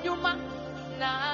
wunyuma na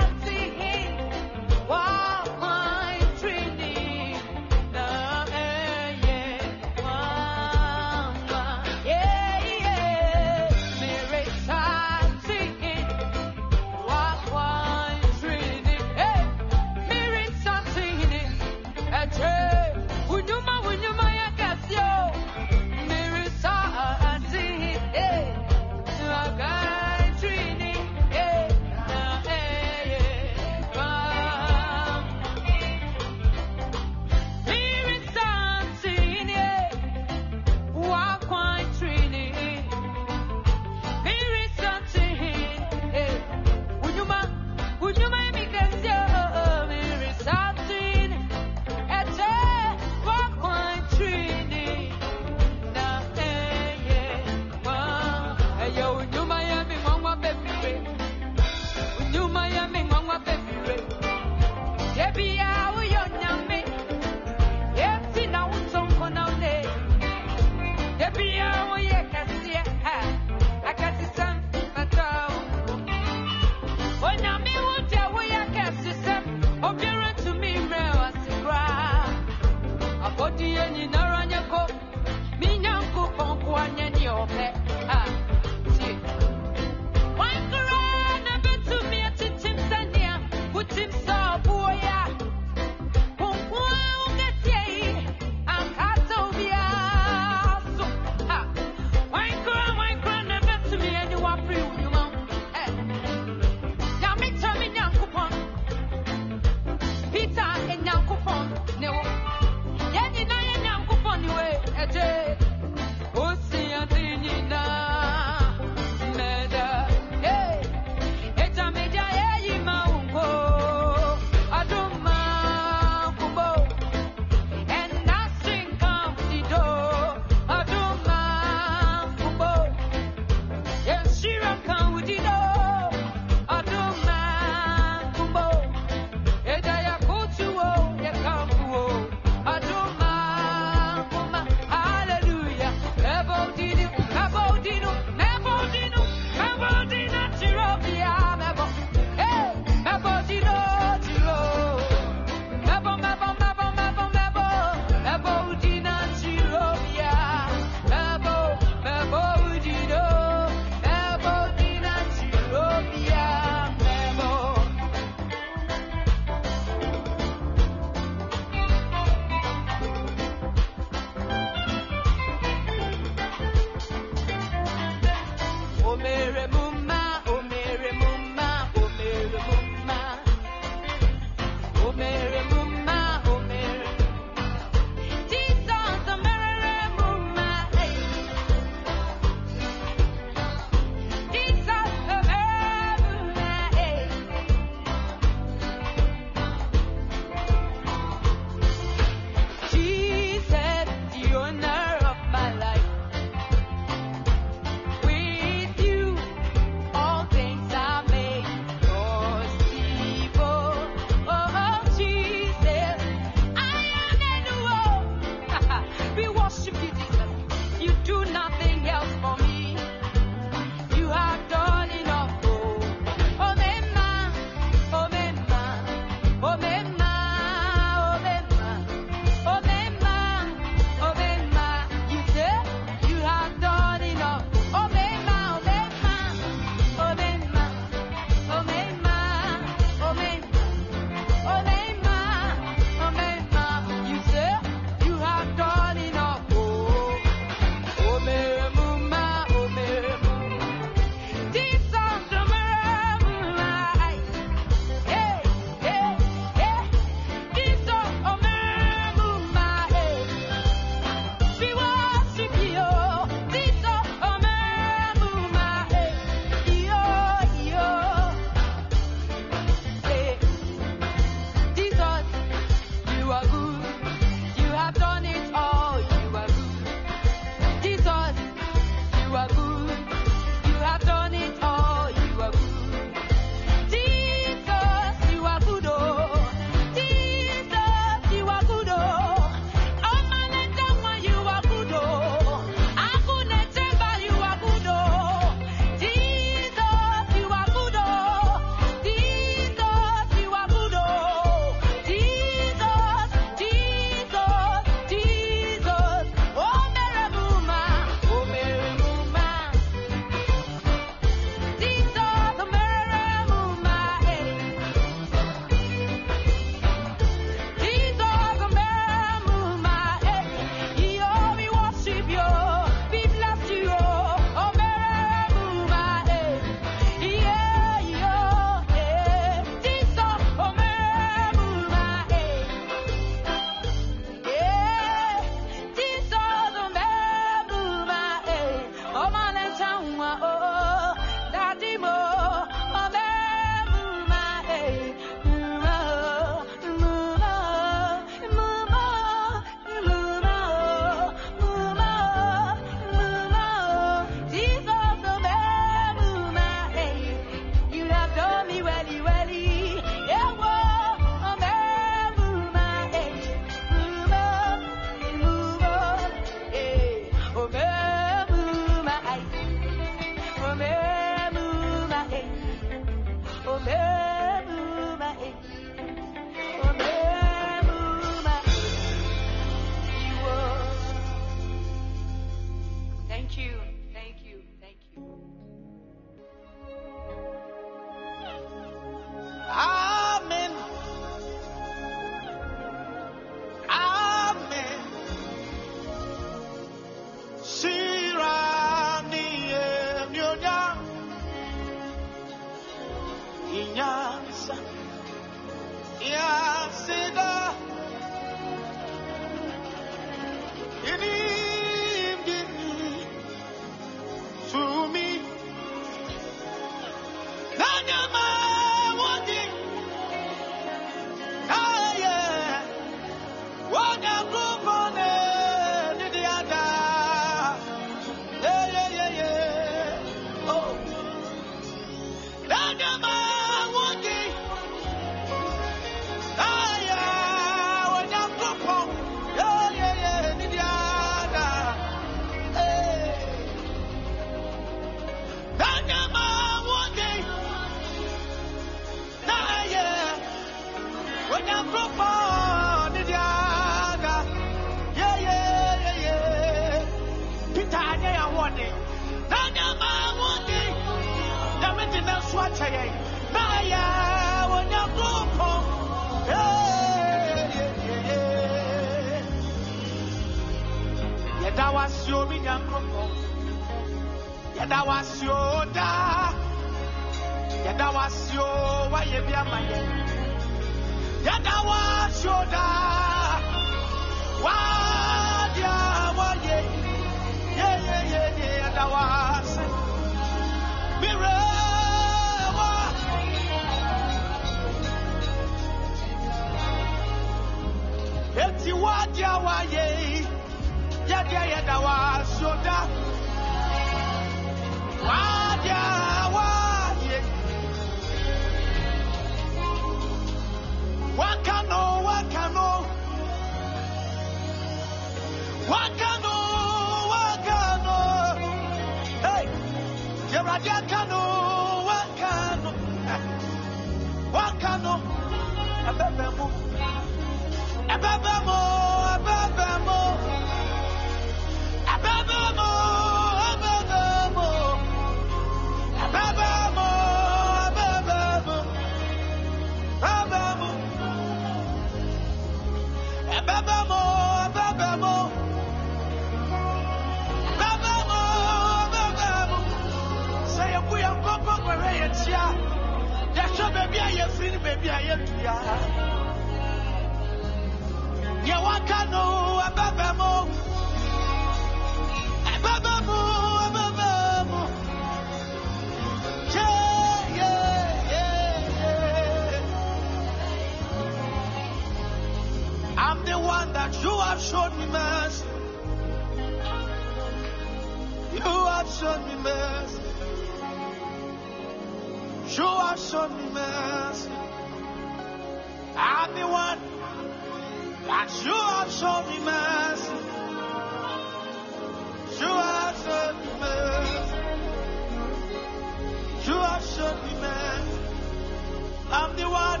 I'm the one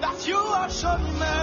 that you have shown me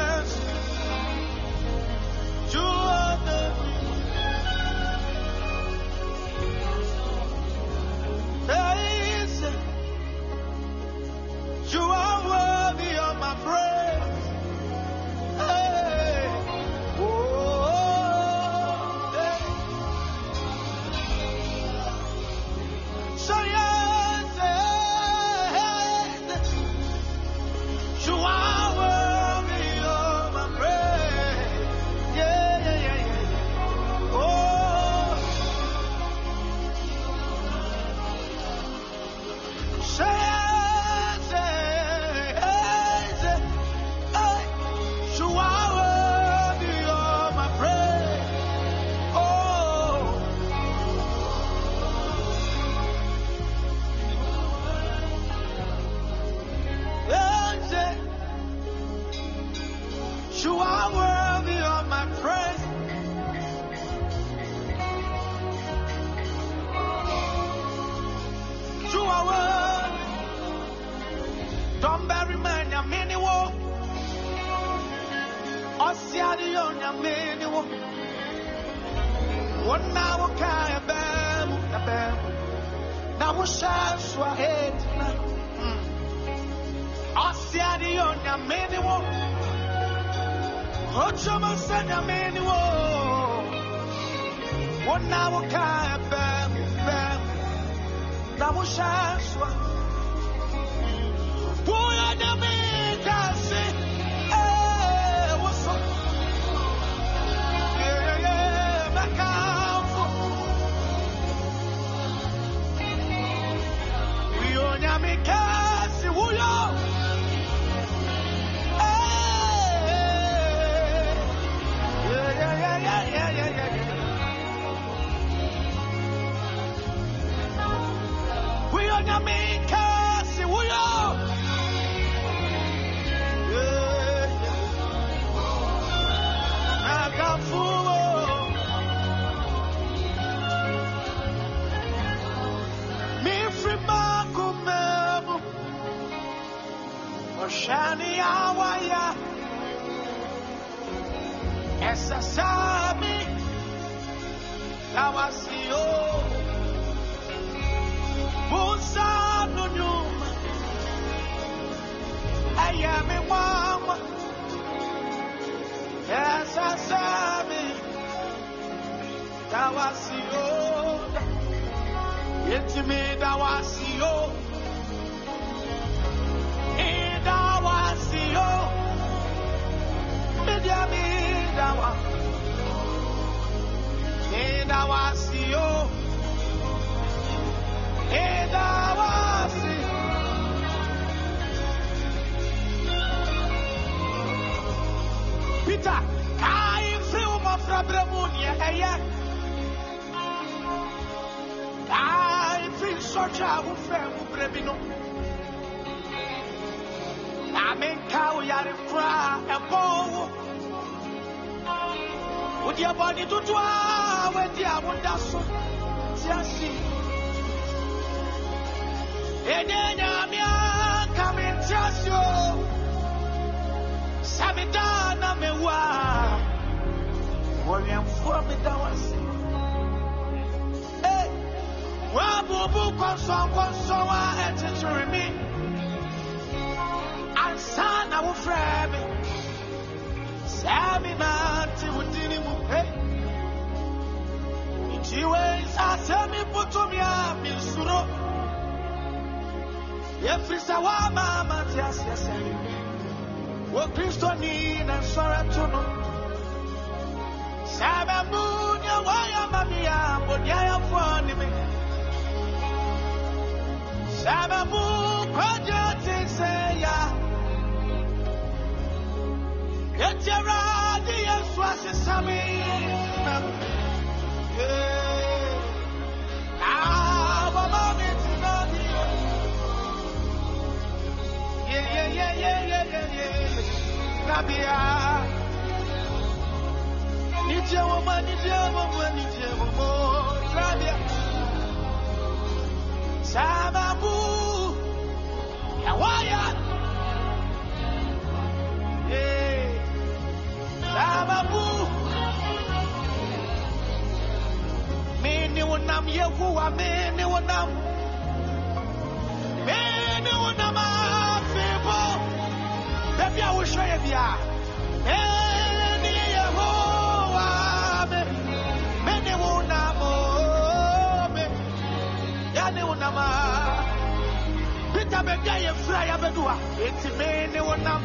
Peter baby, I am fly abedua. Enti mene wonam.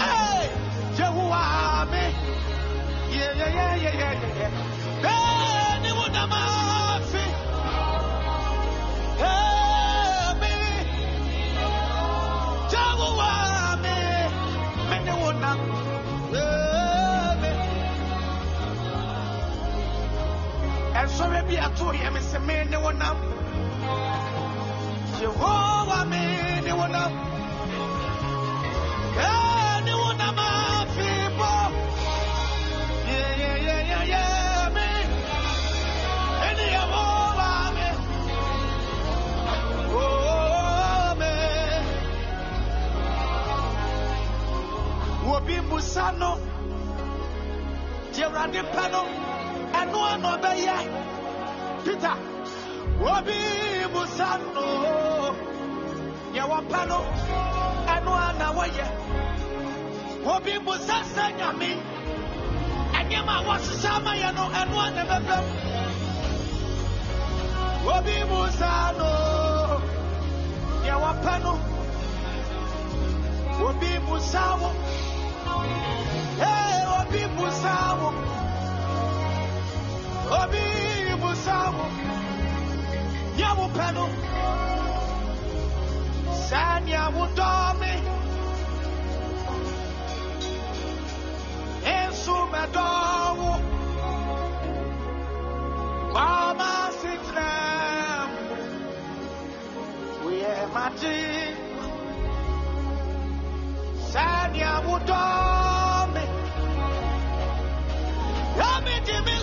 Hey, Yehowa me. Yeah, yeah, yeah. Mene wonama fi. Hey, me. Jehovah me, me ne wonam, eh, me. Ɛnsɔre bi ato yɛ me sɛ me ne wonam. Jehovah me mbusa no deɛ awurade pɛ no ɛno ana ɔbɛyɛ peter obi mbusa no deɛ wɔpɛ no ɛno ana wɔyɛ obi mbusa sɛ nyame ɛnneɛma a ama yɛ no ɛno ana bɛbɛm obi mbusa no deɛ wɔpɛ no obi mbusa wo Obi Musawo. Obi Musawo. Nyawo pano. Sanya Wudomi. Ensu Medowo. Mama Sitrem. We are magic.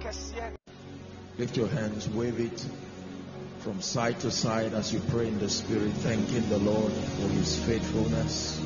Kɛseɛ. Lift your hands, wave it from side to side as you pray in the Spirit, thanking the Lord for His faithfulness.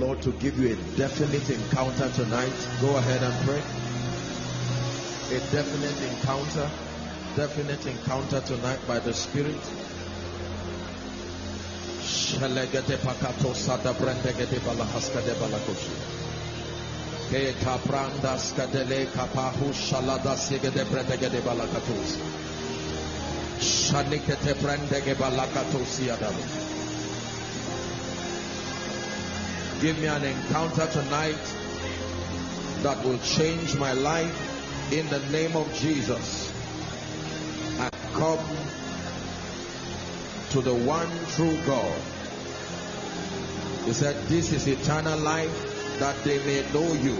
Lord to give you a definite encounter tonight. Go ahead and pray. A definite encounter. Definite encounter tonight by the Spirit. Shalegete pakato sada brendegete balahaska de balakoshi. Ke kapranda skadele kapahu shalada sigede brendegete balakatus. Shanikete brendege balakatus yadamu. Give me an encounter tonight that will change my life in the name of Jesus. I come to the one true God. He said, This is eternal life that they may know you,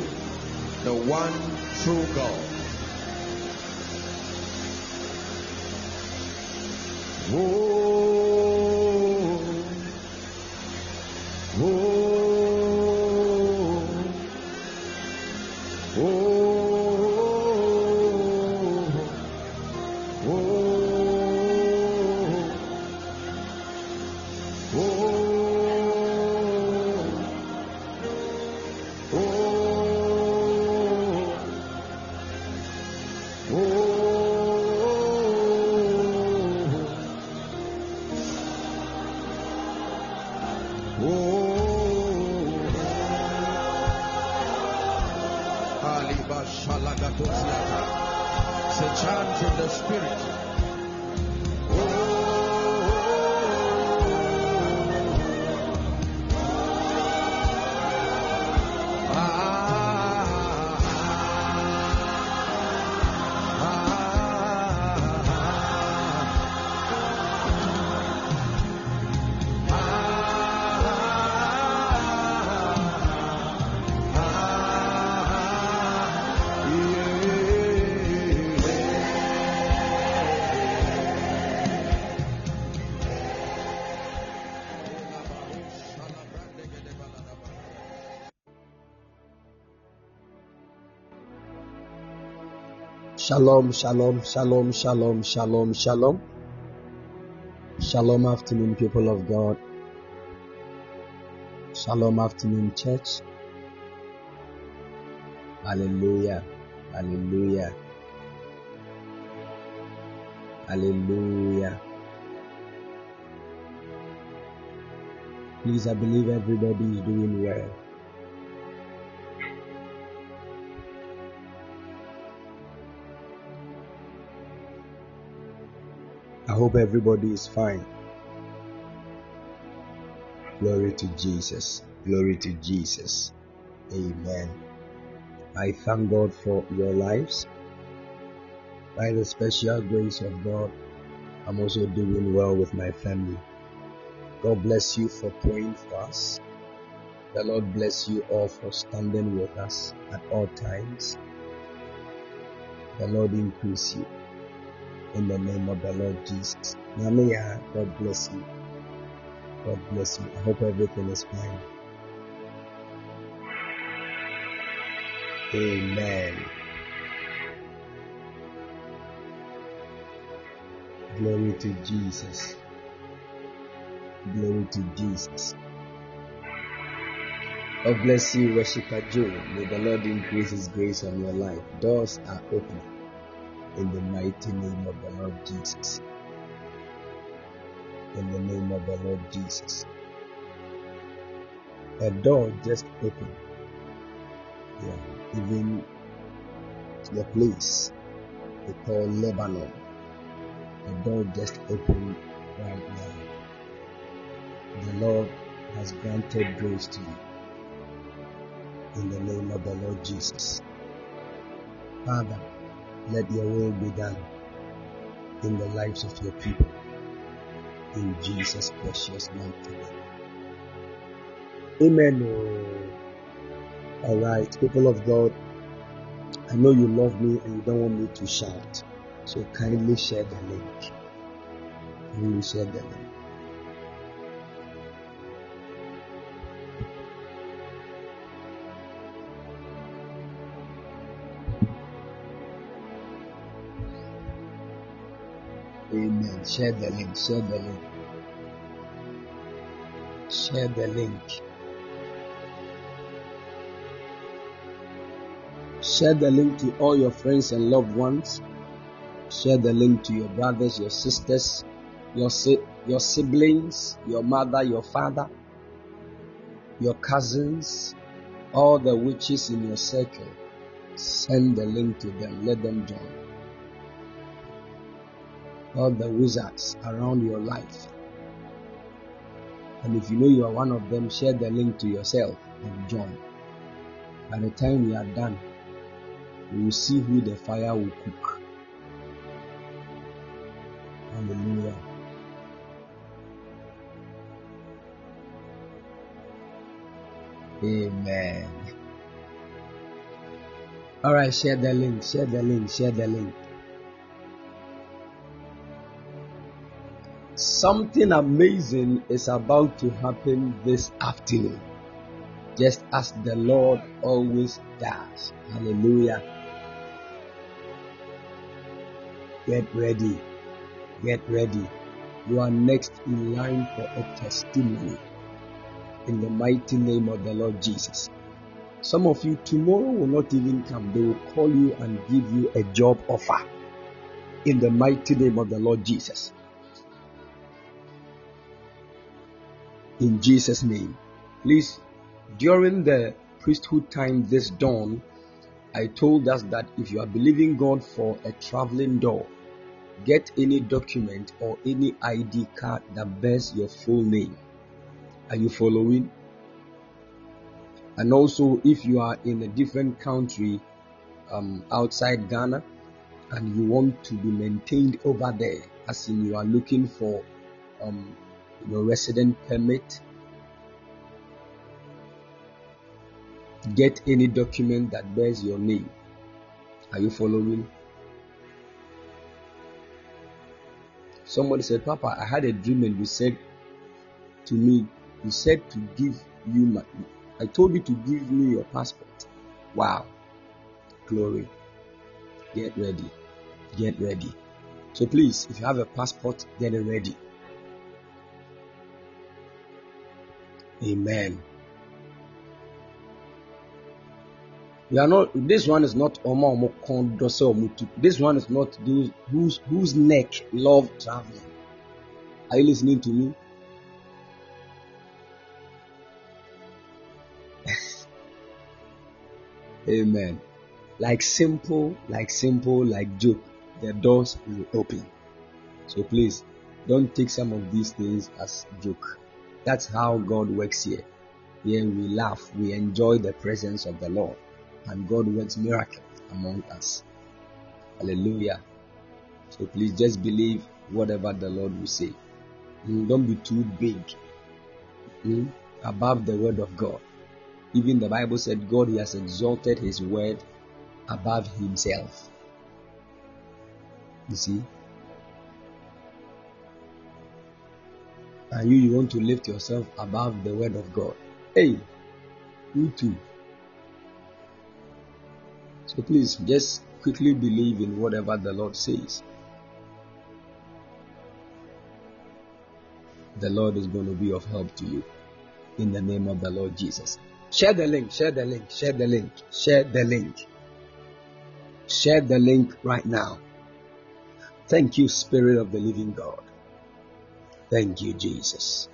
the one true God. Oh, Shalom, shalom, shalom, shalom, shalom, shalom. Shalom afternoon, people of God. Shalom afternoon, church. Hallelujah. Hallelujah. Hallelujah. Please, I believe everybody is doing well. I hope everybody is fine. Glory to Jesus. Glory to Jesus. Amen. I thank God for your lives. By the special grace of God, I'm also doing well with my family. God bless you for praying for us. The Lord bless you all for standing with us at all times. The Lord increase you in the name of the Lord Jesus. Namia, God bless you. God bless you. I hope everything is fine. Amen. Glory to Jesus. Glory to Jesus. God bless you, worshiper Joe. May the Lord increase His grace on your life. Doors are open in the mighty name of the Lord Jesus. In the name of the Lord Jesus. A door just opened. Yeah, even the place they call Lebanon. A door just opened right now. The Lord has granted grace to you. In the name of the Lord Jesus. Father, let your will be done in the lives of your people. In Jesus' precious mighty name. Amen. Oh. All right, people of God, I know you love me and you don't want me to shout. So kindly share the link. Kindly share the link. Share the link. Share the link. Share the link. Share the link to all your friends and loved ones. Share the link to your brothers, your sisters, your si- your siblings, your mother, your father, your cousins, all the witches in your circle. Send the link to them. Let them join. All the wizards around your life. And if you know you are one of them, share the link to yourself and join. By the time we are done, we will see who the fire will cook. Hallelujah. Amen. All right, share the link, share the link, share the link. Something amazing is about to happen this afternoon, just as the Lord always does. Hallelujah. Get ready. Get ready. You are next in line for a testimony in the mighty name of the Lord Jesus. Some of you tomorrow will not even come. They will call you and give you a job offer in the mighty name of the Lord Jesus. In Jesus' name. Please, during the priesthood time this dawn, I told us that if you are believing God for a traveling door, get any document or any ID card that bears your full name. Are you following? And also, if you are in a different country um, outside Ghana and you want to be maintained over there, as in you are looking for um, your resident permit, get any document that bears your name. Are you following? Somebody said, Papa, I had a dream and you said to me, you said to give you my, I told you to give me your passport. Wow. Glory. Get ready. Get ready. So please, if you have a passport, get it ready. Amen. Are not. This one is not Oma Omo Kondose Omutu. This one is not those whose whose neck love traveling. Are you listening to me? Amen. Like simple, like simple, like joke, the doors will open. So please, don't take some of these things as joke. That's how God works here. Here we laugh, we enjoy the presence of the Lord, and God works miracles among us. Hallelujah. So please just believe whatever the Lord will say. Mm, Don't be too big mm, above the word of God. Even the Bible said God he has exalted his word above himself. You see? And you, you want to lift yourself above the word of God. Hey, you too. So please just quickly believe in whatever the Lord says. The Lord is going to be of help to you in the name of the Lord Jesus. Share the link, share the link, share the link, share the link. Share the link right now. Thank you, Spirit of the Living God. Thank you, Jesus.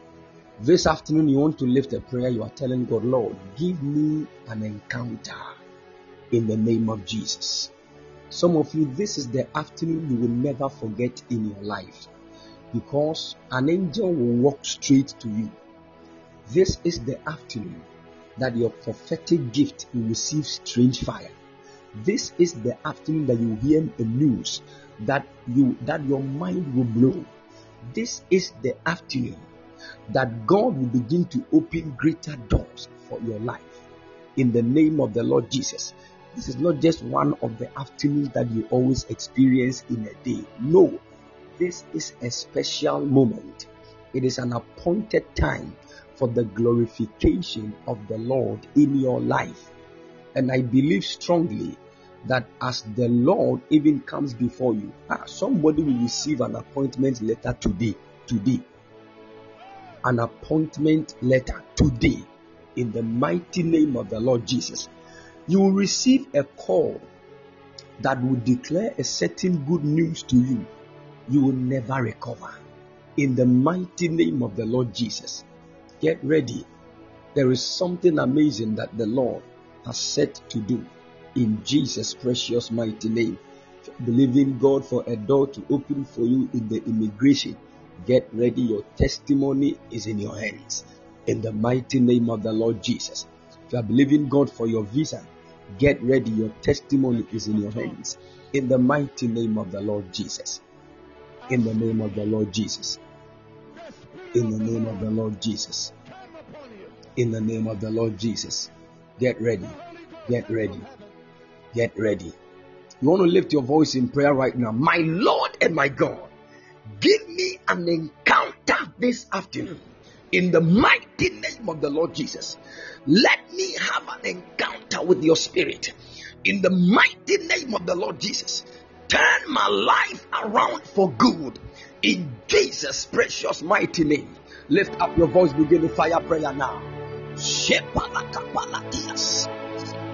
This afternoon, you want to lift a prayer. You are telling God, Lord, give me an encounter in the name of Jesus. Some of you, this is the afternoon you will never forget in your life because an angel will walk straight to you. This is the afternoon that your prophetic gift will receive strange fire. This is the afternoon that you hear a news that you that your mind will blow. This is the afternoon that God will begin to open greater doors for your life in the name of the Lord Jesus. This is not just one of the afternoons that you always experience in a day. No, this is a special moment. It is an appointed time for the glorification of the Lord in your life. And I believe strongly that as the Lord even comes before you, ah, somebody will receive an appointment letter today. Today. An appointment letter today in the mighty name of the Lord Jesus. You will receive a call that will declare a certain good news to you. You will never recover. In the mighty name of the Lord Jesus. Get ready. There is something amazing that the Lord has set to do in Jesus' precious mighty name. Believing God for a door to open for you in the immigration. Get ready. Your testimony is in your hands. In the mighty name of the Lord Jesus. If you are believing God for your visa, get ready. Your testimony is in your hands. In the mighty name of the Lord Jesus. In the name of the Lord Jesus. In the name of the Lord Jesus. In the name of the Lord Jesus. Get ready. Get ready. Get ready. You want to lift your voice in prayer right now. My Lord and my God, give me an encounter this afternoon in the mighty name of the Lord Jesus. Let me have an encounter with your spirit in the mighty name of the Lord Jesus. Turn my life around for good in Jesus' precious mighty name. Lift up your voice, begin the fire prayer now.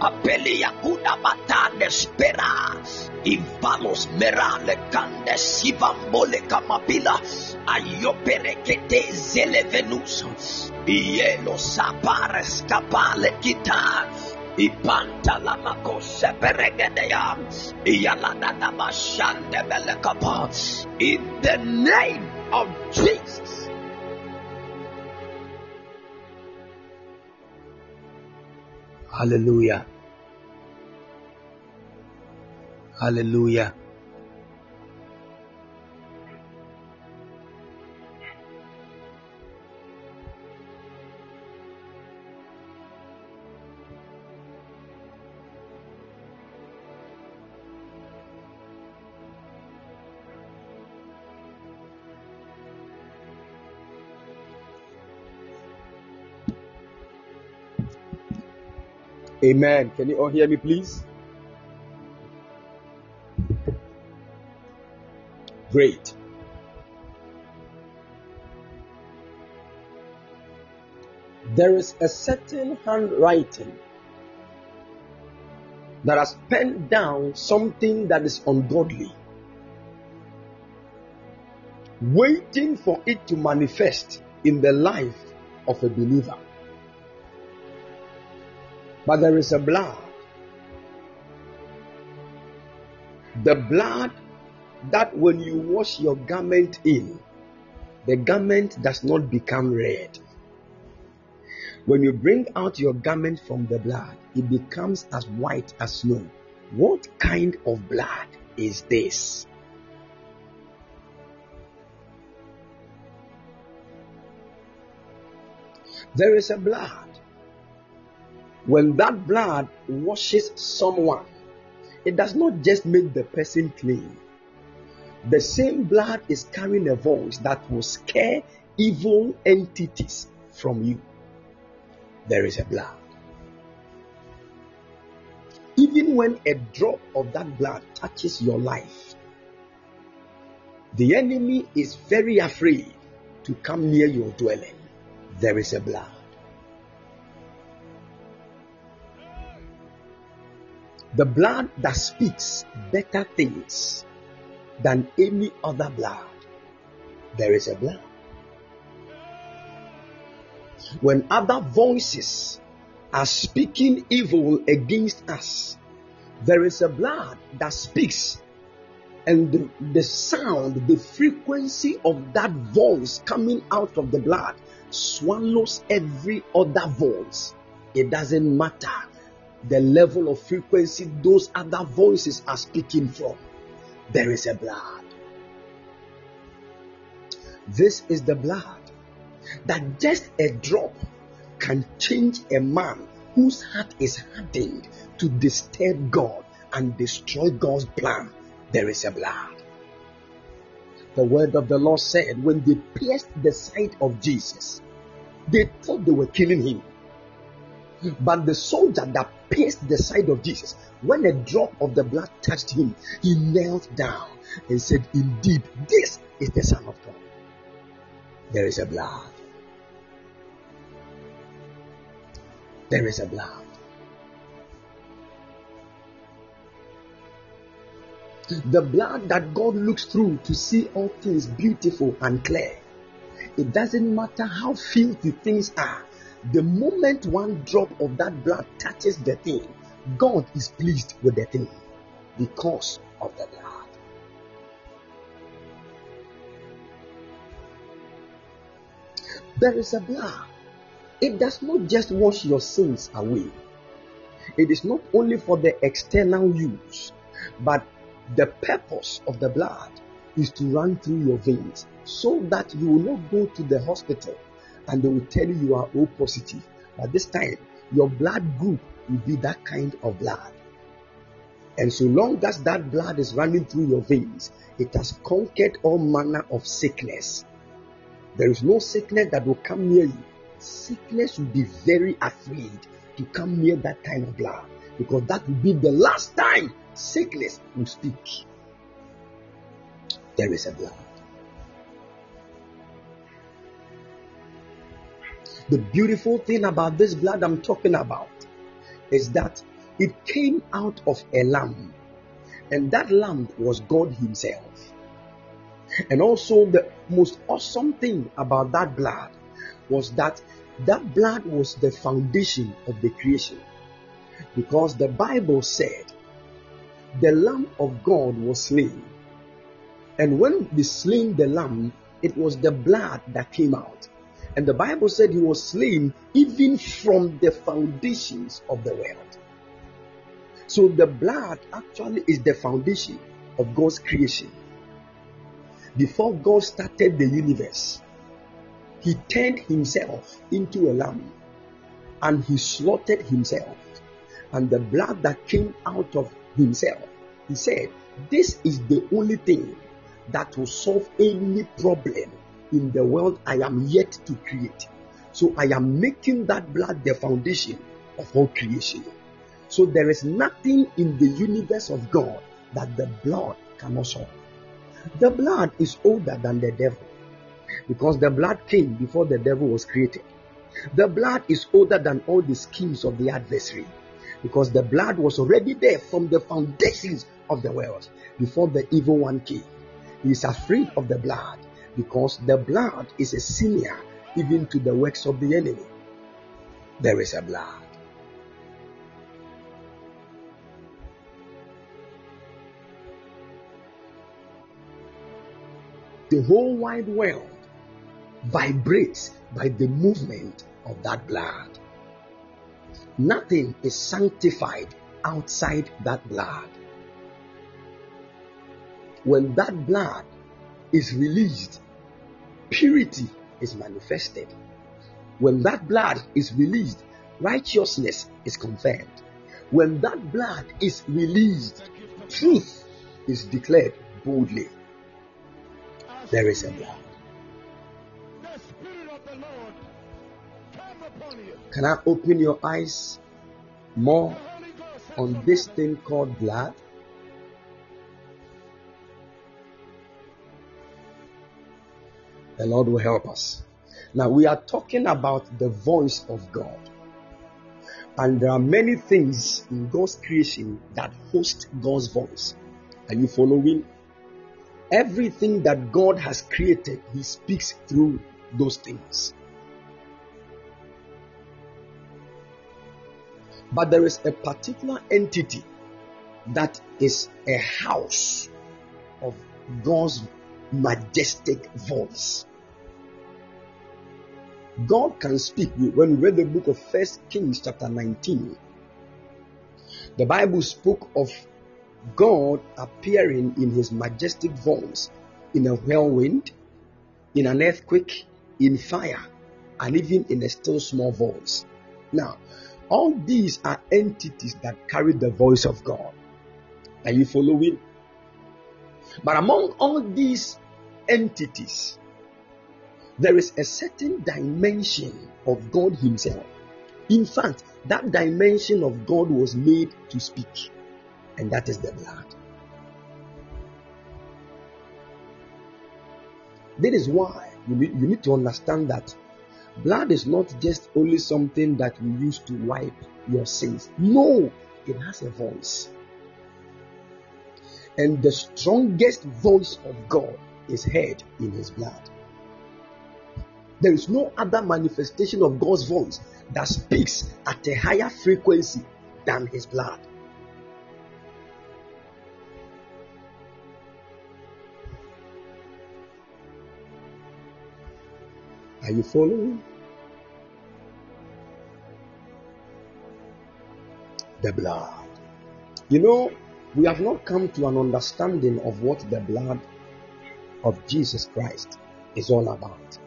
Apeli Yakuna Matande Spera. Ivalos Merale Kande Sivambole Kamapila. Ayoperekete Zelevenus. Ielo Sapares Kapale Kita. Ipanta la makose peregedea. Iyaladada mashande belekapa. In the name of Jesus. Hallelujah. Hallelujah. Amen. Can you all hear me, please? Great. There is a certain handwriting that has penned down something that is ungodly, waiting for it to manifest in the life of a believer. But there is a blood. The blood that when you wash your garment in, the garment does not become red. When you bring out your garment from the blood, it becomes as white as snow. What kind of blood is this? There is a blood. When that blood washes someone, it does not just make the person clean. The same blood is carrying a voice that will scare evil entities from you. There is a blood. Even when a drop of that blood touches your life, the enemy is very afraid to come near your dwelling. There is a blood. The blood that speaks better things than any other blood. There is a blood. When other voices are speaking evil against us, there is a blood that speaks, and the, the sound, the frequency of that voice coming out of the blood swallows every other voice. It doesn't matter the level of frequency those other voices are speaking from. There is a blood. This is the blood that just a drop can change a man whose heart is hardened to disturb God and destroy God's plan. There is a blood. The word of the Lord said, when they pierced the side of Jesus, they thought they were killing him. But the soldier that pierced the side of Jesus, when a drop of the blood touched him, he knelt down and said, Indeed, this is the Son of God. There is a blood. There is a blood. The blood that God looks through to see all things beautiful and clear. It doesn't matter how filthy things are. The moment one drop of that blood touches the thing, God is pleased with the thing because of the blood. There is a blood. It does not just wash your sins away. It is not only for the external use, but the purpose of the blood is to run through your veins so that you will not go to the hospital and they will tell you you are O positive. But this time, your blood group will be that kind of blood. And so long as that blood is running through your veins, it has conquered all manner of sickness. There is no sickness that will come near you. Sickness will be very afraid to come near that kind of blood Because that will be the last time sickness will speak. There is a blood. The beautiful thing about this blood I'm talking about is that it came out of a lamb, and that lamb was God Himself. And also, the most awesome thing about that blood was that that blood was the foundation of the creation. Because the Bible said the Lamb of God was slain. And when they slain the Lamb, it was the blood that came out. And the Bible said he was slain even from the foundations of the world. So the blood actually is the foundation of God's creation. Before God started the universe, he turned himself into a lamb and he slaughtered himself. And the blood that came out of himself, he said, This is the only thing that will solve any problem in the world I am yet to create. So I am making that blood the foundation of all creation. So there is nothing in the universe of God that the blood cannot solve. The blood is older than the devil because the blood came before the devil was created. The blood is older than all the schemes of the adversary because the blood was already there from the foundations of the world before the evil one came. He is afraid of the blood because the blood is a senior even to the works of the enemy. There is a blood. The whole wide world vibrates by the movement of that blood. Nothing is sanctified outside that blood. When that blood is released, purity is manifested. When that blood is released, righteousness is confirmed. When that blood is released, truth is declared boldly. There is a blood. Can I open your eyes more on this thing called blood? The Lord will help us. Now, we are talking about the voice of God. And there are many things in God's creation that host God's voice. Are you following? Everything that God has created, He speaks through those things. But there is a particular entity that is a house of God's majestic voice. God can speak. When we read the book of First Kings, chapter 19, the Bible spoke of God appearing in his majestic voice in a whirlwind, in an earthquake, in fire, and even in a still small voice. Now, all these are entities that carry the voice of God. Are you following? But among all these entities, there is a certain dimension of God Himself. In fact, that dimension of God was made to speak, and that is the blood. That is why you need, you need to understand that blood is not just only something that we use to wipe your sins. No, it has a voice. And the strongest voice of God is heard in His blood. There is no other manifestation of God's voice that speaks at a higher frequency than His blood. Are you following? The blood. You know, we have not come to an understanding of what the blood of Jesus Christ is all about.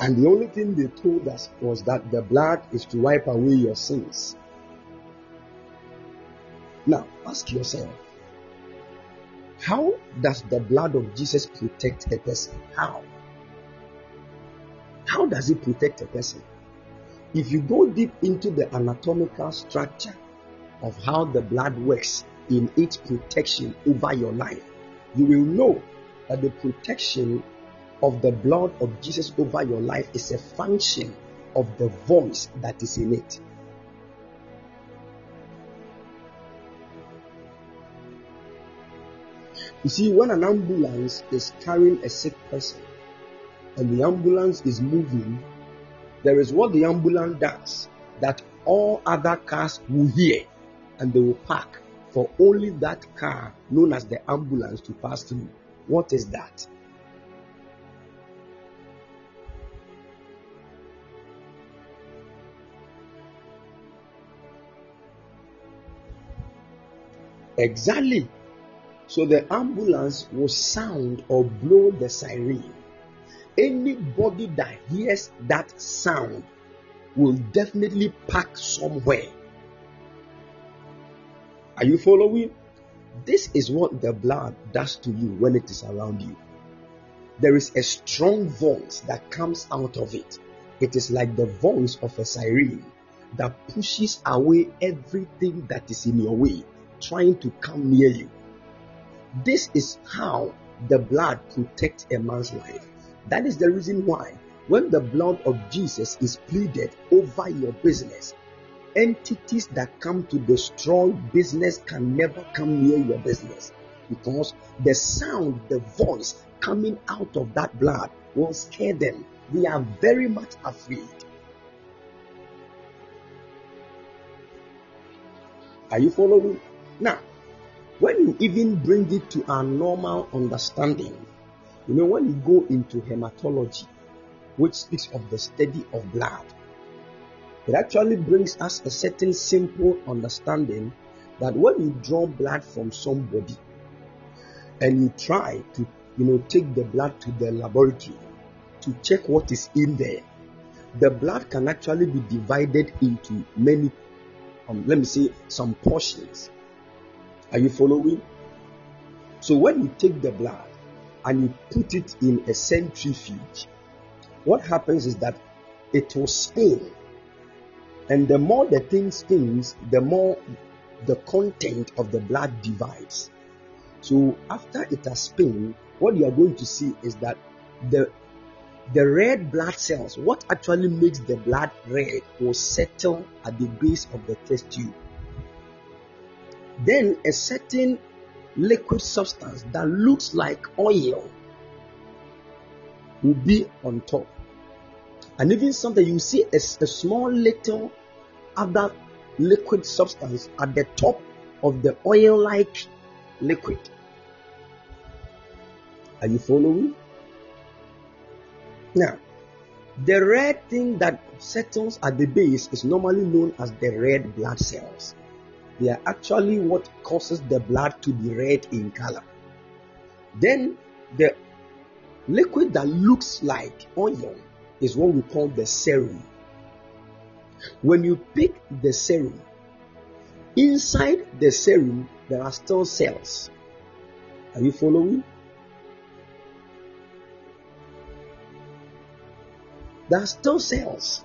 And the only thing they told us was that the blood is to wipe away your sins. Now, ask yourself how does the blood of Jesus protect a person? How? How does it protect a person? if you go deep into the anatomical structure of how the blood works in its protection over your life, you will know that the protection of the blood of Jesus over your life is a function of the voice that is in it. You see, when an ambulance is carrying a sick person and the ambulance is moving, there is what the ambulance does that all other cars will hear and they will park for only that car known as the ambulance to pass through. What is that? Exactly. So the ambulance will sound or blow the siren. Anybody that hears that sound will definitely park somewhere. Are you following? This is what the blood does to you when it is around you. There is a strong voice that comes out of it. It is like the voice of a siren that pushes away everything that is in your way, trying to come near you. This is how the blood protects a man's life. That is the reason why, when the blood of Jesus is pleaded over your business, entities that come to destroy business can never come near your business because the sound, the voice coming out of that blood will scare them. They are very much afraid. Are you following? Now, when you even bring it to our normal understanding, you know, when you go into hematology, which speaks of the study of blood, it actually brings us a certain simple understanding that when you draw blood from somebody and you try to, you know, take the blood to the laboratory to check what is in there, the blood can actually be divided into many, um, let me say, some portions. Are you following? So when you take the blood and you put it in a centrifuge, what happens is that it will spin and the more the thing spins, the more the content of the blood divides. So after it has spun, what you are going to see is that the the red blood cells, what actually makes the blood red, will settle at the base of the test tube. Then a certain liquid substance that looks like oil will be on top. And even something you see a, a small little other liquid substance at the top of the oil like liquid. Are you following? Now, the red thing that settles at the base is normally known as the red blood cells. They are actually what causes the blood to be red in color. Then the liquid that looks like oil is what we call the serum. When you pick the serum, inside the serum there are still cells. Are you following? There are still cells.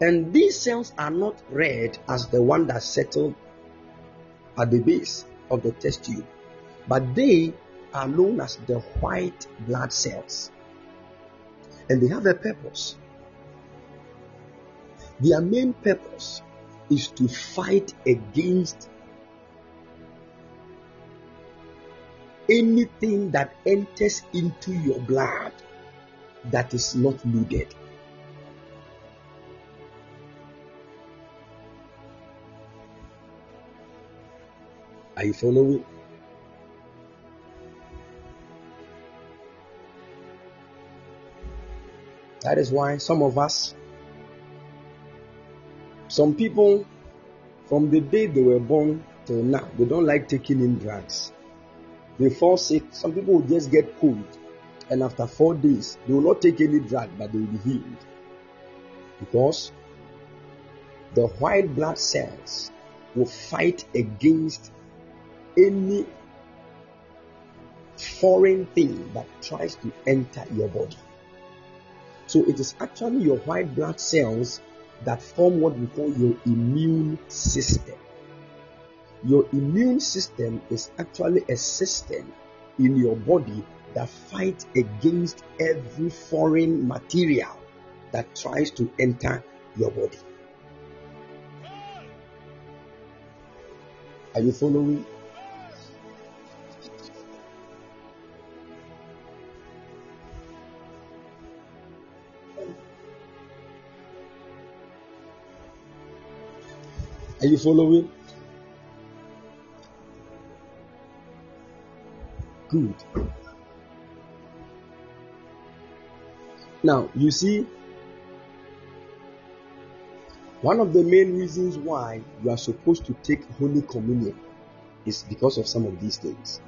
And these cells are not red as the one that settled at the base of the test tube, but they are known as the white blood cells. And they have a purpose. Their main purpose is to fight against anything that enters into your blood that is not needed. Are you following? That is why some of us, some people, from the day they were born till now, they don't like taking in drugs. They fall sick. Some people will just get cold, and after four days, they will not take any drug, but they will be healed. Because the white blood cells will fight against any foreign thing that tries to enter your body. So it is actually your white blood cells that form what we call your immune system. Your immune system is actually a system in your body that fights against every foreign material that tries to enter your body. Are you following? Are you following? Good. Now, you see, one of the main reasons why you are supposed to take Holy Communion is because of some of these things.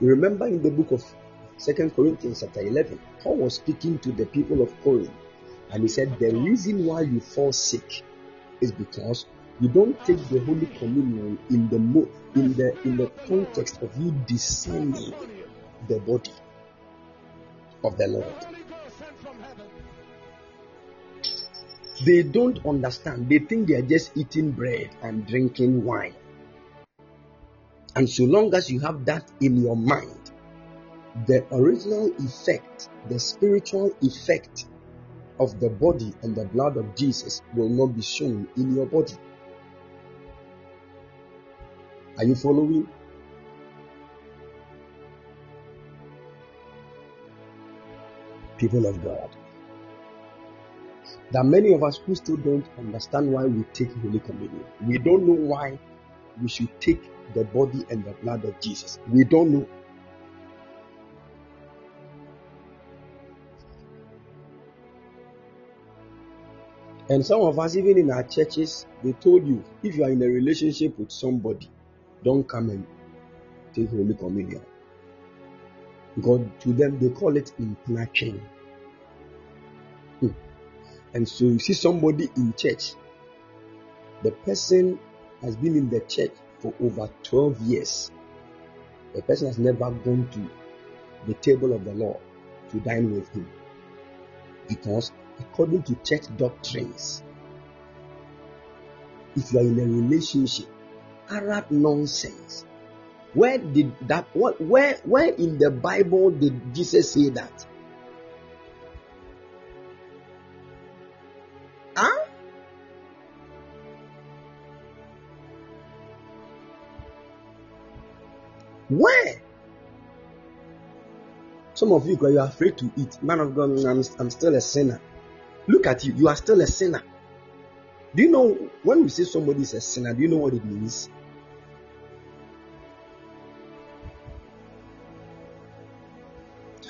You remember in the book of Second Corinthians chapter 11, Paul was speaking to the people of Corinth and he said, The reason why you fall sick is because you don't take the Holy Communion in the mo- in the in the context of you discerning the body of the Lord. They don't understand. They think they are just eating bread and drinking wine. And so long as you have that in your mind, the original effect, the spiritual effect of the body and the blood of Jesus will not be shown in your body. Are you following? People of God. There are many of us who still don't understand why we take Holy Communion. We don't know why we should take the body and the blood of Jesus. We don't know. And some of us, even in our churches, they told you if you are in a relationship with somebody, don't come and take Holy Communion. Because to them, they call it implanting. Hmm. And so you see somebody in church, the person has been in the church for over 12 years. The person has never gone to the table of the Lord to dine with him. Because according to church doctrines, if you are in a relationship, Arab nonsense. Where did that what where where in the Bible did Jesus say that? Huh? Where? Some of you, you are afraid to eat. Man of God, I'm, I'm still a sinner. Look at you. You are still a sinner. Do you know when we say somebody is a sinner, do you know what it means?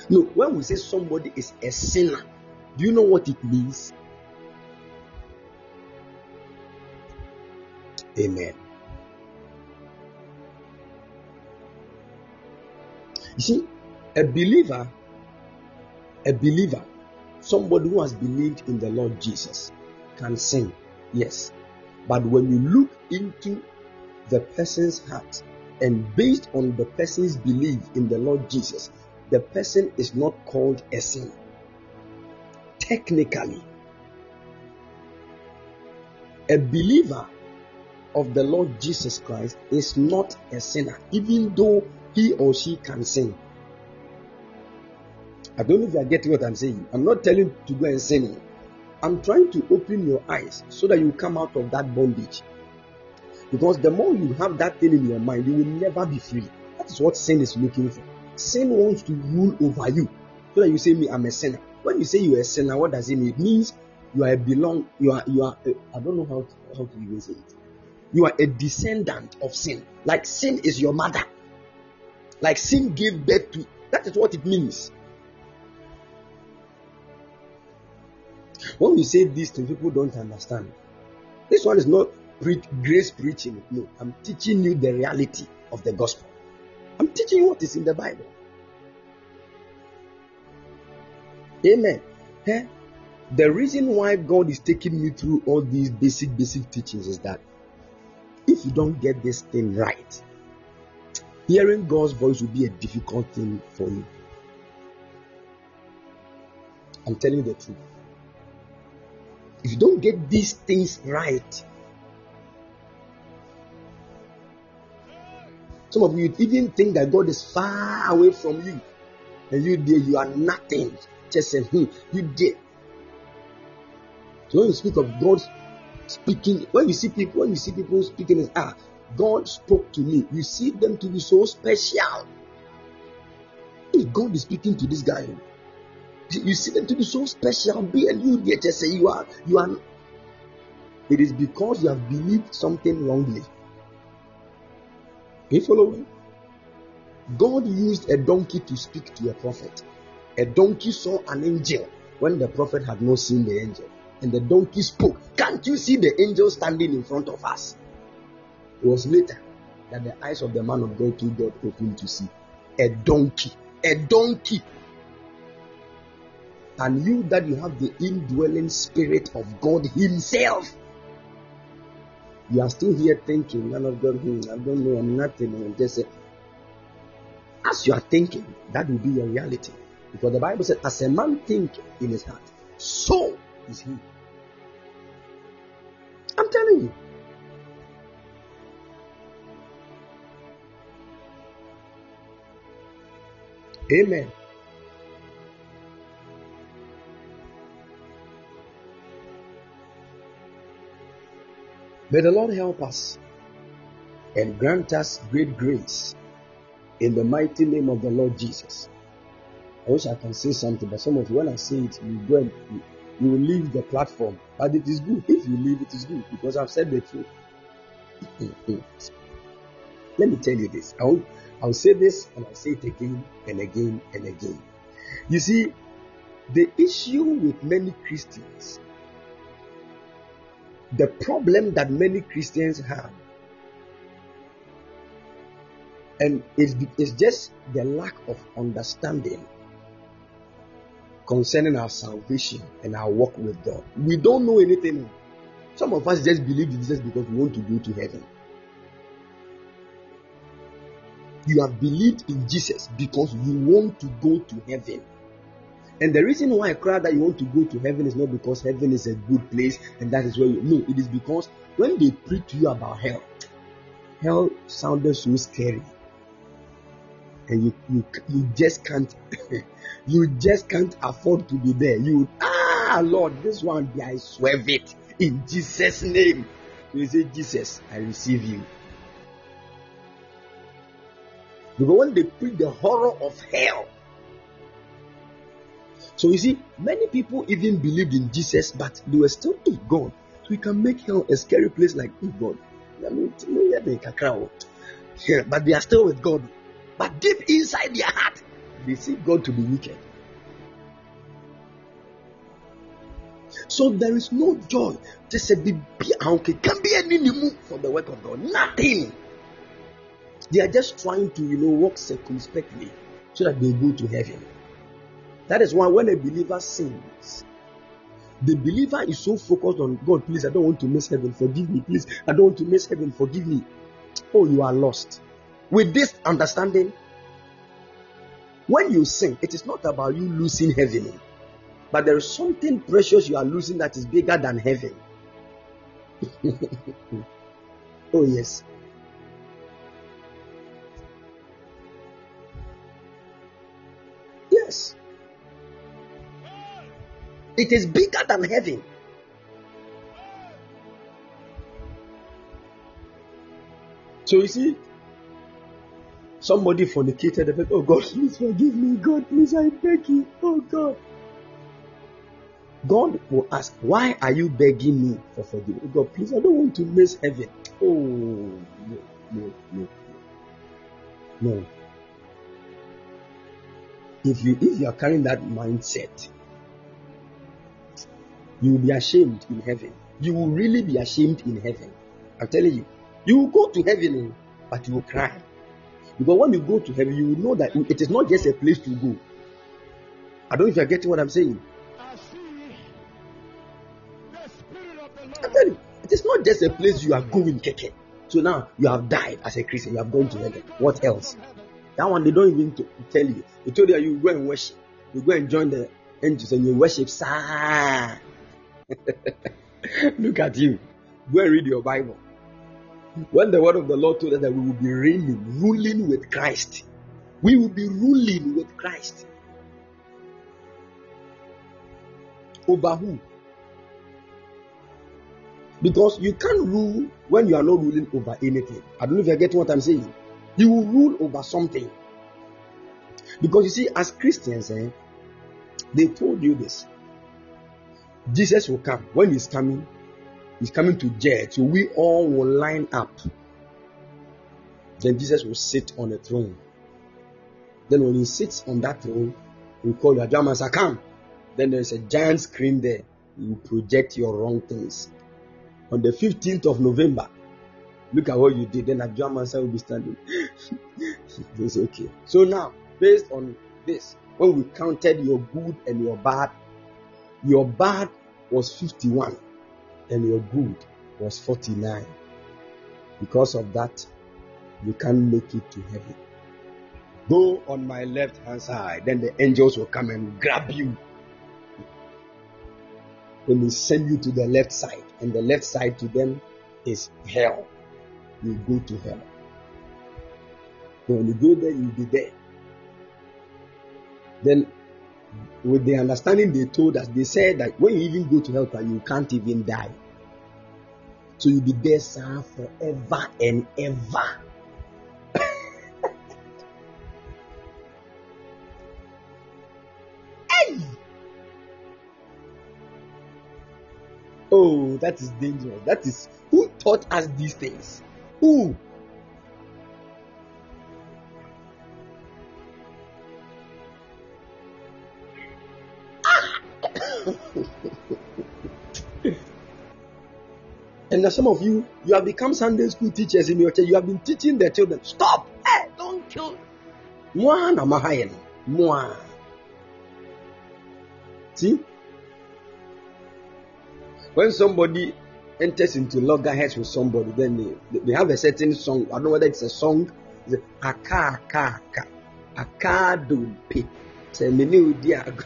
No, when we say somebody is a sinner, do you know what it means? Amen. You see, a believer, a believer, somebody who has believed in the Lord Jesus can sin, yes. But when you look into the person's heart and based on the person's belief in the Lord Jesus, the person is not called a sinner. Technically, a believer of the Lord Jesus Christ is not a sinner, even though he or she can sin. I don't know if you are getting what I'm saying. I'm not telling you to go and sin. I'm trying to open your eyes so that you come out of that bondage. Because the more you have that thing in your mind, you will never be free. That is what sin is looking for. Sin wants to rule over you. So that you say, Me, I'm a sinner. When you say you're a sinner, what does it mean? It means you are a belong, you are, you are, a, I don't know how to, how to say it. You are a descendant of sin. Like sin is your mother. Like sin gave birth to, that is what it means. When we say these things, people don't understand. This one is not pre- grace preaching. No, I'm teaching you the reality of the gospel. I'm teaching you what is in the Bible. Amen. Eh? The reason why God is taking me through all these basic, basic teachings is that if you don't get this thing right, hearing God's voice will be a difficult thing for you. I'm telling you the truth. If you don't get these things right, some of you even think that God is far away from you, and you there you are nothing. Just saying, hmm, you did. So when you speak of God speaking, when you see people, when you see people speaking, as ah, God spoke to me. You see them to be so special. If God is speaking to this guy, you see them to be so special. Be and you there just say you are you are. It is because you have believed something wrongly. Are you following? God used a donkey to speak to a prophet. A donkey saw an angel when the prophet had not seen the angel. And the donkey spoke. Can't you see the angel standing in front of us? It was later that the eyes of the man of God to God opened to see a donkey. A donkey. And you that you have the indwelling spirit of God Himself. You are still here thinking, none of God, hmm, I don't know, I'm nothing. Just say, as you are thinking, that will be your reality. Because the Bible said, as a man think in his heart, so is he. I'm telling you. Amen. May the Lord help us and grant us great grace in the mighty name of the Lord Jesus. I wish I can say something, but some of you, when I say it, you go and you, will leave the platform. But it is good. If you leave, it is good because I've said the truth. Let me tell you this. I will, I will say this and I'll say it again and again and again. You see, the issue with many Christians, the problem that many Christians have, and it's, it's just the lack of understanding concerning our salvation and our walk with God. We don't know anything. Some of us just believe in Jesus because we want to go to heaven. You have believed in Jesus because you want to go to heaven. And the reason why I cry that you want to go to heaven is not because heaven is a good place and that is where you no, it is because when they preach to you about hell, hell sounded so scary. And you you, you just can't you just can't afford to be there. You ah Lord, this one I swerve it in Jesus' name. You say, Jesus, I receive you. Because when they preach the horror of hell, so you see, many people even believed in Jesus, but they were still in God. So we can make hell a scary place like oh God. I mean, yeah, but they are still with God. But deep inside their heart, they see God to be wicked. So there is no joy. Just a baby, can be any new for the work of God. Nothing. They are just trying to, you know, walk circumspectly so that they go to heaven. That is why when a believer sins, the believer is so focused on God, please, I don't want to miss heaven, forgive me, please, I don't want to miss heaven, forgive me. Oh, you are lost. With this understanding, when you sin, it is not about you losing heaven, but there is something precious you are losing that is bigger than heaven. oh, yes. Yes. It is bigger than heaven. So you see, somebody fornicated. Oh God, please forgive me. God, please, I beg you. Oh God. God will ask, Why are you begging me for forgiveness? Oh God, please, I don't want to miss heaven. Oh, no, no, no, no. If you if you are carrying that mindset, you will be ashamed in heaven. You will really be ashamed in heaven. I'm telling you. You will go to heaven, oh, but you will cry. Because when you go to heaven, you will know that it is not just a place to go. I don't know if you're getting what I'm saying. I'm telling you, it is not just a place you are going, keke. So now you have died as a Christian, you have gone to heaven. What else? That one they don't even tell you. They told you you go and worship, you go and join the angels and you worship. Sir. Look at you. Go and read your Bible. When the word of the Lord told us that we will be reigning, ruling with Christ, we will be ruling with Christ. Over who? Because you can't rule when you are not ruling over anything. I don't know if you're getting what I'm saying. You will rule over something. Because you see, as Christians, eh, they told you this. Jesus will come. When he's coming, he's coming to judge. So we all will line up. Then Jesus will sit on the throne. Then when he sits on that throne, we call you Ajamasa, come. Then there's a giant screen there. You project your wrong things. On the 15th of November, look at what you did. Then Ajamasa will be standing. it's okay. So now, based on this, when we counted your good and your bad, your bad was 51 and your good was 49. Because of that, you can't make it to heaven. Go on my left hand side, then the angels will come and grab you. They send you to the left side, and the left side to them is hell. You go to hell. when you go there, you'll be there. Then, with the understanding they told us, they said that when you even go to hell, you can't even die. So you'll be there, sir, forever and ever. hey! Oh, that is dangerous. That is who taught us these things? Who? And some of you, you have become Sunday school teachers in your church. You have been teaching the children, stop, hey, don't kill. Mwana mahayen, mwa. See, when somebody enters into loggerheads with somebody, then they, they have a certain song. I don't know whether it's a song. It's a aka aka aka aka do pe. Say me new diago.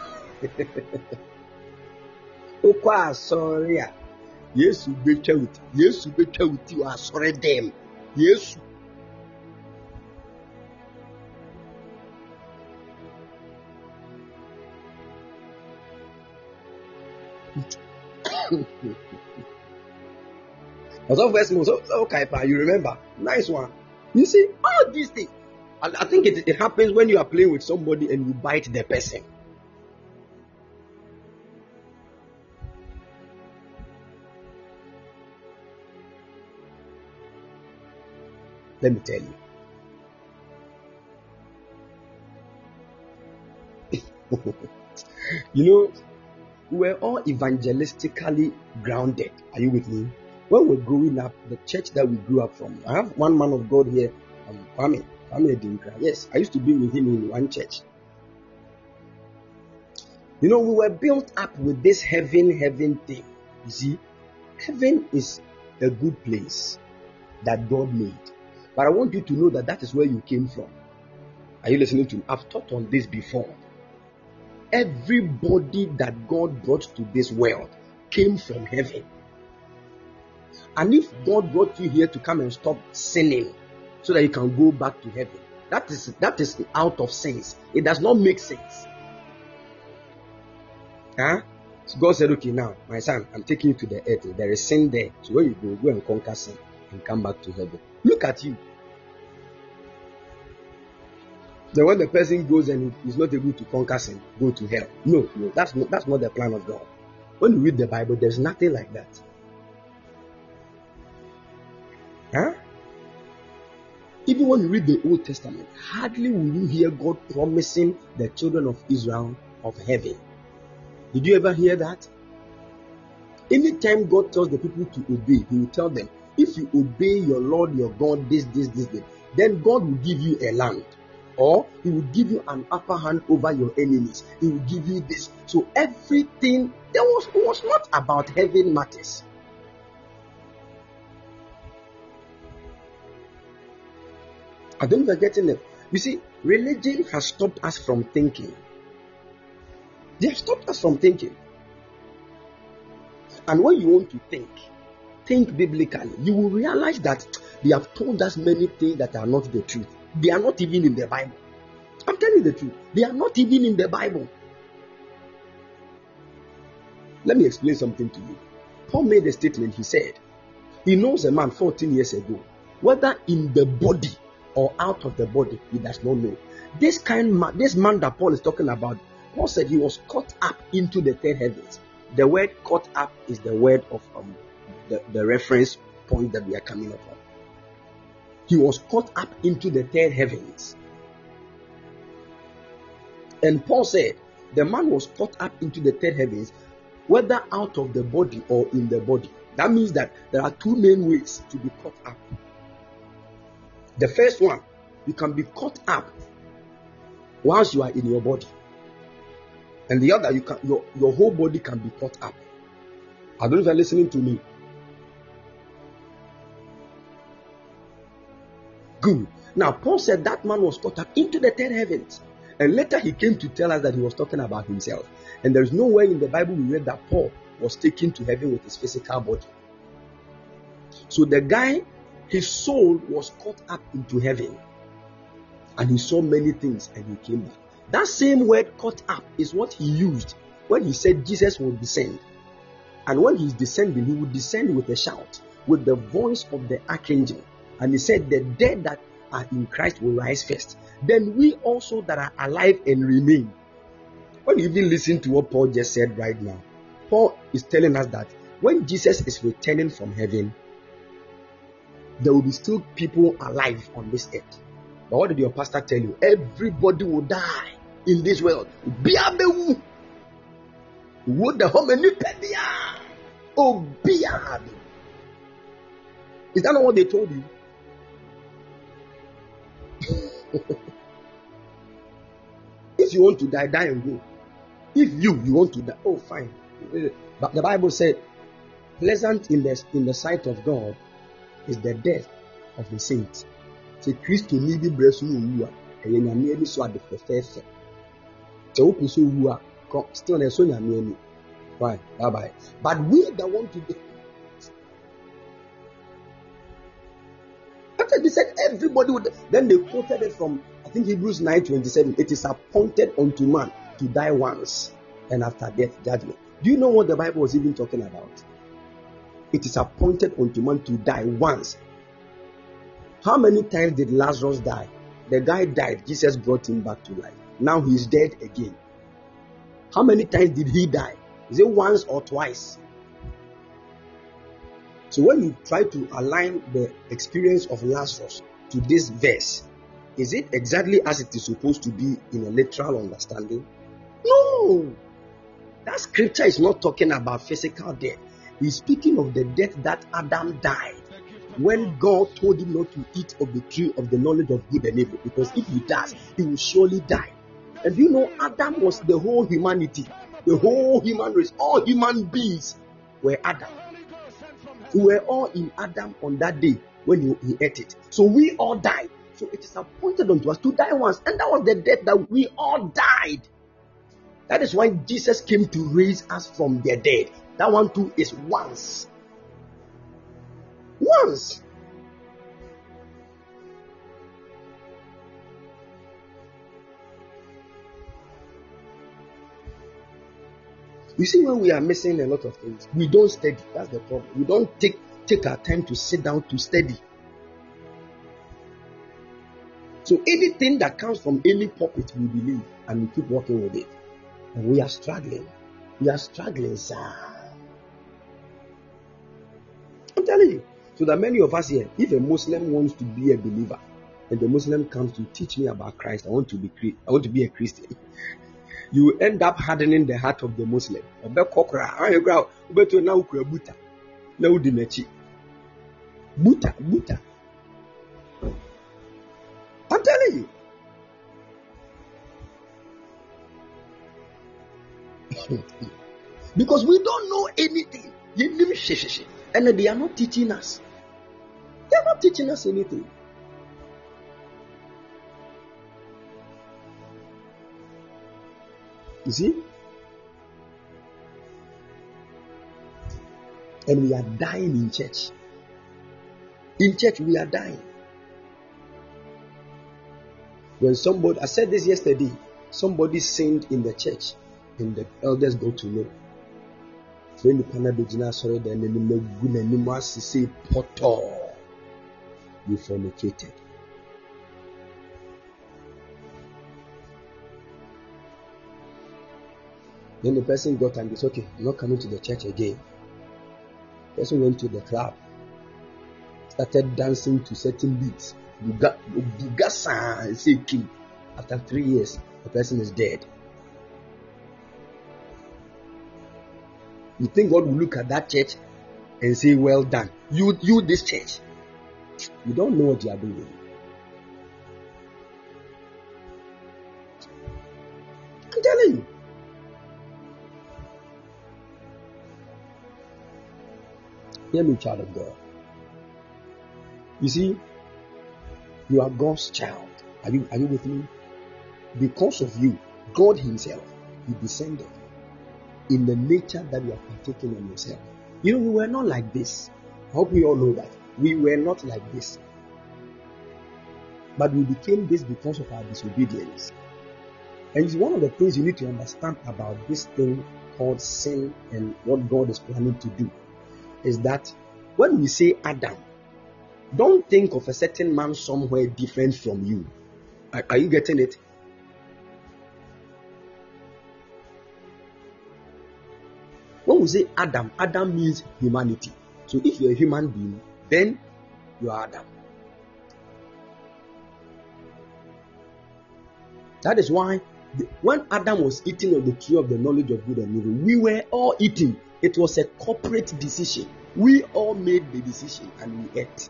wokɔ asɔre a yesu betwa wo ti yesu betwa wo ti wɔ asɔre dɛm yesu. Ɔsɔfo ɛsɛ mo so okay pa you remember? Nice one. You see all these things I, I think it, it happens when you are playing with somebody and you bite the person Let me tell you. you know, we're all evangelistically grounded. Are you with me? When we're growing up, the church that we grew up from, I have one man of God here, um, Kwame, Kwame Dinkra. Yes, I used to be with him in one church. You know, we were built up with this heaven, heaven thing. You see, heaven is a good place that God made. But I want you to know that that is where you came from. Are you listening to me? I've taught on this before. Everybody that God brought to this world came from heaven. And if God brought you here to come and stop sinning so that you can go back to heaven, that is that is out of sense. It does not make sense. Huh? So God said, Okay, now, my son, I'm taking you to the earth. There is sin there. So where you go, go and conquer sin and come back to heaven. Look at you. Then when the person goes and is not able to conquer sin, go to hell. No, no, that's not that's not the plan of God. When you read the Bible, there's nothing like that. Huh? Even when you read the Old Testament, hardly will you hear God promising the children of Israel of heaven. Did you ever hear that? Anytime God tells the people to obey, He will tell them, if you obey your Lord your God, this, this, this, then God will give you a land. Or he will give you an upper hand over your enemies. He will give you this. So everything there was was not about heaven matters. I don't know getting it. You see, religion has stopped us from thinking. They have stopped us from thinking. And when you want to think, think biblically, you will realize that they have told us many things that are not the truth. They are not even in the Bible. I'm telling you the truth. They are not even in the Bible. Let me explain something to you. Paul made a statement. He said, He knows a man 14 years ago, whether in the body or out of the body, he does not know. This kind man, this man that Paul is talking about, Paul said he was caught up into the third heavens. The word caught up is the word of um, the, the reference point that we are coming upon. He was caught up into the third heavens. And Paul said, the man was caught up into the third heavens, whether out of the body or in the body. That means that there are two main ways to be caught up. The first one, you can be caught up once you are in your body. And the other, you can your, your whole body can be caught up. I don't know if you're listening to me. Good. Now, Paul said that man was caught up into the third heavens. And later he came to tell us that he was talking about himself. And there is nowhere in the Bible we read that Paul was taken to heaven with his physical body. So the guy, his soul was caught up into heaven. And he saw many things and he came back. That same word caught up is what he used when he said Jesus will descend. And when he's descending, he will descend with a shout, with the voice of the archangel. And he said, The dead that are in Christ will rise first. Then we also that are alive and remain. When you even listen to what Paul just said right now, Paul is telling us that when Jesus is returning from heaven, there will be still people alive on this earth. But what did your pastor tell you? Everybody will die in this world. Would the home? Oh. Is that not what they told you? If you want to die, die and go. If you you want to die, oh fine. But the Bible said, pleasant in the in the sight of God is the death of the saints. Sɛ kristo ni bi brɛ so owu a ɛyɛ nyame ani so ade fɛfɛɛfɛ. Sɛ wopɛ sɛ owu a still na ɛso nyame ani. Fine, bye bye. But we that want to be said everybody would then they quoted it from I think Hebrews 9:27. It is appointed unto man to die once, and after death, judgment. Do you know what the Bible was even talking about? It is appointed unto man to die once. How many times did Lazarus die? The guy died, Jesus brought him back to life. Now he's dead again. How many times did he die? Is it once or twice? So when you try to align the experience of Lazarus to this verse, is it exactly as it is supposed to be in a literal understanding? No. That scripture is not talking about physical death. He's speaking of the death that Adam died when God told him not to eat of the tree of the knowledge of good and evil. Because if he does, he will surely die. And you know, Adam was the whole humanity, the whole human race, all human beings were Adam. We were all in Adam on that day when he, ate it. So we all died. So it is appointed unto us to die once. And that was the death that we all died. That is why Jesus came to raise us from the dead. That one too is once. Once. You see, when we are missing a lot of things, we don't study. That's the problem. We don't take take our time to sit down to study. So anything that comes from any pulpit, we believe and we keep working with it. And we are struggling. We are struggling, sir. I'm telling you. So that many of us here, if a Muslim wants to be a believer, and the Muslim comes to teach me about Christ, I want to be I want to be a Christian. You end up hardening the heart of the Muslim. Buta, buta. I'm telling you. because we don't know anything. And they are not teaching us. They are not teaching us anything. You see? And we are dying in church. In church, we are dying. When somebody, I said this yesterday, somebody sinned in the church, and the elders go to know. When the panel sorry, then the name say poto. You fornicated. Then the person got and said, okay, I'm not coming to the church again. The person went to the club, started dancing to certain beats. Bugasa and say king. After three years, the person is dead. You think God will look at that church and say, Well done. You you this church. You don't know what you are doing. I'm telling you. Me, child of God. You see, you are God's child. Are you, are you with me? Because of you, God Himself, He descended in the nature that you are partaking on yourself. You know, we were not like this. I hope we all know that. We were not like this. But we became this because of our disobedience. And it's one of the things you need to understand about this thing called sin and what God is planning to do is that when we say Adam, don't think of a certain man somewhere different from you. Are, are you getting it? When we say Adam, Adam means humanity. So if you're a human being, then you are Adam. That is why the, when Adam was eating of the tree of the knowledge of good and evil, we were all eating. It was a corporate decision. We all made the decision and we ate.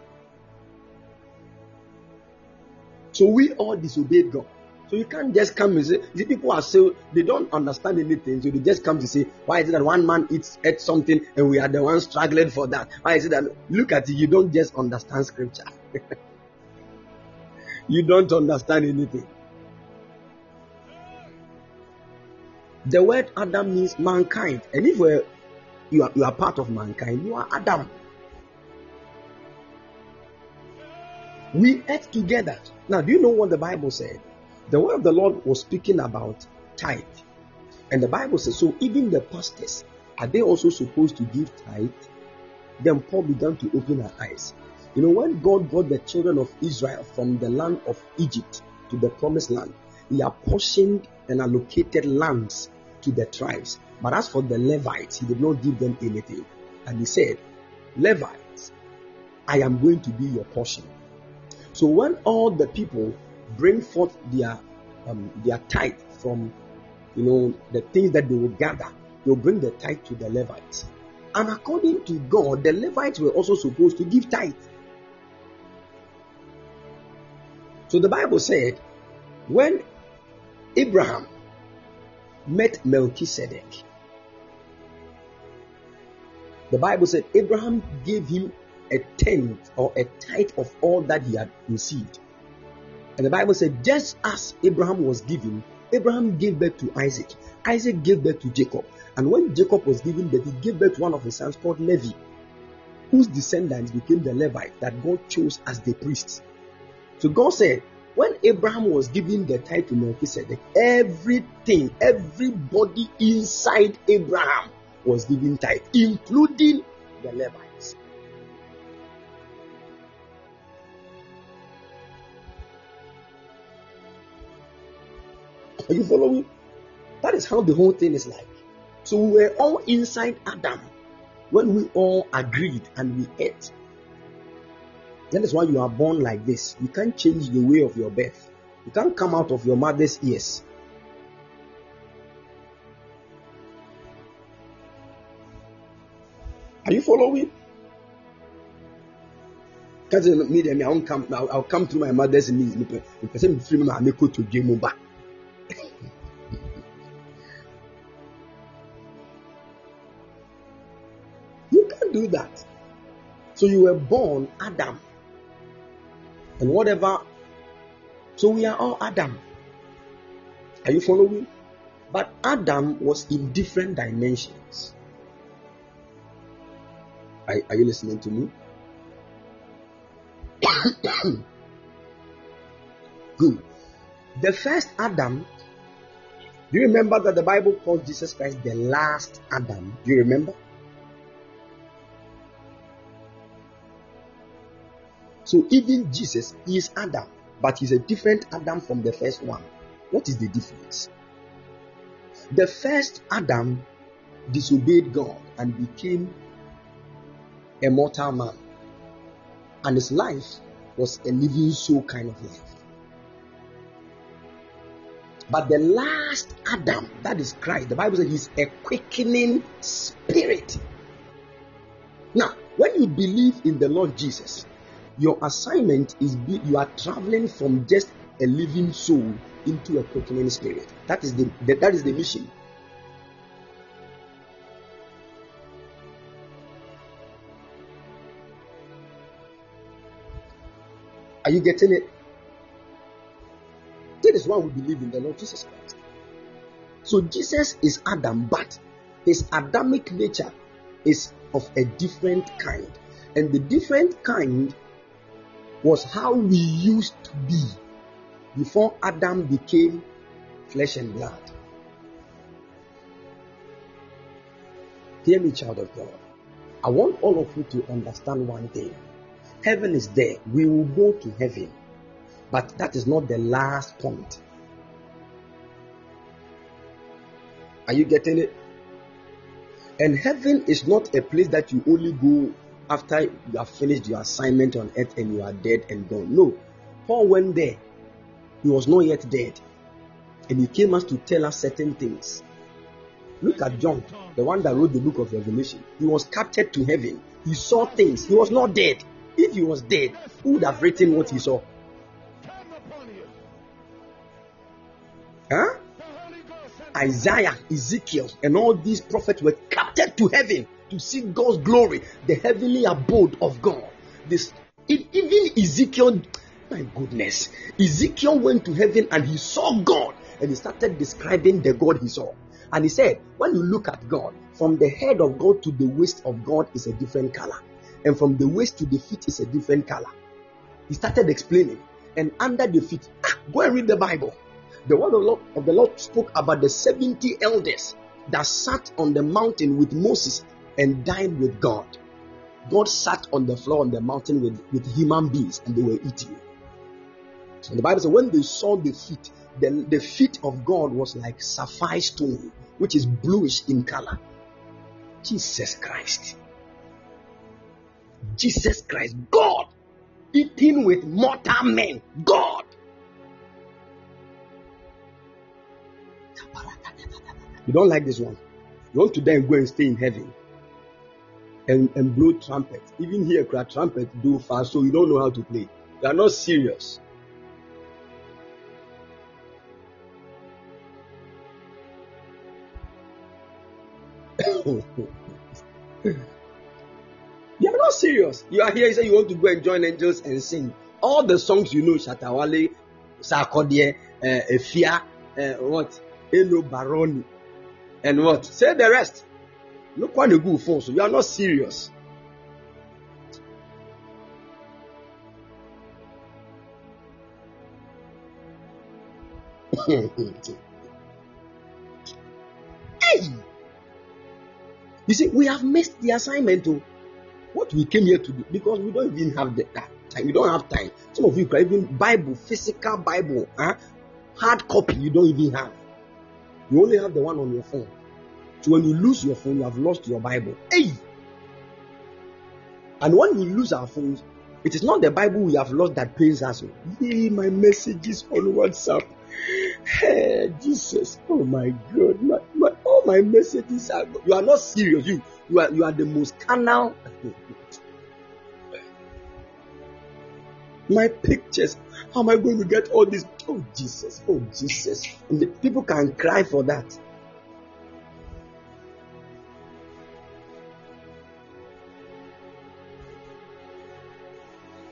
So we all disobeyed God. So you can't just come and say, the people are so, they don't understand anything. So they just come to say, why is it that one man eats ate something and we are the ones struggling for that? Why is it that, look at it, you don't just understand scripture. you don't understand anything. The word Adam means mankind. And if we're, you, are, you are part of mankind, you are Adam. We ate together. Now, do you know what the Bible said? The word of the Lord was speaking about tithe. And the Bible says, so even the pastors, are they also supposed to give tithe? Then Paul began to open her eyes. You know, when God brought the children of Israel from the land of Egypt to the promised land, he apportioned and allocated lands to the tribes. But as for the Levites, he did not give them anything. And he said, Levites, I am going to be your portion. So when all the people bring forth their um, their tithe from you know the things that they will gather, they'll bring the tithe to the Levites. And according to God, the Levites were also supposed to give tithe. So the Bible said, when Abraham met Melchizedek, the Bible said Abraham gave him a tenth or a tithe of all that he had received. And the Bible said, just as Abraham was given, Abraham gave birth to Isaac. Isaac gave birth to Jacob. And when Jacob was given birth, he gave birth to one of his sons called Levi, whose descendants became the Levites that God chose as the priests. So God said, when Abraham was giving the tithe to Melchizedek, everything, everybody inside Abraham was giving tithe, including the Levites. Are you following? That is how the whole thing is like. So we were all inside Adam when we all agreed and we ate. That is why you are born like this. You can't change the way of your birth. You can't come out of your mother's ears. Are you following? Because me, I won't come. I'll, I'll come through my mother's knees. The person free me, I make to game you can't do that. So you were born Adam. And whatever. So we are all Adam. Are you following? But Adam was in different dimensions. Are, are you listening to me? Good. The first Adam, do you remember that the Bible calls Jesus Christ the last Adam? Do you remember? So even Jesus is Adam, but he's a different Adam from the first one. What is the difference? The first Adam disobeyed God and became a mortal man, and his life was a living soul kind of life. But the last Adam, that is Christ, the Bible says he's a quickening spirit. Now, when you believe in the Lord Jesus, your assignment is be, you are traveling from just a living soul into a quickening spirit. That is the, the that is the mission. Are you getting it? That is why we believe in the Lord Jesus Christ. So Jesus is Adam, but his Adamic nature is of a different kind. And the different kind was how we used to be before Adam became flesh and blood. Hear me, child of God. I want all of you to understand one thing. Heaven is there. We will go to heaven. But that is not the last point. Are you getting it? And heaven is not a place that you only go after you have finished your assignment on earth and you are dead and gone. No. Paul went there. He was not yet dead. And he came us to tell us certain things. Look at John, the one that wrote the book of Revelation. He was captured to heaven. He saw things. He was not dead. If he was dead, who would have written what he saw? Huh? Isaiah, Ezekiel, and all these prophets were captured to heaven to see God's glory, the heavenly abode of God. This even Ezekiel, my goodness, Ezekiel went to heaven and he saw God and he started describing the God he saw. And he said, when you look at God, from the head of God to the waist of God is a different color, and from the waist to the feet is a different color. He started explaining, and under the feet, ah, go and read the Bible. The word of the, Lord, of the Lord spoke about the 70 elders that sat on the mountain with Moses and dined with God. God sat on the floor on the mountain with, with human beings and they were eating. So the Bible says when they saw the feet, the, the feet of God was like sapphire stone, which is bluish in color. Jesus Christ. Jesus Christ. God eating with mortal men. God. You don't like this one. You want to then go and stay in heaven and, and blow trumpet. Even here, cry trumpet do fast, so you don't know how to play. You are not serious. you are not serious. You are here, you say you want to go and join angels and sing. All the songs you know, Shatawale, Sarkodie, uh, Efia, uh, what? Eno Baroni, and what? Say the rest. Look what you go for. So you are not serious. hey! You see, we have missed the assignment. Oh. What we came here to do because we don't even have the time. We don't have time. Some of you can even Bible, physical Bible, huh? hard copy. You don't even have. You only have the one on your phone. When you lose your phone, you have lost your Bible. Hey! And when we lose our phones, it is not the Bible we have lost that pains us. Hey, my messages on WhatsApp. Hey, Jesus. Oh my God. My, my, all my messages are. You are not serious. You, you are, you are the most carnal. my pictures. How am I going to get all this? Oh Jesus. Oh Jesus. And the people can cry for that.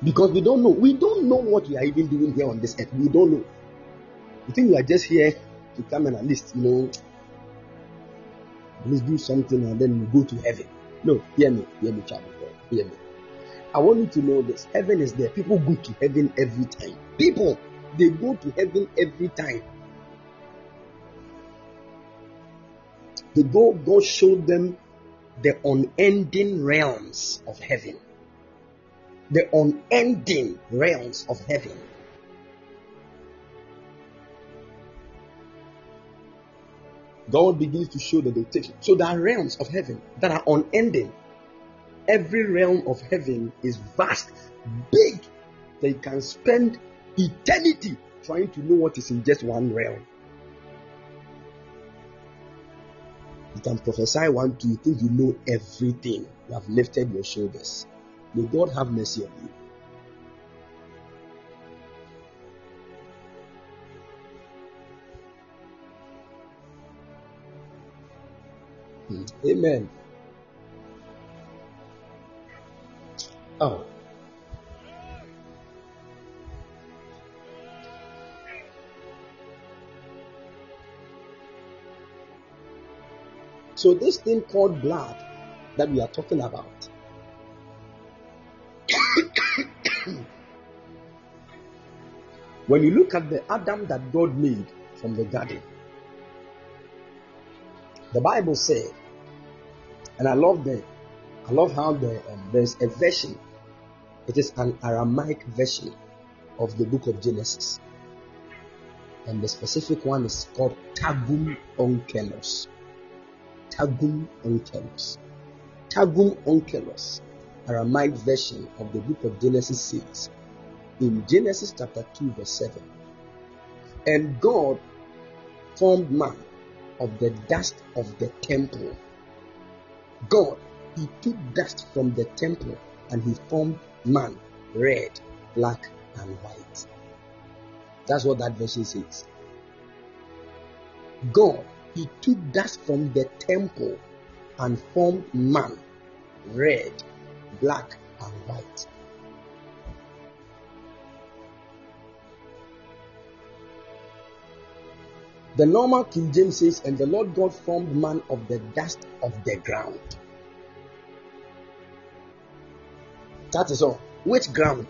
Because we don't know. We don't know what we are even doing here on this earth. We don't know. You think we are just here to come and at least, you know, at least do something and then we go to heaven. No, hear me, hear me, child of God. Hear me. I want you to know this. Heaven is there. People go to heaven every time. People, they go to heaven every time. They go, God showed them the unending realms of heaven. The unending realms of heaven. God begins to show the dictation. So there are realms of heaven that are unending. Every realm of heaven is vast, big. They can spend eternity trying to know what is in just one realm. You can prophesy one, two, you think you know everything. You have lifted your shoulders. May God have mercy on you. Amen. Oh. So this thing called blood that we are talking about. When you look at the Adam that God made from the garden, the Bible said, and I love the, I love how the um, there's a version. It is an Aramaic version of the book of Genesis, and the specific one is called Targum Onkelos. Targum Onkelos. Targum Onkelos, Aramaic version of the book of Genesis says in Genesis chapter 2, verse 7, and God formed man of the dust of the temple. God, He took dust from the temple and He formed man, red, black, and white. That's what that version says. God, He took dust from the temple and formed man, red, black, and white. The normal King James says, And the Lord God formed man of the dust of the ground. That is all. Which ground?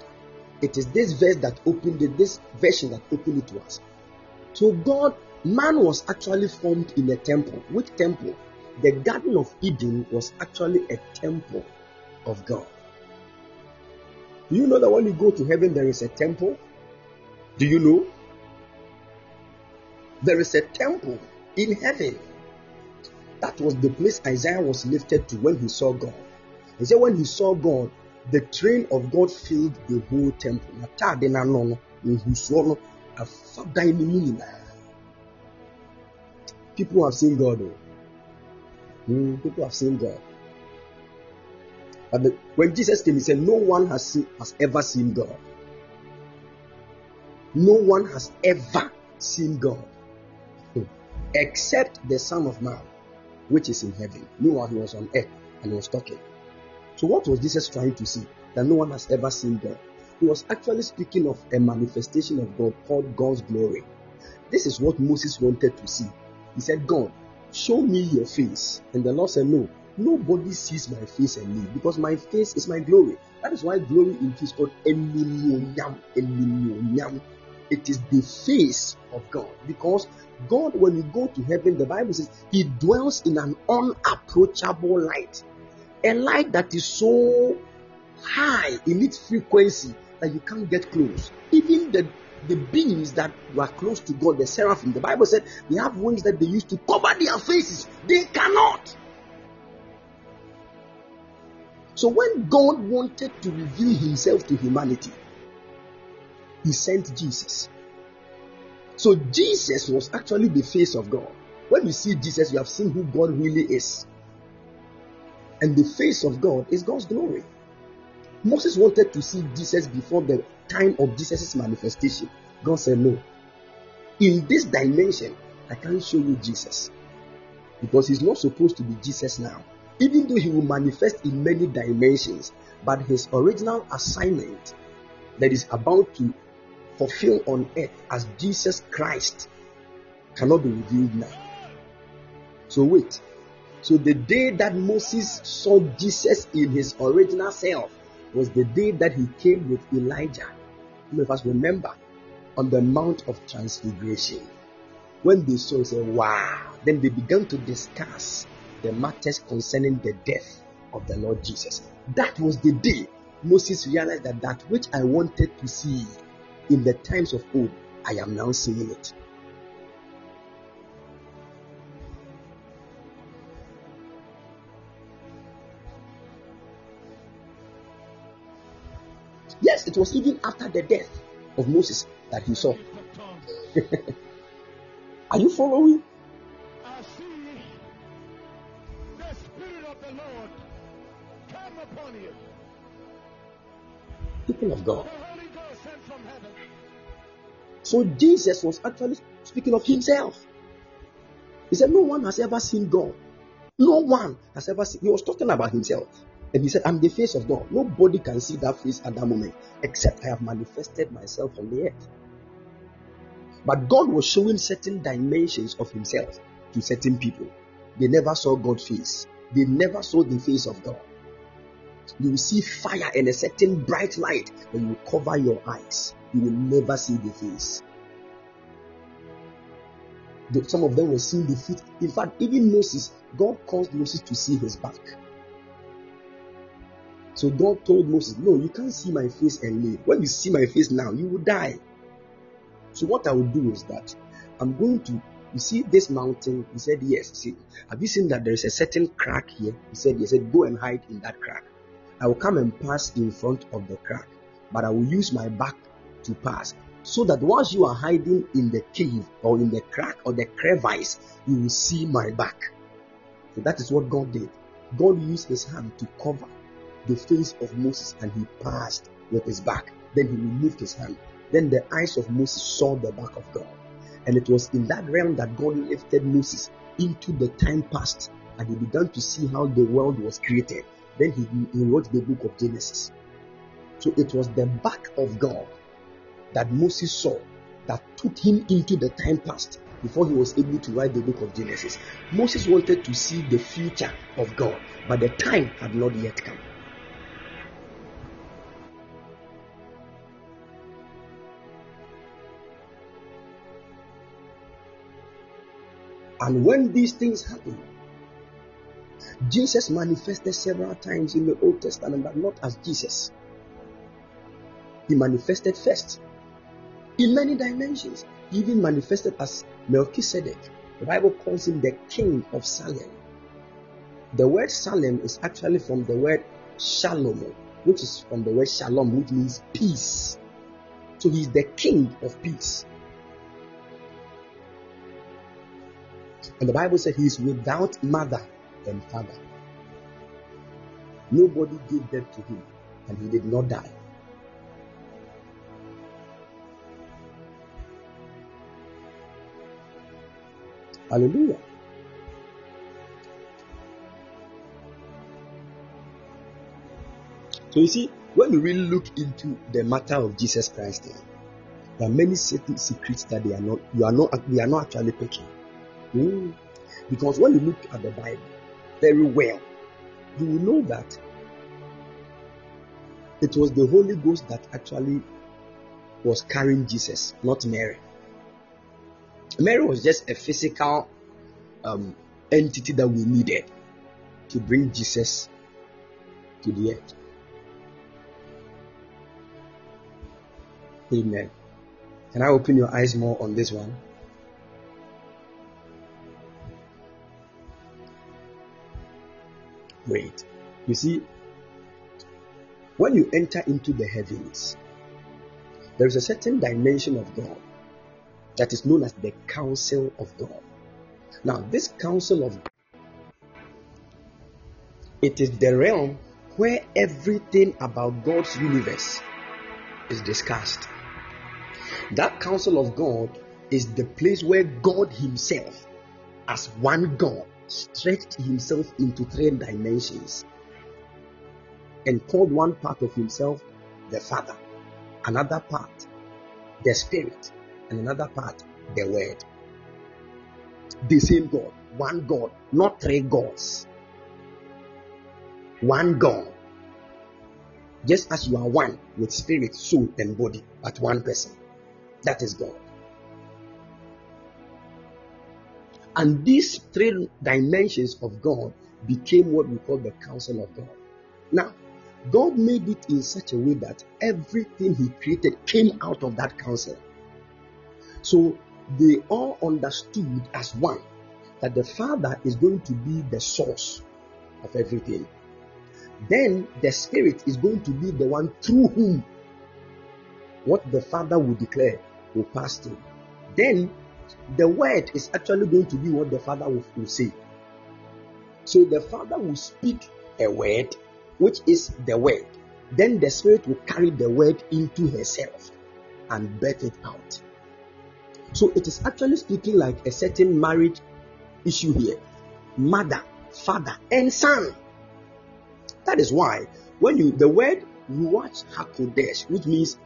It is this verse that opened it, this version that opened it to us. So God, man was actually formed in a temple. Which temple? The Garden of Eden was actually a temple of God. Do you know that when you go to heaven, there is a temple? Do you know? There is a temple in heaven. That was the place Isaiah was lifted to when he saw God. He said, when he saw God, the train of God filled the whole temple. People have seen God. Oh. Mm, people have seen God. But the, when Jesus came, he said, No one has, seen, has ever seen God. No one has ever seen God except the Son of Man, which is in heaven. Meanwhile, he was on earth and he was talking. So, what was Jesus trying to see? That no one has ever seen God. He was actually speaking of a manifestation of God called God's glory. This is what Moses wanted to see. He said, God, show me your face. And the Lord said, No, nobody sees my face and me because my face is my glory. That is why glory in is called Eminonyam. Eminonyam. It is the face of God because God, when you go to heaven, the Bible says He dwells in an unapproachable light, a light that is so high in its frequency that you can't get close. Even the the beings that were close to God, the seraphim, the Bible said they have wings that they used to cover their faces. They cannot. So when God wanted to reveal himself to humanity, he sent Jesus. So Jesus was actually the face of God. When you see Jesus, you have seen who God really is. And the face of God is God's glory. Moses wanted to see Jesus before the time of Jesus' manifestation. God said, No. In this dimension, I can't show you Jesus. Because he's not supposed to be Jesus now. Even though he will manifest in many dimensions, but his original assignment that is about to fulfill on earth as Jesus Christ cannot be revealed now. So wait. So the day that Moses saw Jesus in his original self was the day that he came with Elijah. Many of us remember on the Mount of Transfiguration. When they saw, said, Wow. Then they began to discuss the matters concerning the death of the Lord Jesus. That was the day Moses realized that that which I wanted to see in the times of old, I am now seeing it. Yes, it was even after the death of Moses that he saw. Are you following? I see the Spirit of the Lord come upon you. People of God. So Jesus was actually speaking of himself. He said, No one has ever seen God. No one has ever seen. He was talking about himself. And he said, I'm the face of God. Nobody can see that face at that moment except I have manifested myself on the earth. But God was showing certain dimensions of himself to certain people. They never saw God's face, they never saw the face of God. You will see fire and a certain bright light, but you will cover your eyes. You will never see the face. Some of them were seeing the feet. In fact, even Moses, God caused Moses to see his back. So God told Moses, No, you can't see my face and live. When you see my face now, you will die. So what I will do is that I'm going to you see this mountain? He said, Yes. See, have you seen that there is a certain crack here? He said, Yes. He said, Go and hide in that crack. I will come and pass in front of the crack, but I will use my back to pass. So that once you are hiding in the cave or in the crack or the crevice, you will see my back. So that is what God did. God used his hand to cover the face of Moses and he passed with his back. Then he removed his hand. Then the eyes of Moses saw the back of God. And it was in that realm that God lifted Moses into the time past and he began to see how the world was created. Then he, he wrote the book of Genesis. So it was the back of God that Moses saw that took him into the time past before he was able to write the book of Genesis. Moses wanted to see the future of God, but the time had not yet come. And when these things happen, Jesus manifested several times in the Old Testament, but not as Jesus. He manifested first in many dimensions. He even manifested as Melchizedek. The Bible calls him the king of Salem. The word Salem is actually from the word Shalom, which is from the word Shalom, which means peace. So he's the king of peace. And the Bible said he is without mother and father. Nobody gave birth to him, and he did not die. Hallelujah. So you see, when we really look into the matter of Jesus Christ, eh, there are many certain secrets that they are not, you are not, we are not actually picking. Hmm. Because when you look at the Bible very well, you will know that it was the Holy Ghost that actually was carrying Jesus, not Mary. Mary was just a physical um, entity that we needed to bring Jesus to the earth. Amen. Can I open your eyes more on this one? Wait. You see, when you enter into the heavens, there is a certain dimension of God that is known as the counsel of God. Now, this counsel of God, it is the realm where everything about God's universe is discussed. That counsel of God is the place where God Himself, as one God, stretched Himself into three dimensions and called one part of Himself the Father, another part the Spirit, and another part the Word. The same God. one God, not three gods. One God. Just as you are one with spirit, soul, and body, but one person. That is God. And these three dimensions of God became what we call the counsel of God. Now, God made it in such a way that everything He created came out of that counsel. So they all understood as one that the Father is going to be the source of everything. Then the Spirit is going to be the one through whom what the Father will declare will pass through. Then the Word is actually going to be what the Father will, will say. So the Father will speak a word, which is the Word. Then the Spirit will carry the Word into herself and birth it out. So it is actually speaking like a certain marriage issue here mother, father, and son. That is why when you the word Ruach Hakodesh, which means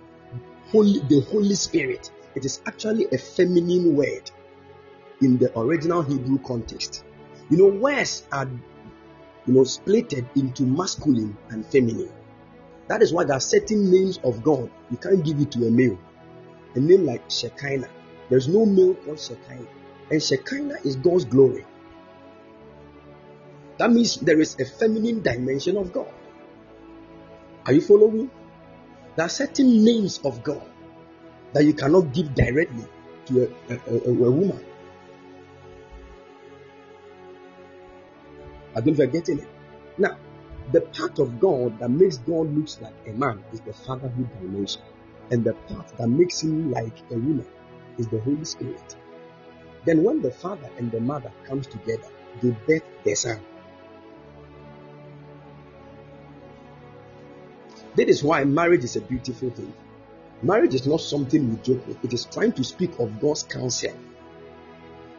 holy the Holy Spirit, it is actually a feminine word in the original Hebrew context. You know, words are you know splitted into masculine and feminine. That is why there are certain names of God you can't give it to a male. A name like Shekinah. There's no male called Shekinah. And Shekinah is God's glory. That means there is a feminine dimension of God. Are you following? There are certain names of God that you cannot give directly to a, a, a, a woman. I don't forgetting it. Now, the part of God that makes God looks like a man is the fatherhood dimension, and the part that makes him like a woman is the Holy Spirit. Then, when the father and the mother comes together, they birth their son. That is why marriage is a beautiful thing. Marriage is not something we joke with, it is trying to speak of God's counsel.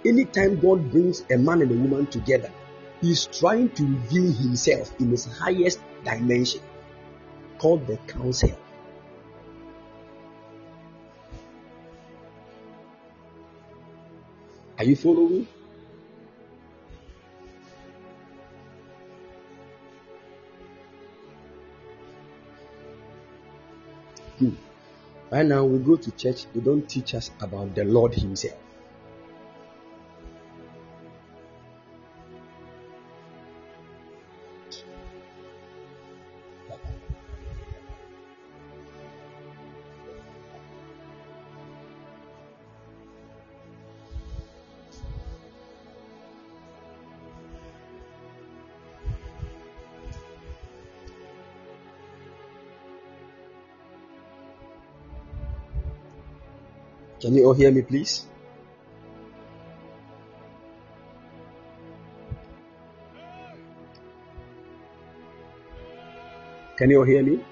Anytime God brings a man and a woman together, He is trying to reveal Himself in His highest dimension, called the counsel. Are you following? Hmm. Right now, we go to church, they don't teach us about the Lord Himself. Can you all hear me, please? Can you all hear me?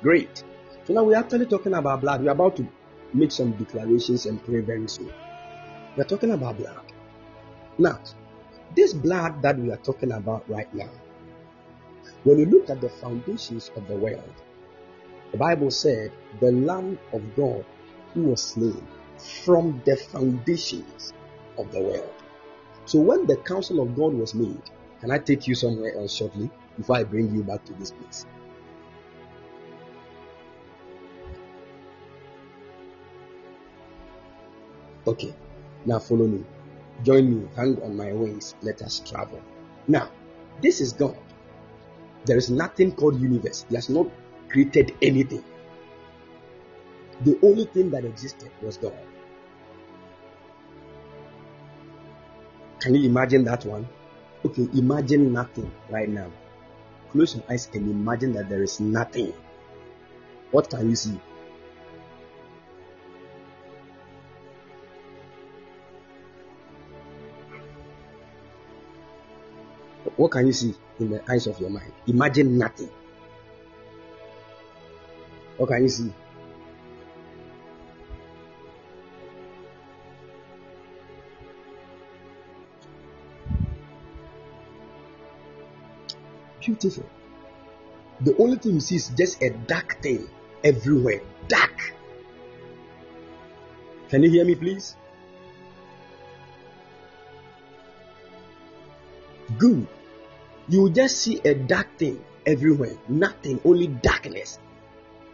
Great. So now we're actually talking about blood. We're about to make some declarations and pray very soon. We're talking about blood. Now, this blood that we are talking about right now, when you look at the foundations of the world, the Bible said the Lamb of God who was slain from the foundations of the world. So when the counsel of God was made, can I take you somewhere else shortly before I bring you back to this place? Okay, now follow me. Join me, hang on my wings, let us travel. Now, this is God. There is nothing called universe. He has not created anything. The only thing that existed was God. Can you imagine that one? Okay, imagine nothing right now. Close your eyes and imagine that there is nothing. What can you see? What can you see in the eyes of your mind? Imagine nothing. What can you see? Beautiful. The only thing you see is just a dark thing everywhere. Dark. Can you hear me, please? Good. You just see a dark thing everywhere. Nothing, only darkness.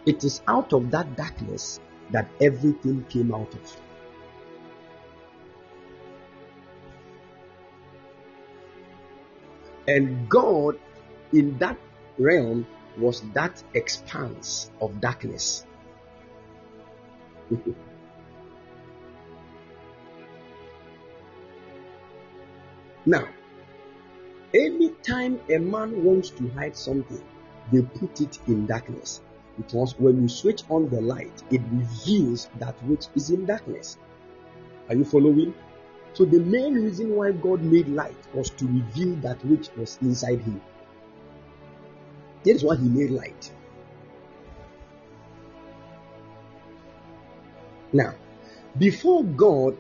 It is out of that darkness that everything came out of. And God in that realm was that expanse of darkness. now, anytime a man wants to hide something, they put it in darkness. Because when you switch on the light, it reveals that which is in darkness. Are you following? So the main reason why God made light was to reveal that which was inside him. That is why he made light. Now, before God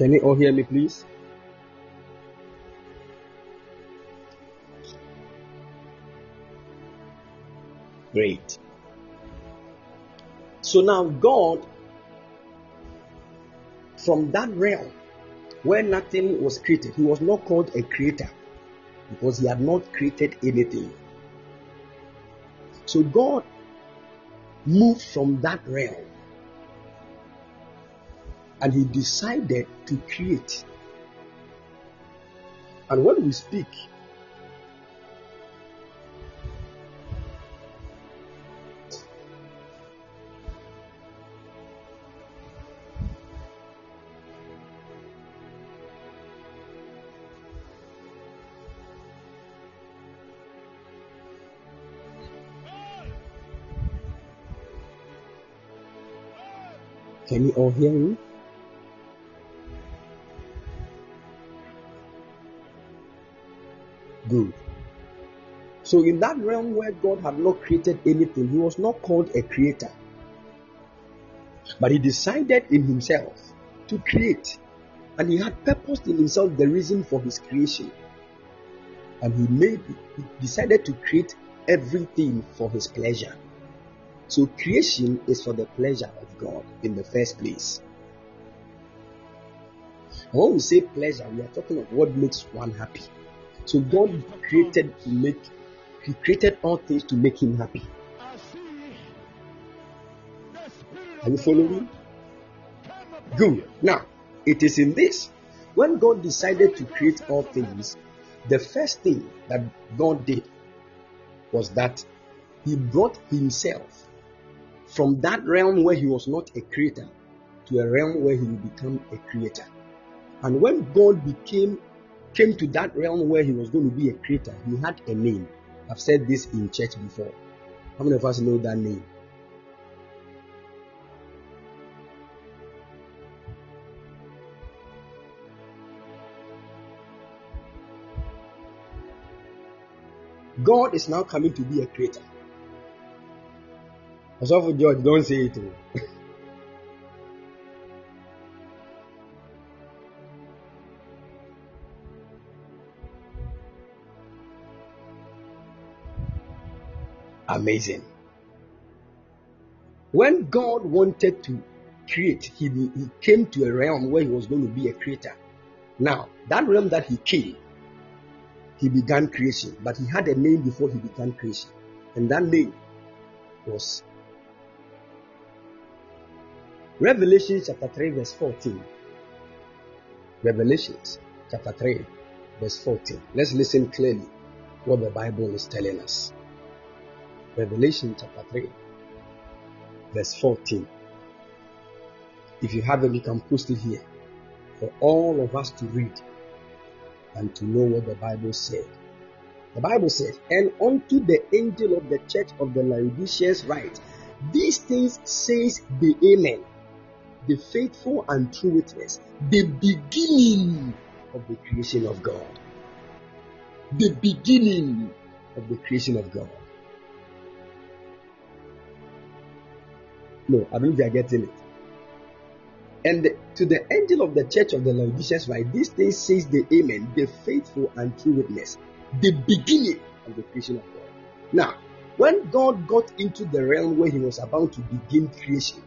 Can you all hear me, please? Great. So now, God, from that realm where nothing was created, He was not called a creator because He had not created anything. So God moved from that realm and he decided to create. And when we speak, you all hear me? Good. So, in that realm where God had not created anything, he was not called a creator. But he decided in himself to create. And he had purposed in himself the reason for his creation. And he made he decided to create everything for his pleasure. So creation is for the pleasure of God in the first place. When we say pleasure, we are talking of what makes one happy. So God created to make He created all things to make him happy. Are you following? Good. Now, it is in this. When God decided to create all things, the first thing that God did was that He brought Himself from that realm where He was not a creator to a realm where He will become a creator. And when God became came to that realm where he was going to be a creator, he had a name. I've said this in church before. How many of us know that name? God is now coming to be a creator. As of George, don't say it. Amazing. When God wanted to create, he, he came to a realm where he was going to be a creator. Now, that realm that he came, he began creation, but he had a name before he began creation. And that name was Revelation chapter 3, verse 14. Revelations chapter 3, verse 14. Let's listen clearly what the Bible is telling us. Revelation chapter 3, verse 14. If you have it, you can post it here for all of us to read and to know what the Bible said. The Bible says, And unto the angel of the church of the Laodiceans write, These things says the Amen, the faithful and true witness, the beginning of the creation of God. The beginning of the creation of God. No, I believe they are getting it. And the- to the angel of the church of the Laodiceans, right, this thing says the Amen, the faithful and true witness, the beginning of the creation of God. Now, when God got into the realm where He was about to begin creation,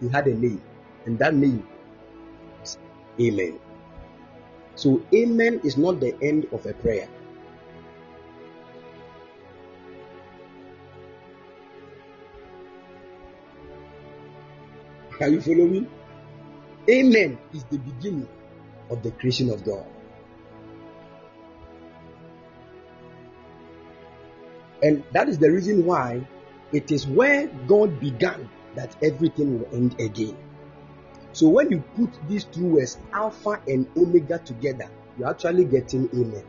He had a name, and that name is Amen. So, Amen is not the end of a prayer. Are you following? Me? Amen is the beginning of the creation of God. And that is the reason why it is where God began that everything will end again. So when you put these two words, Alpha and Omega, together, you're actually getting Amen.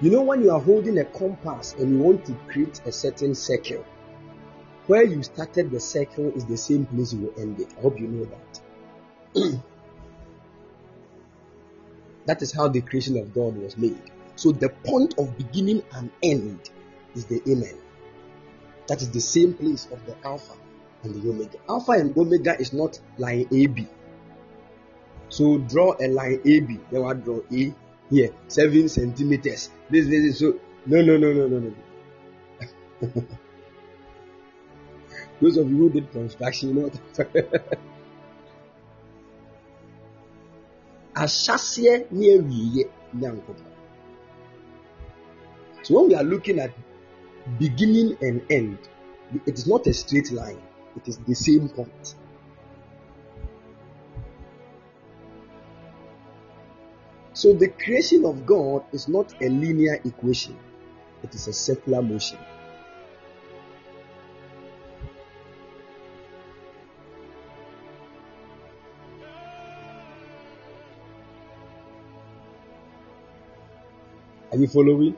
You know, when you are holding a compass and you want to create a certain circle, where you started the circle is the same place you will end it. I hope you know that. that is how the creation of God was made. So the point of beginning and end is the Amen. That is the same place of the Alpha and the Omega. Alpha and Omega is not line AB. So draw a line AB. Then I draw A here, seven centimeters. This, this is so. No, no, no, no, no, no. Those of you who did construction, you know what ahyɛseɛ ne awieɛ nyankopɔn so when we are looking at beginning and end it is not a straight line. It is the same point. So the creation of god is not a linear equation. It is a circular motion. Are you following?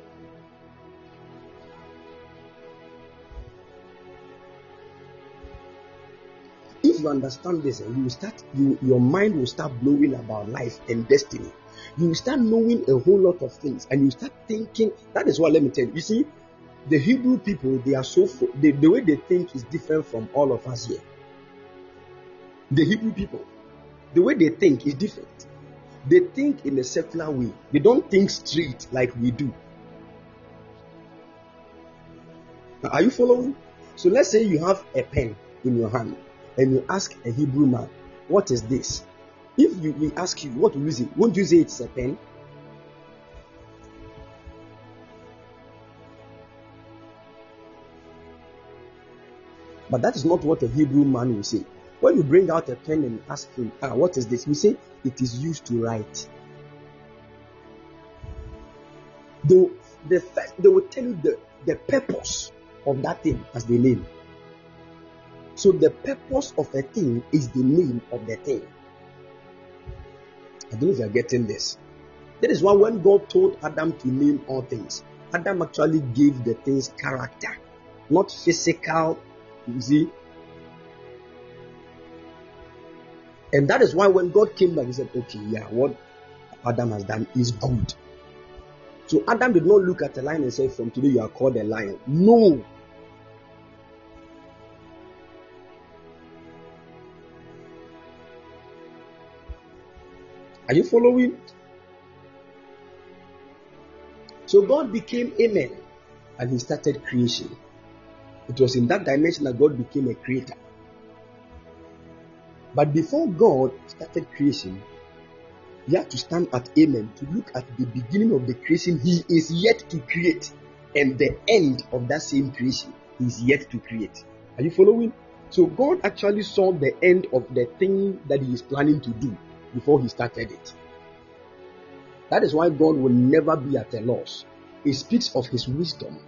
If you understand this, and you will start, you your mind will start blowing about life and destiny. You will start knowing a whole lot of things, and you start thinking. That is what let me tell you. You see, the Hebrew people, they are so fo- the, way they think is different from all of us here. The Hebrew people, the way they think is different. They think in a circular way. They don't think straight like we do. Now, Are you following? So let's say you have a pen in your hand and you ask a Hebrew man, What is this? If you we ask you, What you say? Won't you say it's a pen? But that is not what a Hebrew man will say. When you bring out a pen and ask him, ah, what is this? We say it is used to write. Though the first they will tell you the, the purpose of that thing as the name. So the purpose of a thing is the name of the thing. I don't know if you are getting this. That is why when God told Adam to name all things, Adam actually gave the things character, not physical. You see, And that is why when God came back, he said, Okay, yeah, what Adam has done is good. So Adam did not look at the lion and say, From today you are called a lion. No. Are you following? So God became Amen and he started creation. It was in that dimension that God became a creator. But before God started creation, you have to stand at Amen to look at the beginning of the creation He is yet to create and the end of that same creation He is yet to create. Are you following? So God actually saw the end of the thing that He is planning to do before He started it. That is why God will never be at a loss. He speaks of His wisdom.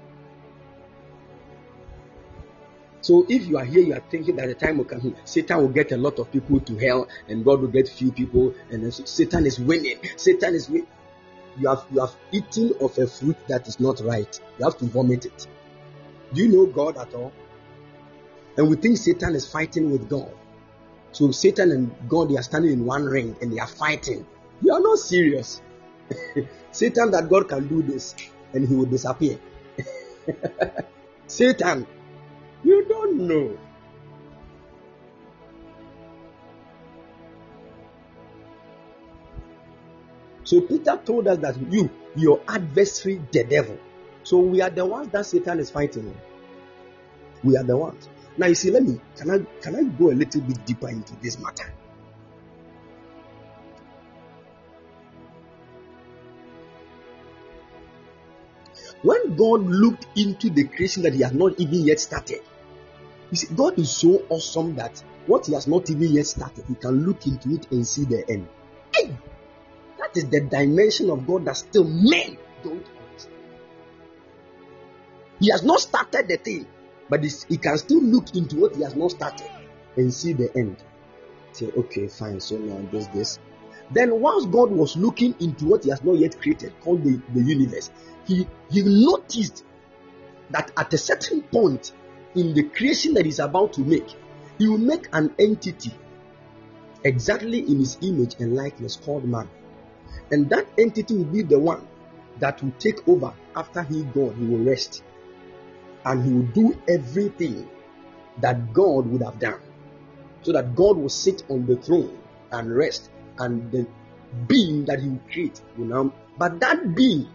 So if you are here, you are thinking that the time will come, Satan will get a lot of people to hell, and God will get few people, and then Satan is winning. Satan is winning. You have you have eaten of a fruit that is not right. You have to vomit it. Do you know God at all? And we think Satan is fighting with God. So Satan and God they are standing in one ring and they are fighting. You are not serious. Satan that God can do this and he will disappear. Satan, you don't know. So Peter told us that you, your adversary, the devil. So we are the ones that Satan is fighting. We are the ones. Now you see, let me can I can I go a little bit deeper into this matter? When God looked into the creation that He has not even yet started, you see, God is so awesome that what He has not even yet started, He can look into it and see the end. Hey! That is the dimension of God that still men don't understand. He has not started the thing, but he can still look into what he has not started and see the end. Say, okay, fine, so now this, this. Then, once God was looking into what he has not yet created, called the, the universe, he, he noticed that at a certain point in the creation that he's about to make, he will make an entity exactly in his image and likeness called man. And that entity will be the one that will take over after he gone. He will rest. And he will do everything that God would have done. So that God will sit on the throne and rest. And the being that he will create will now. But that being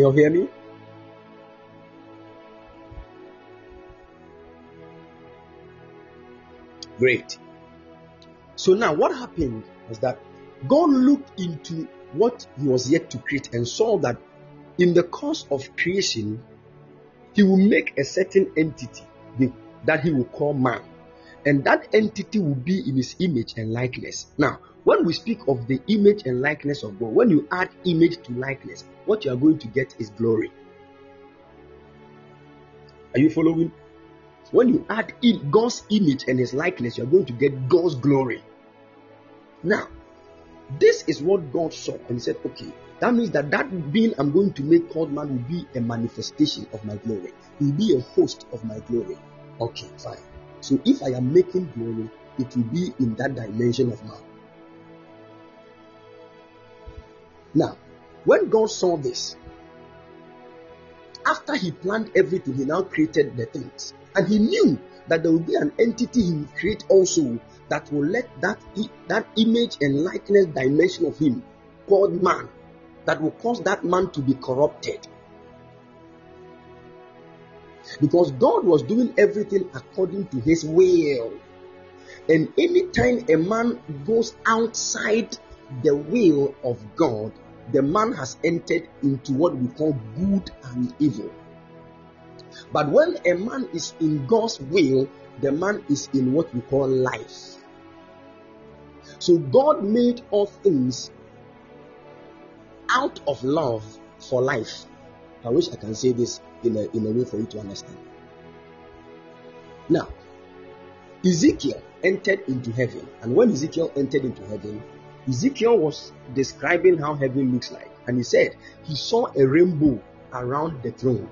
Can you hear me? Great. So now what happened was that God looked into what he was yet to create and saw that in the course of creation, he will make a certain entity that he will call man. And that entity will be in his image and likeness. Now, when we speak of the image and likeness of God, when you add image to likeness, what you are going to get is glory. Are you following? When you add in God's image and his likeness, you are going to get God's glory. Now, this is what God saw and he said, okay, that means that that being I'm going to make called man will be a manifestation of my glory. He will be a host of my glory. Okay, fine. So if I am making glory, it will be in that dimension of man. Now, when God saw this, after he planned everything, he now created the things. And he knew that there will be an entity he will create also that will let that, that image and likeness dimension of him called man that will cause that man to be corrupted. Because God was doing everything according to his will. And anytime a man goes outside the will of God, the man has entered into what we call good and evil. But when a man is in God's will, the man is in what we call life. So God made all things out of love for life. I wish I can say this in a, in a way for you to understand. Now, Ezekiel entered into heaven, and when Ezekiel entered into heaven, Ezekiel was describing how heaven looks like, and he said he saw a rainbow around the throne.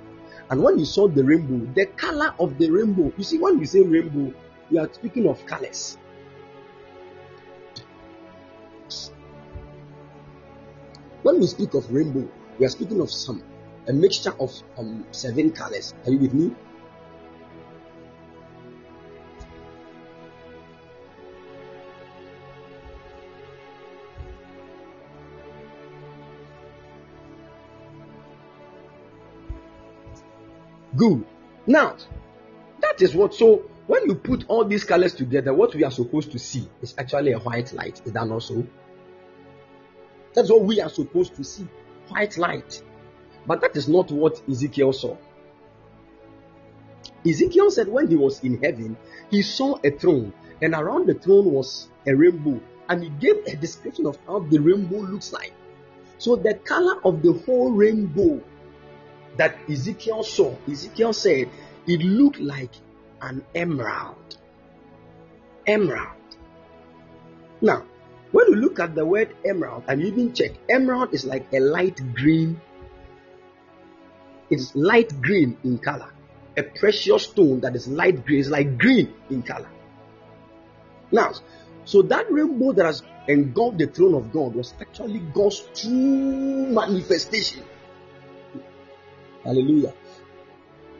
And when he saw the rainbow, the color of the rainbow, you see, when we say rainbow, we are speaking of colors. When we speak of rainbow, we are speaking of some a mixture of um, seven colors. Are you with me? Good. Now, that is what. So, when you put all these colors together, what we are supposed to see is actually a white light. Is that not so? That's what we are supposed to see white light. But that is not what Ezekiel saw. Ezekiel said when he was in heaven, he saw a throne, and around the throne was a rainbow, and he gave a description of how the rainbow looks like. So the color of the whole rainbow that Ezekiel saw, Ezekiel said it looked like an emerald. Emerald. Now, when you look at the word emerald and you even check, emerald is like a light green. It's light green in color. A precious stone that is light green, is like green in color. Now, so that rainbow that has engulfed the throne of God was actually God's true manifestation. Hallelujah.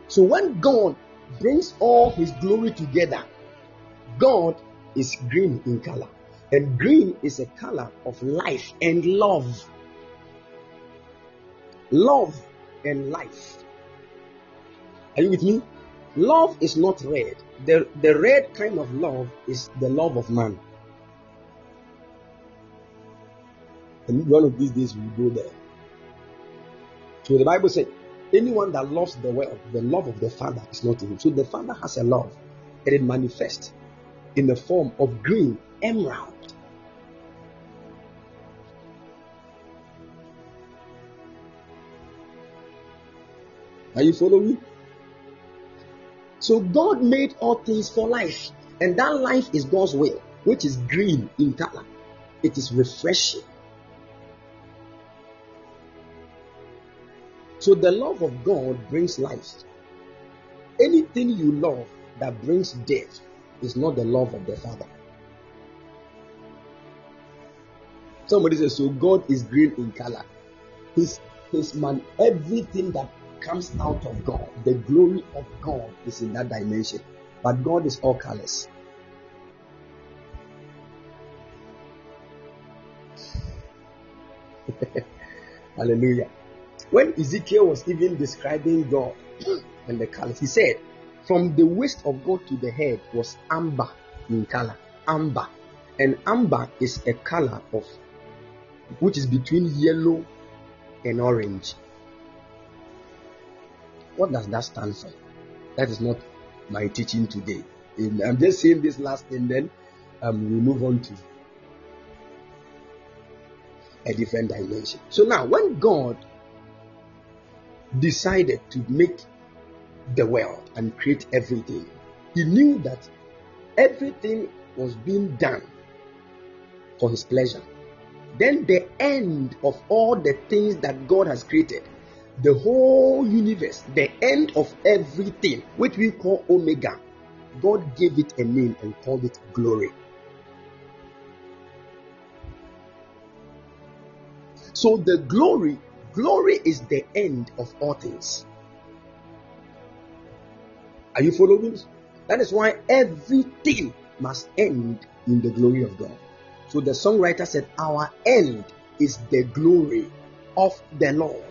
So when God brings all his glory together, God is green in color. And green is a color of life and love. Love and life. Are you with me? Love is not red. The, the red kind of love is the love of man. And one of these days we'll go there. So the Bible said, anyone that loves the world, the love of the Father is not in him. So the Father has a love, and it manifests in the form of green emerald. Are you following? So God made all things for life, and that life is God's will, which is green in color. It is refreshing. So the love of God brings life. Anything you love that brings death is not the love of the Father. Somebody says, so God is green in color. His his man, everything that comes out of God, the glory of God is in that dimension. But God is all colors. Hallelujah. When Ezekiel was even describing God and the colors, he said, From the waist of God to the head was amber in color. Amber. And amber is a color of which is between yellow and orange. What does that stand for? That is not my teaching today. I'm just saying this last thing, then um, we move on to a different dimension. So now, when God decided to make the world and create everything, he knew that everything was being done for his pleasure. Then the end of all the things that God has created, the whole universe, the end of everything, which we call Omega, God gave it a name and called it glory. So the glory Glory is the end of all things. Are you following? That is why everything must end in the glory of God. So the songwriter said, Our end is the glory of the Lord.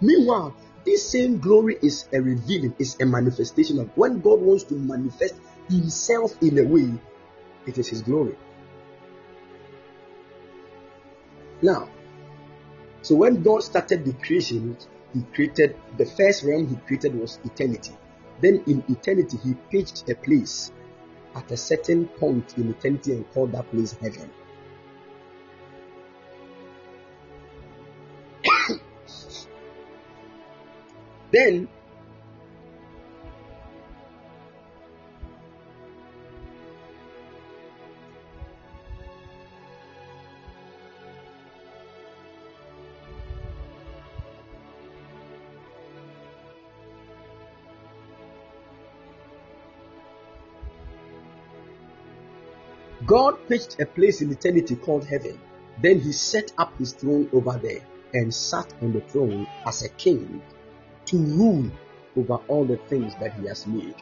Meanwhile, this same glory is a revealing, is a manifestation of when God wants to manifest Himself in a way, it is His glory. Now, so when God started the creation, He created the first realm He created was eternity. Then in eternity, He pitched a place at a certain point in eternity and called that place heaven. then pitched a place in eternity called heaven. Then he set up his throne over there and sat on the throne as a king to rule over all the things that he has made.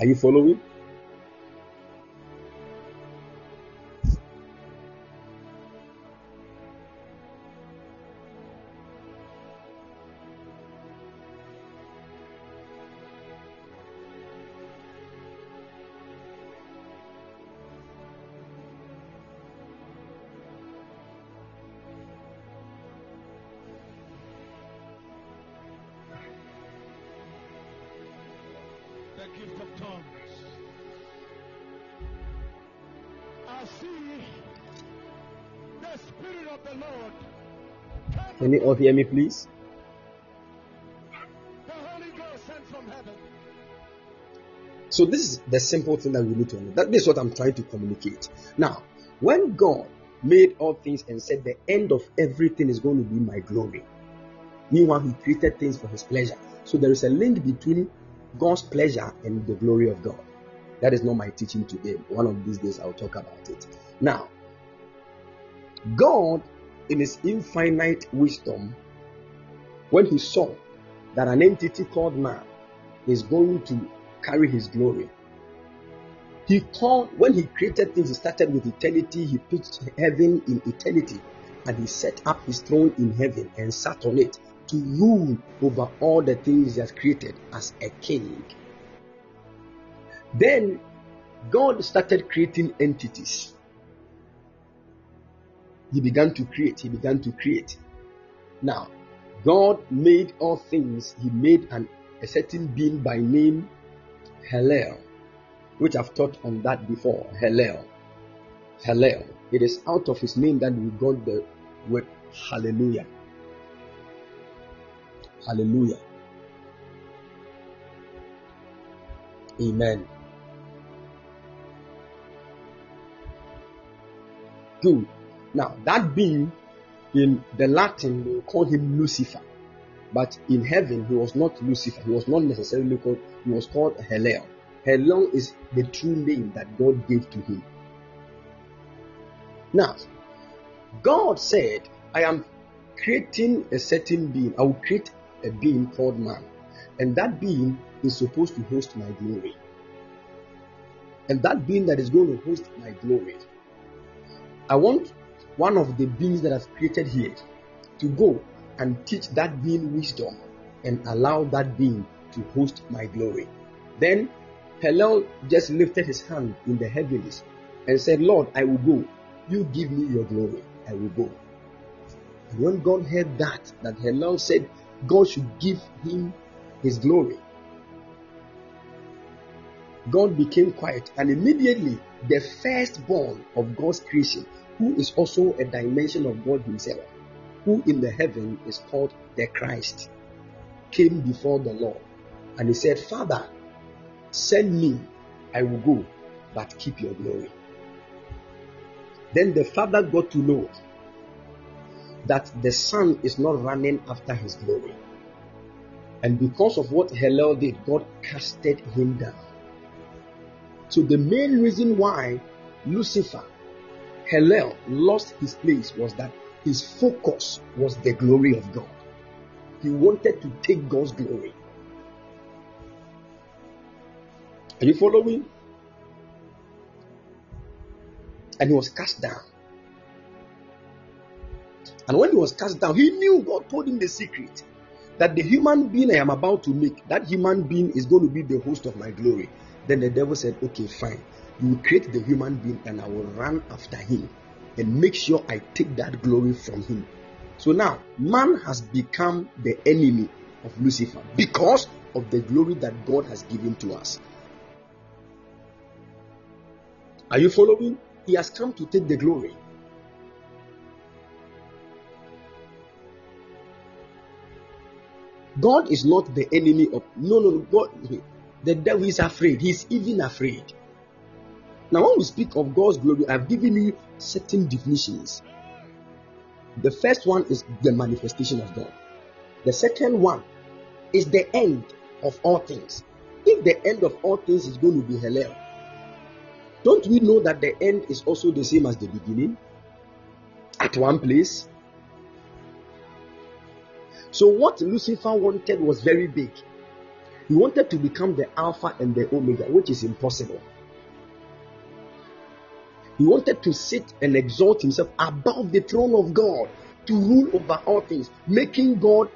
Are you following? All hear me, please? So this is the simple thing that we need to know. That is what I'm trying to communicate. Now, when God made all things and said the end of everything is going to be my glory. Meanwhile, He created things for His pleasure. So there is a link between God's pleasure and the glory of God. That is not my teaching today. One of these days I'll talk about it. Now, God, in His infinite wisdom, when He saw that an entity called man is going to carry His glory, He called, when He created things, He started with eternity, He put heaven in eternity, and He set up His throne in heaven and sat on it to rule over all the things He has created as a king. Then God started creating entities. He began to create, He began to create. Now, God made all things, He made an, a certain being by name Hallel, which I've taught on that before. Hallel. Hallel. It is out of His name that we got the word Hallelujah. Hallelujah. Amen. Good. Now, that being in the Latin, we call him Lucifer. But in heaven, he was not Lucifer. He was not necessarily called, he was called Hellel. Hellel is the true name that God gave to him. Now, God said, I am creating a certain being. I will create a being called man. And that being is supposed to host my glory. And that being that is going to host my glory, I want one of the beings that I've created here to go and teach that being wisdom and allow that being to host my glory. Then Hillel just lifted his hand in the heavens and said, Lord, I will go. You give me your glory. I will go. And when God heard that, that Hillel said God should give him his glory, God became quiet, and immediately the firstborn of God's creation, who is also a dimension of God Himself, who in the heaven is called the Christ, came before the Lord and he said, Father, send me, I will go, but keep your glory. Then the father got to know that the son is not running after his glory. And because of what Hillel did, God casted him down. So the main reason why Lucifer, Hillel, lost his place was that his focus was the glory of God. He wanted to take God's glory. Are you following? And he was cast down. And when he was cast down, he knew God told him the secret that the human being I am about to make, that human being is going to be the host of my glory. Then the devil said, Okay, fine. You will create the human being and I will run after him and make sure I take that glory from him. So now, man has become the enemy of Lucifer because of the glory that God has given to us. Are you following? He has come to take the glory. God is not the enemy of no no God the devil is afraid, he's even afraid. Now, when we speak of God's glory, I've given you certain definitions. The first one is the manifestation of God, the second one is the end of all things. If the end of all things is going to be hell, don't we know that the end is also the same as the beginning at one place? So, what Lucifer wanted was very big. He wanted to become the Alpha and the Omega, which is impossible. He wanted to sit and exalt himself above the throne of God to rule over all things, making God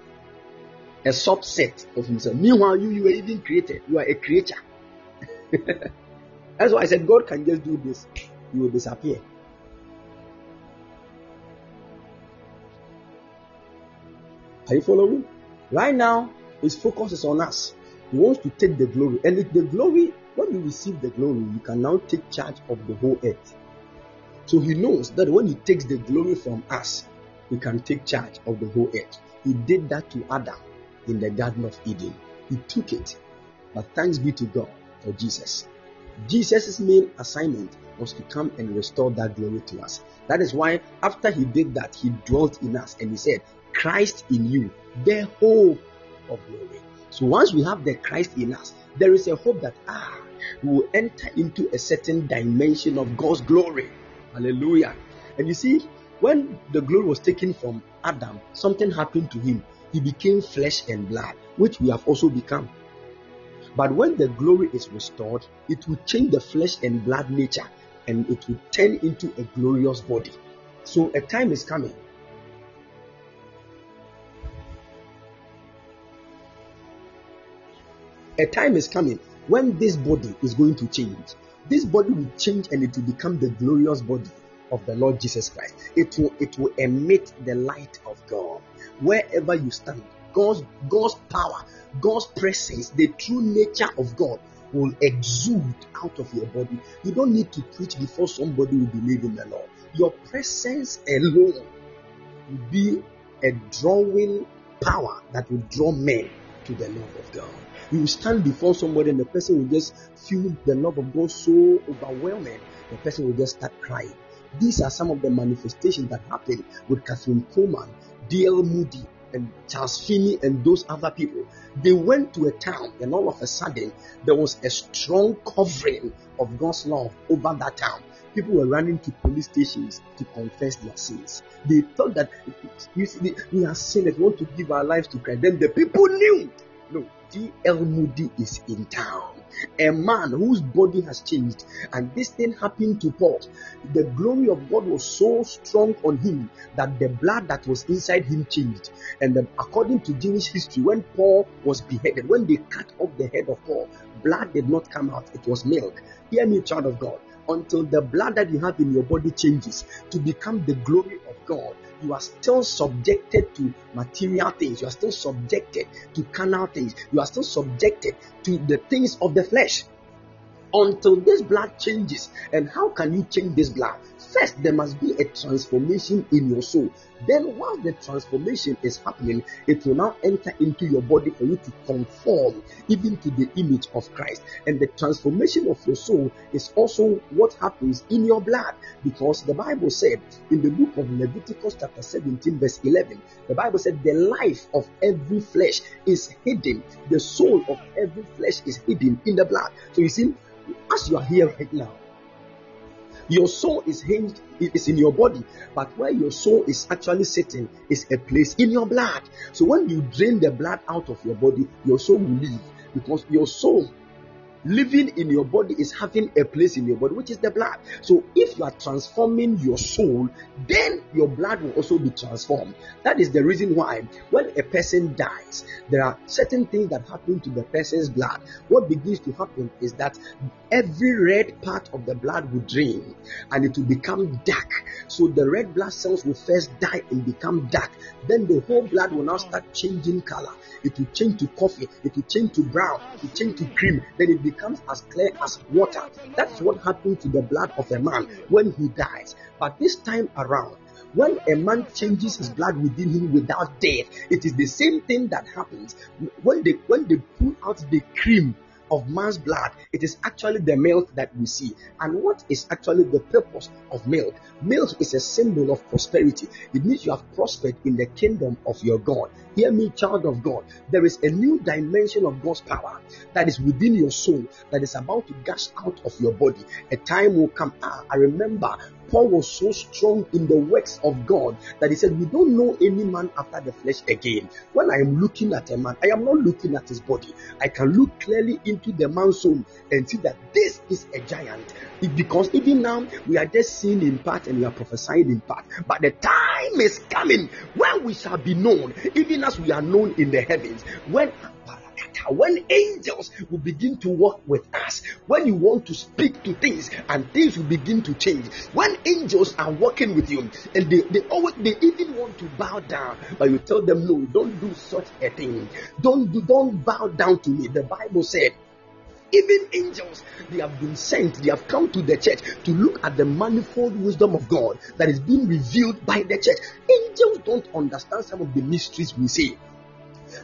a subset of himself. Meanwhile, you, you were even created. You are a creature. That's why I said God can just do this. You will disappear. Are you following? Right now, his focus is on us. He wants to take the glory. And if the glory, when you receive the glory, you can now take charge of the whole earth. So he knows that when he takes the glory from us, he can take charge of the whole earth. He did that to Adam in the Garden of Eden. He took it. But thanks be to God for Jesus. Jesus' main assignment was to come and restore that glory to us. That is why, after he did that, he dwelt in us and he said, Christ in you, the hope of glory. So once we have the Christ in us, there is a hope that ah, we will enter into a certain dimension of God's glory. Hallelujah. And you see, when the glory was taken from Adam, something happened to him. He became flesh and blood, which we have also become. But when the glory is restored, it will change the flesh and blood nature and it will turn into a glorious body. So a time is coming. A time is coming when this body is going to change. This body will change and it will become the glorious body of the Lord Jesus Christ. It will it will emit the light of God wherever you stand. God's God's power, God's presence, the true nature of God will exude out of your body. You don't need to preach before somebody will believe in the Lord. Your presence alone will be a drawing power that will draw men to the love of God. You stand before somebody and the person will just feel the love of God so overwhelming, the person will just start crying. These are some of the manifestations that happened with Kathryn Kuhlman, D.L. Moody, and Charles Finney, and those other people. They went to a town, and all of a sudden, there was a strong covering of God's love over that town. People were running to police stations to confess their sins. They thought that you we are sinners, we want to give our lives to Christ. Then the people knew. No, D.L. Moody is in town a man whose body has changed, and this thing happened to Paul. The glory of God was so strong on him that the blood that was inside him changed. And then, according to Jewish history, when Paul was beheaded, when they cut off the head of Paul, blood did not come out, it was milk. Hear me, child of God. Until the blood that you have in your body changes to become the glory of God, you are still subjected to material things. You are still subjected to carnal things. You are still subjected to the things of the flesh until this blood changes. And how can you change this blood? First, there must be a transformation in your soul. Then, once the transformation is happening, it will now enter into your body for you to conform even to the image of Christ. And the transformation of your soul is also what happens in your blood because the Bible said in the book of Leviticus, chapter 17, verse 11, the Bible said, The life of every flesh is hidden, the soul of every flesh is hidden in the blood. So, you see, as you are here right now, your soul is hinged, it is in your body, but where your soul is actually sitting is a place in your blood. So when you drain the blood out of your body, your soul will leave because your soul living in your body is having a place in your body, which is the blood. So if you are transforming your soul, then your blood will also be transformed. That is the reason why when a person dies, there are certain things that happen to the person's blood. What begins to happen is that every red part of the blood will drain and it will become dark. So the red blood cells will first die and become dark. Then the whole blood will now start changing color. It will change to coffee, it will change to brown, it will change to cream, then it becomes as clear as water. That's what happens to the blood of a man when he dies. But this time around, when a man changes his blood within him without death, it is the same thing that happens when they when they pull out the cream of man's blood, it is actually the milk that we see. And what is actually the purpose of milk? Milk is a symbol of prosperity. It means you have prospered in the kingdom of your God. Hear me, child of God. There is a new dimension of God's power that is within your soul that is about to gush out of your body. A time will come. Ah, I remember Paul was so strong in the works of God that he said, We don't know any man after the flesh again. When I am looking at a man, I am not looking at his body. I can look clearly into the man's soul and see that this is a giant. because even now we are just seeing in part and we are prophesying in part. But the time is coming when we shall be known, even as we are known in the heavens. When when angels will begin to work with us, when you want to speak to things and things will begin to change, when angels are working with you and they, they always they even want to bow down, but you tell them no, don't do such a thing. Don't do, don't bow down to me. The Bible said Even angels, they have been sent, they have come to the church to look at the manifold wisdom of God that is being revealed by the church. Angels don't understand some of the mysteries we see.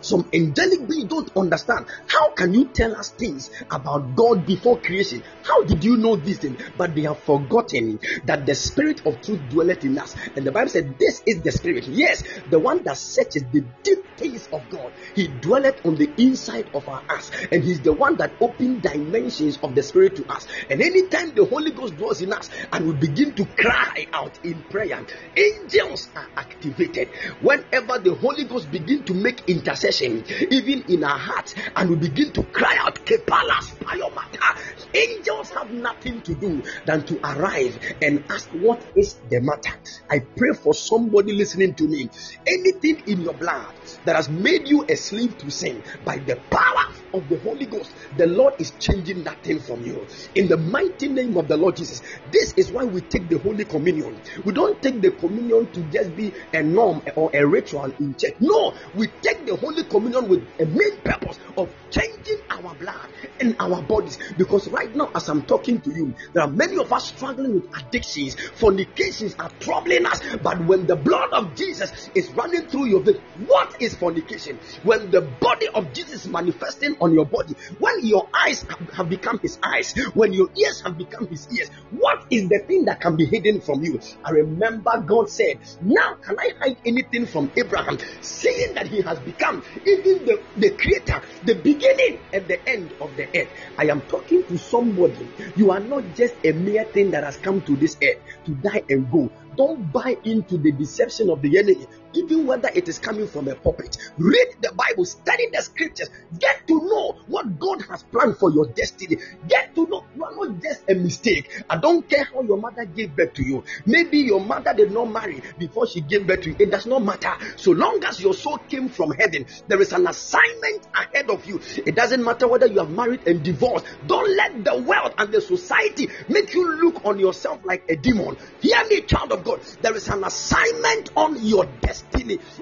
Some angelic beings don't understand. How can you tell us things about God before creation? How did you know these things? But they have forgotten that the spirit of truth dwelleth in us. And the Bible said, This is the spirit. Yes, the one that searches the deep things of God. He dwelleth on the inside of our us. And he's the one that opened dimensions of the spirit to us. And anytime the Holy Ghost dwells in us and we begin to cry out in prayer, angels are activated. Whenever the Holy Ghost begin to make intercession, intercession, even in our hearts, and we begin to cry out, Kepalas Payomata. Angels have nothing to do than to arrive and ask, What is the matter? I pray for somebody listening to me. Anything in your blood that has made you a slave to sin by the power of the Holy Ghost, the Lord is changing that thing from you. In the mighty name of the Lord Jesus. This is why we take the Holy Communion. We don't take the communion to just be a norm or a ritual in church. No, we take the Holy Communion with a main purpose of changing our blood and our bodies. Because right now, as I'm talking to you, there are many of us struggling with addictions. Fornications are troubling us. But when the blood of Jesus is running through your veins, what is fornication? When the body of Jesus manifesting on your body, when your eyes have become his eyes, when your ears have become his ears, what is the thing that can be hidden from you? I remember God said, Now can I hide anything from Abraham, saying that he has become even the, the creator, the beginning and the end of the earth? I am talking to somebody. You are not just a mere thing that has come to this earth to die and go. Don't buy into the deception of the enemy, even whether it is coming from a pulpit. Read the Bible, study the scriptures, get to know what God has planned for your destiny. Get to know you are not just a mistake. I don't care how your mother gave birth to you. Maybe your mother did not marry before she gave birth to you. It does not matter. So long as your soul came from heaven, there is an assignment ahead of you. It doesn't matter whether you are married and divorced. Don't let the world and the society make you look on yourself like a demon. Hear me, child of God, there is an assignment on your destiny,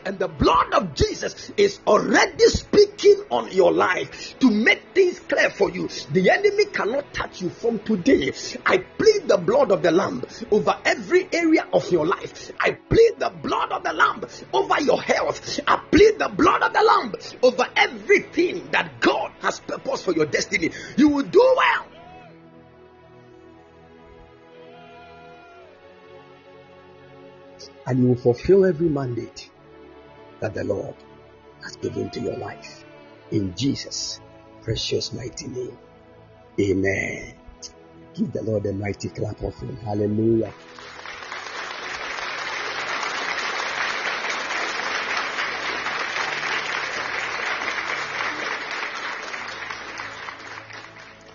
and the blood of Jesus is already speaking on your life to make things clear for you. The enemy cannot touch you from today. I plead the blood of the Lamb over every area of your life. I plead the blood of the Lamb over your health. I plead the blood of the Lamb over everything that God has purposed for your destiny. You will do well and you will fulfill every mandate that the Lord has given to your life. In Jesus' precious mighty name. Amen. Give the Lord a mighty clap of him. Hallelujah.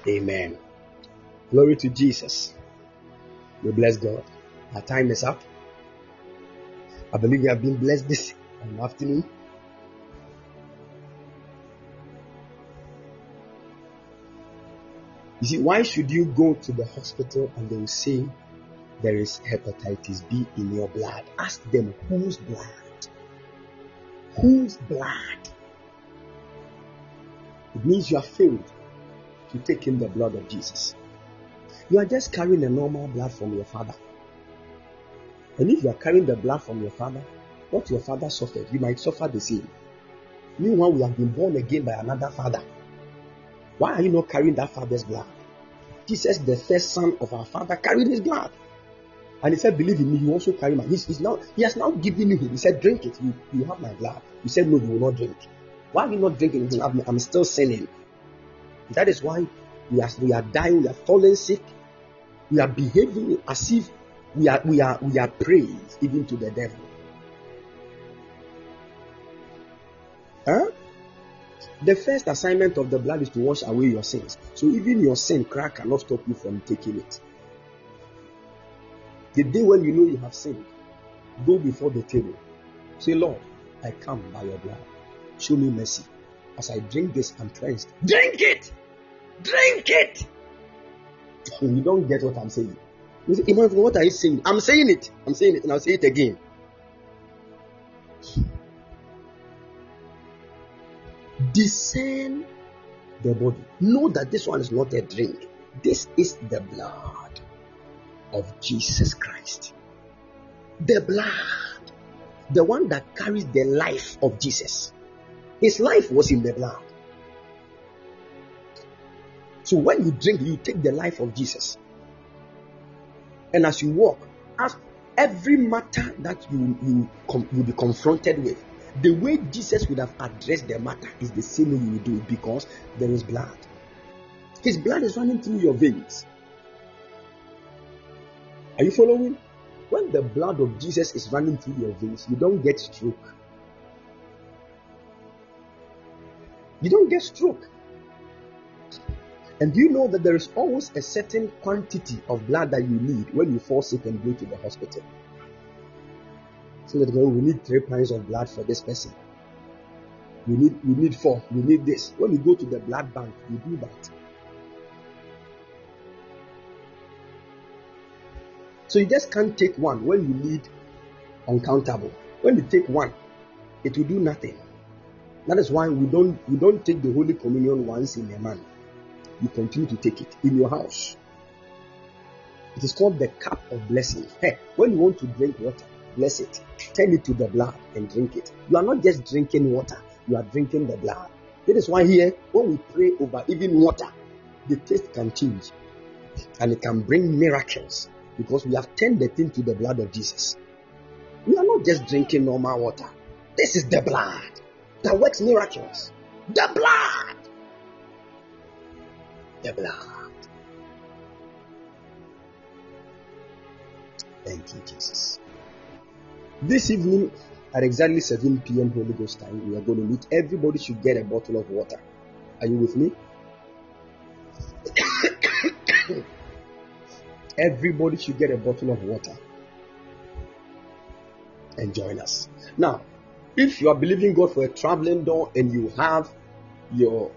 Amen. Glory to Jesus. We bless God. Our time is up. I believe you have been blessed this afternoon. You see, why should you go to the hospital and they will say there is hepatitis B in your blood? Ask them whose blood? Whose blood? It means you have failed to take in the blood of Jesus. You are just carrying a normal blood from your father. And if you are carrying the blood from your father, what your father suffered, you might suffer the same. Meanwhile, we have been born again by another father. Why are you not carrying that father's blood? Jesus, the first son of our father, carried his blood. And he said, Believe in me, you also carry my. He's, he's now, he has now given you. He said, Drink it. You, you have my blood. You said, No, you will not drink. Why are you not drinking? I'm, I'm still sinning. That is why we are, we are dying, we are falling sick, we are behaving as if we are we are we are praise even to the devil. Huh? The first assignment of the blood is to wash away your sins. So even your sin crack cannot stop you from taking it. The day when you know you have sinned, go before the table. Say, Lord, I come by your blood. Show me mercy. As I drink this, I'm cleansed. Drink it! Drink it! You don't get what I'm saying. What are you saying? I'm saying it. I'm saying it, and I'll say it again. Discern the body. Know that this one is not a drink. This is the blood of Jesus Christ. The blood. The one that carries the life of Jesus. His life was in the blood. So when you drink, you take the life of Jesus. And as you walk, as every matter that you you com- will be confronted with, the way Jesus would have addressed the matter is the same way you will do it because there is blood. His blood is running through your veins. Are you following? When the blood of Jesus is running through your veins, you don't get stroke. You don't get stroke. And do you know that there is always a certain quantity of blood that you need when you fall sick and go to the hospital? So that oh, we need three pints of blood for this person. We need we need four. We need this. When you go to the blood bank, you do that. So you just can't take one when you need uncountable. When you take one, it will do nothing. That is why we don't we don't take the Holy Communion once in a month. You continue to take it in your house. It is called the cup of blessing. Hey, when you want to drink water, bless it. Turn it to the blood and drink it. You are not just drinking water, you are drinking the blood. That is why here, when we pray over even water, the taste can change and it can bring miracles because we have turned the thing to the blood of Jesus. We are not just drinking normal water. This is the blood that works miracles. The blood. The blood. Thank you, Jesus. This evening at exactly 7 p.m. Holy Ghost time, we are going to meet. Everybody should get a bottle of water. Are you with me? Everybody should get a bottle of water and join us. Now, if you are believing God for a traveling door and you have your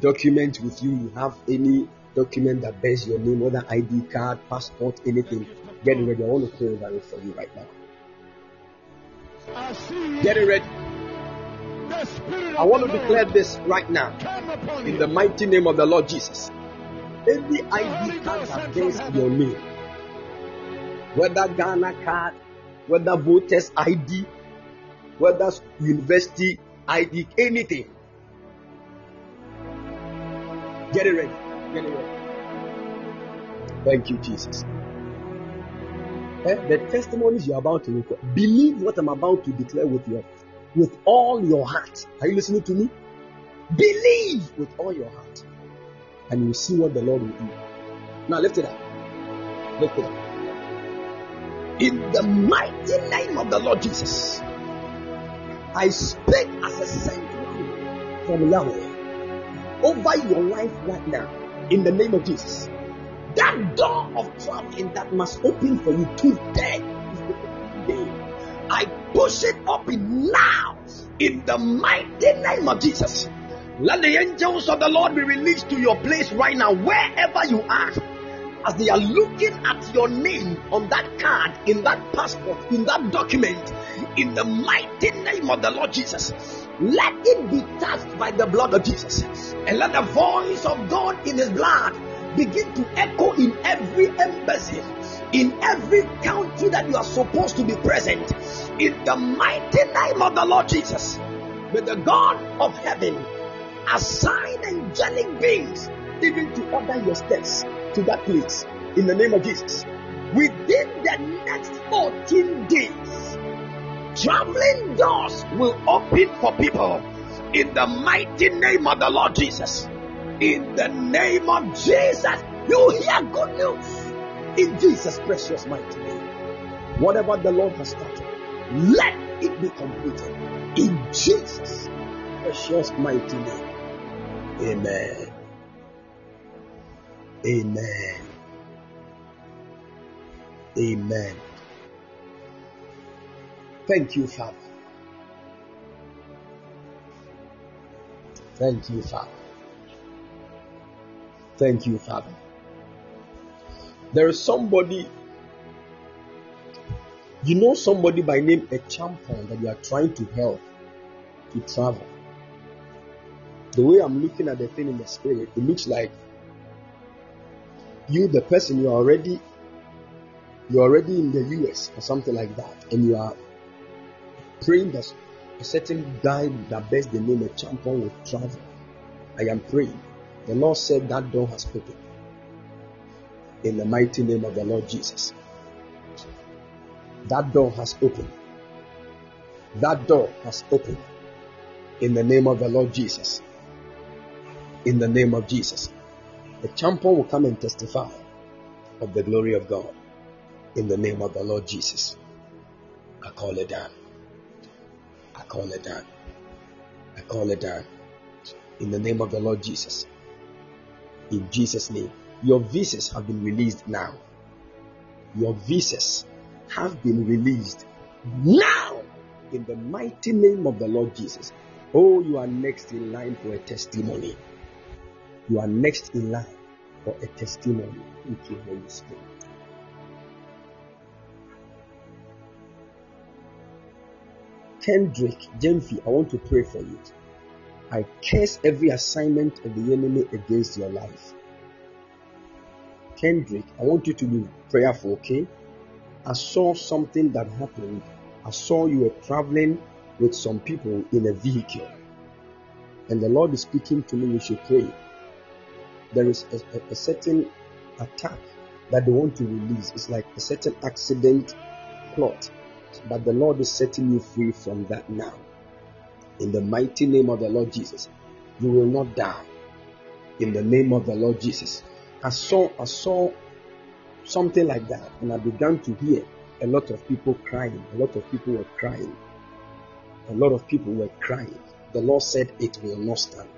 document with you, you have any document that bears your name, whether ID card, passport, anything, get ready. I want to pray over it for you right now. Get it ready. I want to declare this right now in the mighty name of the Lord Jesus. Any ID card that bears your name, whether Ghana card, whether voters ID, whether university ID, anything. Get it ready. Get it ready. Thank you, Jesus. Eh, the testimonies you're about to record, believe what I'm about to declare with your with all your heart. Are you listening to me? Believe with all your heart, and you will see what the Lord will do. Now lift it up. Lift it up. In the mighty name of the Lord Jesus, I speak as a saint from Yahweh over your life right now. In the name of Jesus, that door of traveling that must open for you today. I push it open now in the mighty name of Jesus. Let the angels of the Lord be released to your place right now, wherever you are. As they are looking at your name on that card, in that passport, in that document, in the mighty name of the Lord Jesus, let it be touched by the blood of Jesus. And let the voice of God in His blood begin to echo in every embassy, in every country that you are supposed to be present. In the mighty name of the Lord Jesus, may the God of heaven assign angelic beings even to order your steps to that place in the name of Jesus. Within the next 14 days, traveling doors will open for people in the mighty name of the Lord Jesus. In the name of Jesus, you hear good news in Jesus' precious mighty name. Whatever the Lord has started, let it be completed in Jesus' precious mighty name. Amen. Amen. Amen. Thank you, Father. Thank you, Father. Thank you, Father. There is somebody, you know, somebody by name a champion that you are trying to help to travel. the way I'm looking at the thing in the spirit, it looks like you, the person, you're already you're already in the US or something like that, and you are praying that a certain guy that bears the name of champion will travel. I am praying. The Lord said that door has opened. In the mighty name of the Lord Jesus. That door has opened. That door has opened. In the name of the Lord Jesus. In the name of Jesus. The champion will come and testify of the glory of God. In the name of the Lord Jesus. I call it down. I call it down. I call it down. In the name of the Lord Jesus. In Jesus' name. Your visas have been released now. Your visas have been released now. In the mighty name of the Lord Jesus. Oh, you are next in line for a testimony. You are next in line for a testimony. Thank you, Holy Spirit. Kendrick Jemfi, I want to pray for you. I curse every assignment of the enemy against your life. Kendrick, I want you to be prayerful, okay? I saw something that happened. I saw you were traveling with some people in a vehicle. And the Lord is speaking to me, you should pray. There is a, a, a certain attack that they want to release. It's like a certain accident plot. But the Lord is setting you free from that now. In the mighty name of the Lord Jesus, you will not die. In the name of the Lord Jesus. I saw, I saw something like that, and I began to hear a lot of people crying. A lot of people were crying. A lot of people were crying. The Lord said, It will not stand.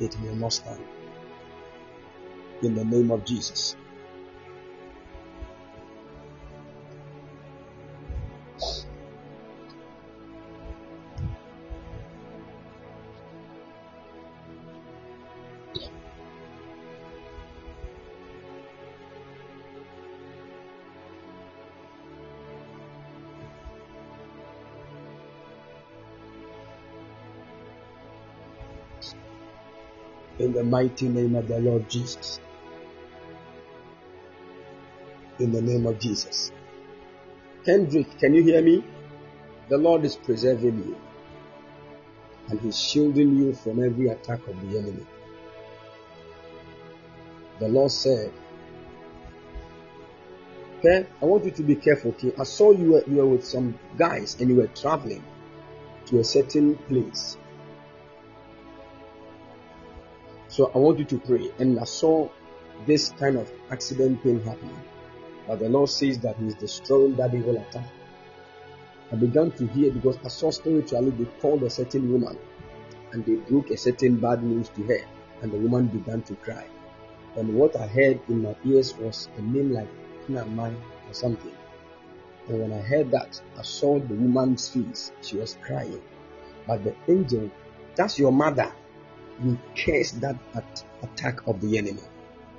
It will not stand. In the name of Jesus. in the mighty name of the Lord Jesus. In the name of Jesus. Kendrick, can you hear me? The Lord is preserving you and He's shielding you from every attack of the enemy. The Lord said, Okay, I want you to be careful. Okay, I saw you were, you were with some guys and you were traveling to a certain place So I want you to pray. And I saw this kind of accident thing happening. But the Lord says that He's destroying that evil attack. I began to hear because I saw spiritually they called a certain woman and they broke a certain bad news to her, and the woman began to cry. And what I heard in my ears was a name like Kinaman or something. And when I heard that, I saw the woman's face. She was crying. But the angel, that's your mother we curse that at- attack of the enemy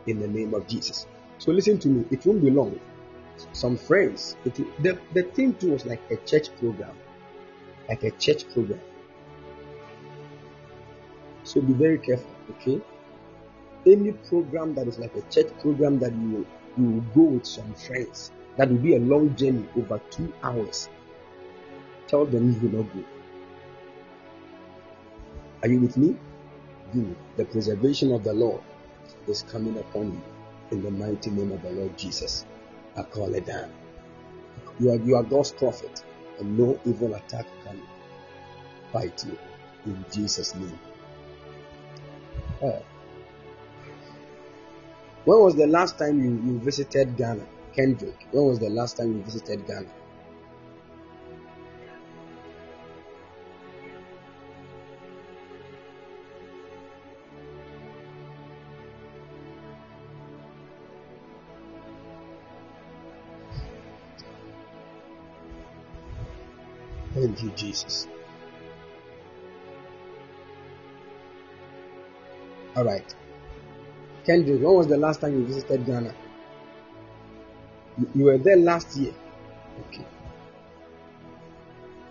in the name of Jesus. So listen to me, it won't be long. Some friends, it, the, the thing too was like a church program, like a church program. So be very careful, okay? Any program that is like a church program that you you will go with some friends, that will be a long journey over two hours. Tell them you will not go. Are you with me? you, the preservation of the Lord is coming upon you in the mighty name of the Lord Jesus. I call it down. You are, you are God's prophet, and no evil attack can fight you in Jesus' name. Oh. When was the last time you, you visited Ghana? Kendrick, when was the last time you visited Ghana? Thank you, Jesus. All right. Kendrick, when was the last time you visited Ghana? You, were there last year. Okay.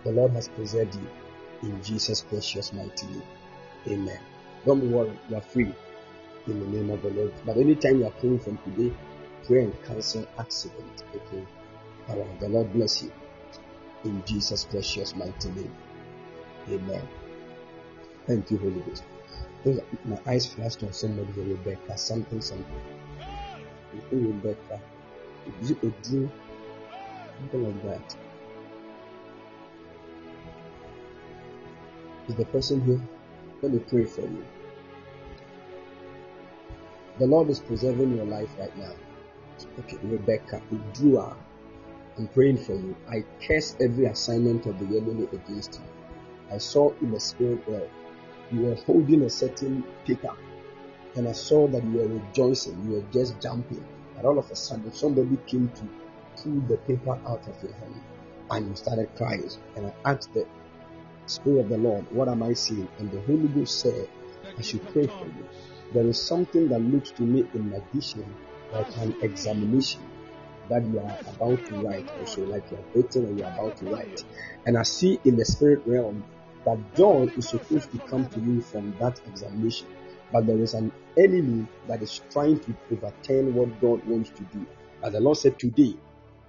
The Lord has preserved you in Jesus' precious mighty name. Amen. Don't be worried. You are free in the name of the Lord. But anytime you are praying from today, pray and cancel accident. Okay. All right. The Lord bless you. In Jesus' precious mighty name. Amen. Thank you, Holy Ghost. My eyes flashed on somebody here, Rebecca. Something, something. Rebecca. Is it a dream? Something like that. Is the person here? Let me pray for you. The Lord is preserving your life right now. Okay, Rebecca, Udrua, I'm praying for you. I curse every assignment of the enemy against you. I saw in the spirit world you were holding a certain paper, and I saw that you were rejoicing, you were just jumping. And all of a sudden, somebody came to pull the paper out of your hand, and you started crying. And I asked the Spirit of the Lord, What am I seeing? And the Holy Ghost said, I should pray for you. There is something that looks to me in addition like an examination that you are about to write, also like you are waiting and you are about to write. And I see in the spirit realm that joy is supposed to come to you from that examination. But there is an enemy that is trying to overturn what God wants to do. As the Lord said today,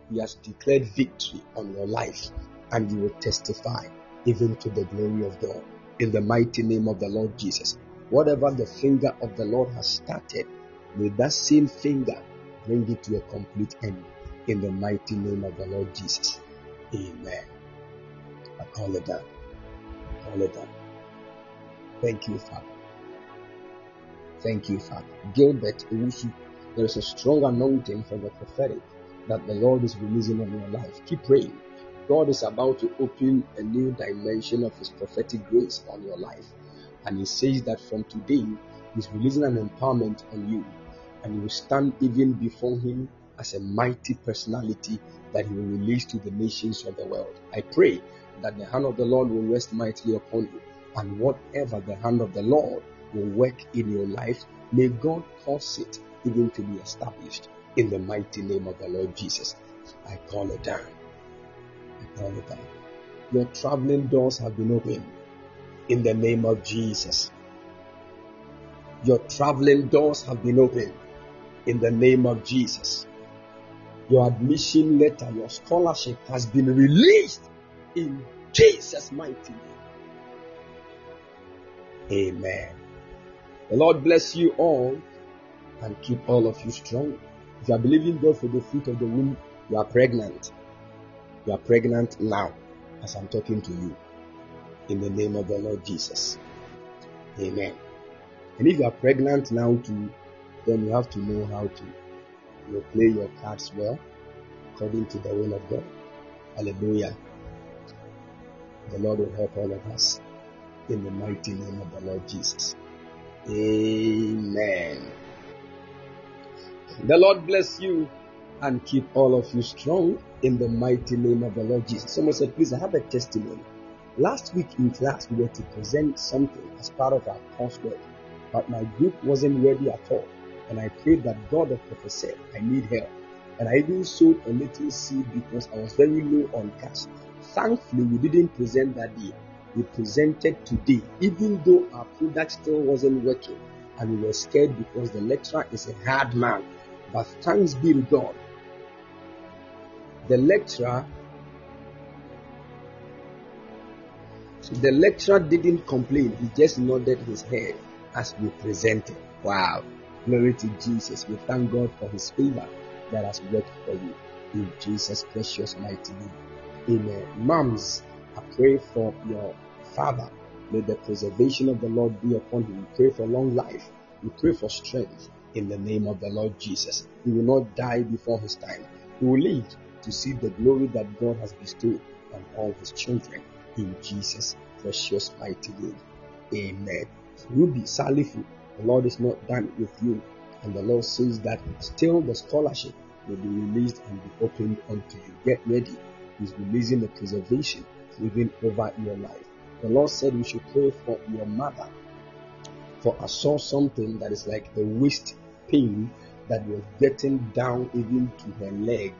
He has declared victory on your life and you will testify even to the glory of God. In the mighty name of the Lord Jesus. Whatever the finger of the Lord has started, may that same finger bring it to a complete end. In the mighty name of the Lord Jesus. Amen. I call it down. I call it down. Thank you, Father. Thank you, Father. Gilbert Owusu, there is a strong anointing for the prophetic that the Lord is releasing on your life. Keep praying. God is about to open a new dimension of His prophetic grace on your life. And He says that from today, He's releasing an empowerment on you. And you will stand even before Him as a mighty personality that He will release to the nations of the world. I pray that the hand of the Lord will rest mightily upon you. And whatever the hand of the Lord will work in your life, may God cause it even to be established in the mighty name of the Lord Jesus. I call it down. I call it down. Your traveling doors have been opened in the name of Jesus. Your traveling doors have been opened in the name of Jesus. Your admission letter, your scholarship has been released in Jesus' mighty name. Amen. The Lord bless you all and keep all of you strong. If you are believing God for the fruit of the womb, you are pregnant. You are pregnant now as I'm talking to you. In the name of the Lord Jesus. Amen. And if you are pregnant now too, then you have to know how to you play your cards well according to the will of God. Hallelujah. The Lord will help all of us in the mighty name of the Lord Jesus. Amen. The Lord bless you and keep all of you strong in the mighty name of the Lord Jesus. Someone said, Please, I have a testimony. Last week in class, we were to present something as part of our coursework, but my group wasn't ready at all. And I prayed that God of prophet said, I need help. And I even sowed a little seed because I was very low on cash. Thankfully, we didn't present that day. We presented today, even though our product still wasn't working. And we were scared because the lecturer is a hard man. But thanks be to God. The lecturer the lecturer didn't complain, he just nodded his head as we presented. Wow. Glory to Jesus. We thank God for his favor that has worked for you. In Jesus' precious mighty name. Amen. Moms, I pray for your father. May the preservation of the Lord be upon him. We pray for long life. We pray for strength in the name of the Lord Jesus. He will not die before his time. He will live to see the glory that God has bestowed on all his children in Jesus' precious mighty name. Amen. Ruby Salifu, the Lord is not done with you. And the Lord says that still the scholarship will be released and be opened unto you. Get ready. He's releasing the preservation even over your life. The Lord said we should pray for your mother. For I saw something that is like the waist pain that was getting down even to her leg.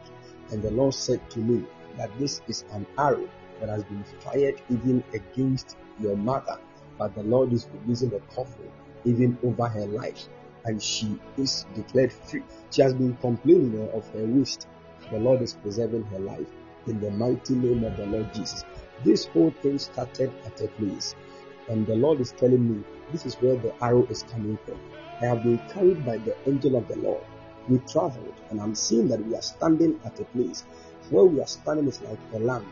And the Lord said to me that this is an arrow that has been fired even against your mother. but the Lord is releasing the covering even over her life, and she is declared free. She has been complaining of her waist. The Lord is preserving her life in the mighty name of the Lord Jesus. This whole thing started at a place, and the Lord is telling me this is where the arrow is coming from. I have been carried by the angel of the Lord. We traveled, and I'm seeing that we are standing at a place where we are standing is like a land.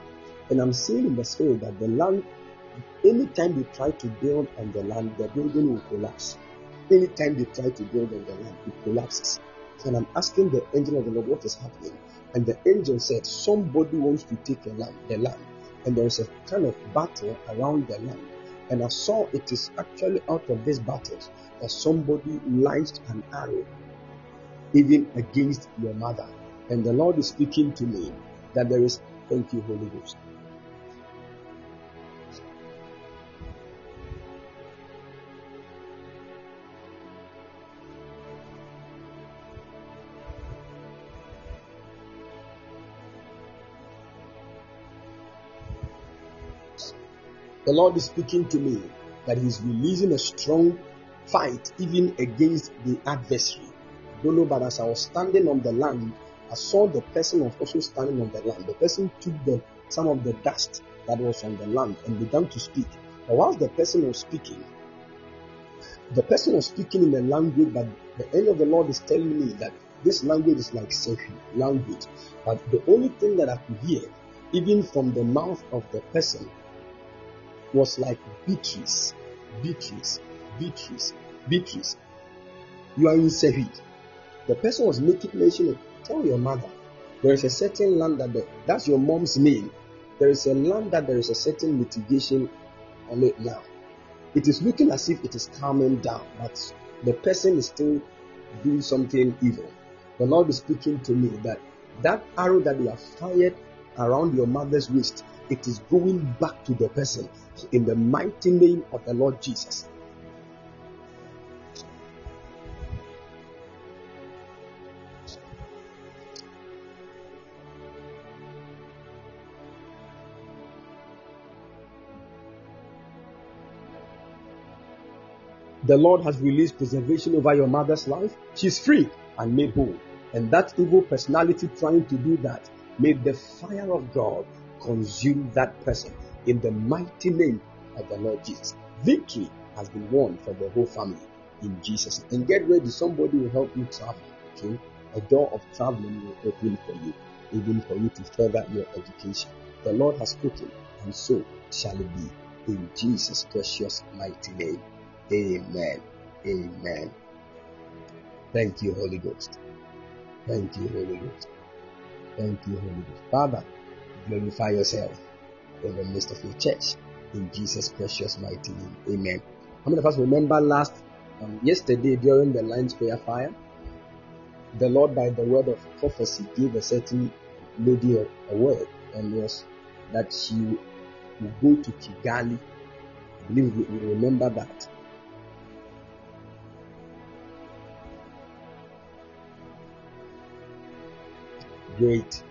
And I'm seeing in the spirit that the land, anytime they try to build on the land, the building will collapse. Anytime they try to build on the land, it collapses. And I'm asking the angel of the Lord what is happening. And the angel said, Somebody wants to take a land, the land. And there is a kind of battle around the land. And I saw it is actually out of this battle that somebody launched an arrow even against your mother. And the Lord is speaking to me that there is, thank you, Holy Ghost. The Lord is speaking to me that He's releasing a strong fight even against the adversary. Don't know, but as I was standing on the land, I saw the person was also standing on the land. The person took the some of the dust that was on the land and began to speak. But whilst the person was speaking, the person was speaking in a language that the angel of the Lord is telling me that this language is like Sehi language. But the only thing that I could hear, even from the mouth of the person, was like Beatrice, Beatrice, Beatrice, Beatrice. You are in Sehid. The person was making mention of tell your mother there is a certain land that the, that's your mom's name. There is a land that there is a certain mitigation on it now. It is looking as if it is calming down, but the person is still doing something evil. The Lord is speaking to me that that arrow that they have fired around your mother's waist, it is going back to the person in the mighty name of the Lord Jesus. The Lord has released preservation over your mother's life. She's free and made whole. And that evil personality trying to do that, may the fire of God consume that person in the mighty name of the Lord Jesus. Victory has been won for the whole family in Jesus. And get ready, somebody will help you travel. Okay? A door of traveling will open for you, even for you to further your education. The Lord has spoken, and so shall it be. In Jesus' precious mighty name. Amen. Amen. Thank you, Holy Ghost. Thank you, Holy Ghost. Thank you, Holy Ghost. Father, glorify yourself in the midst of your church. In Jesus' precious mighty name. Amen. How many of us remember last um, yesterday during the Lions prayer fire? The Lord, by the word of prophecy, gave a certain lady a, a word, and was that she will go to Kigali. I believe we, we remember that. Great.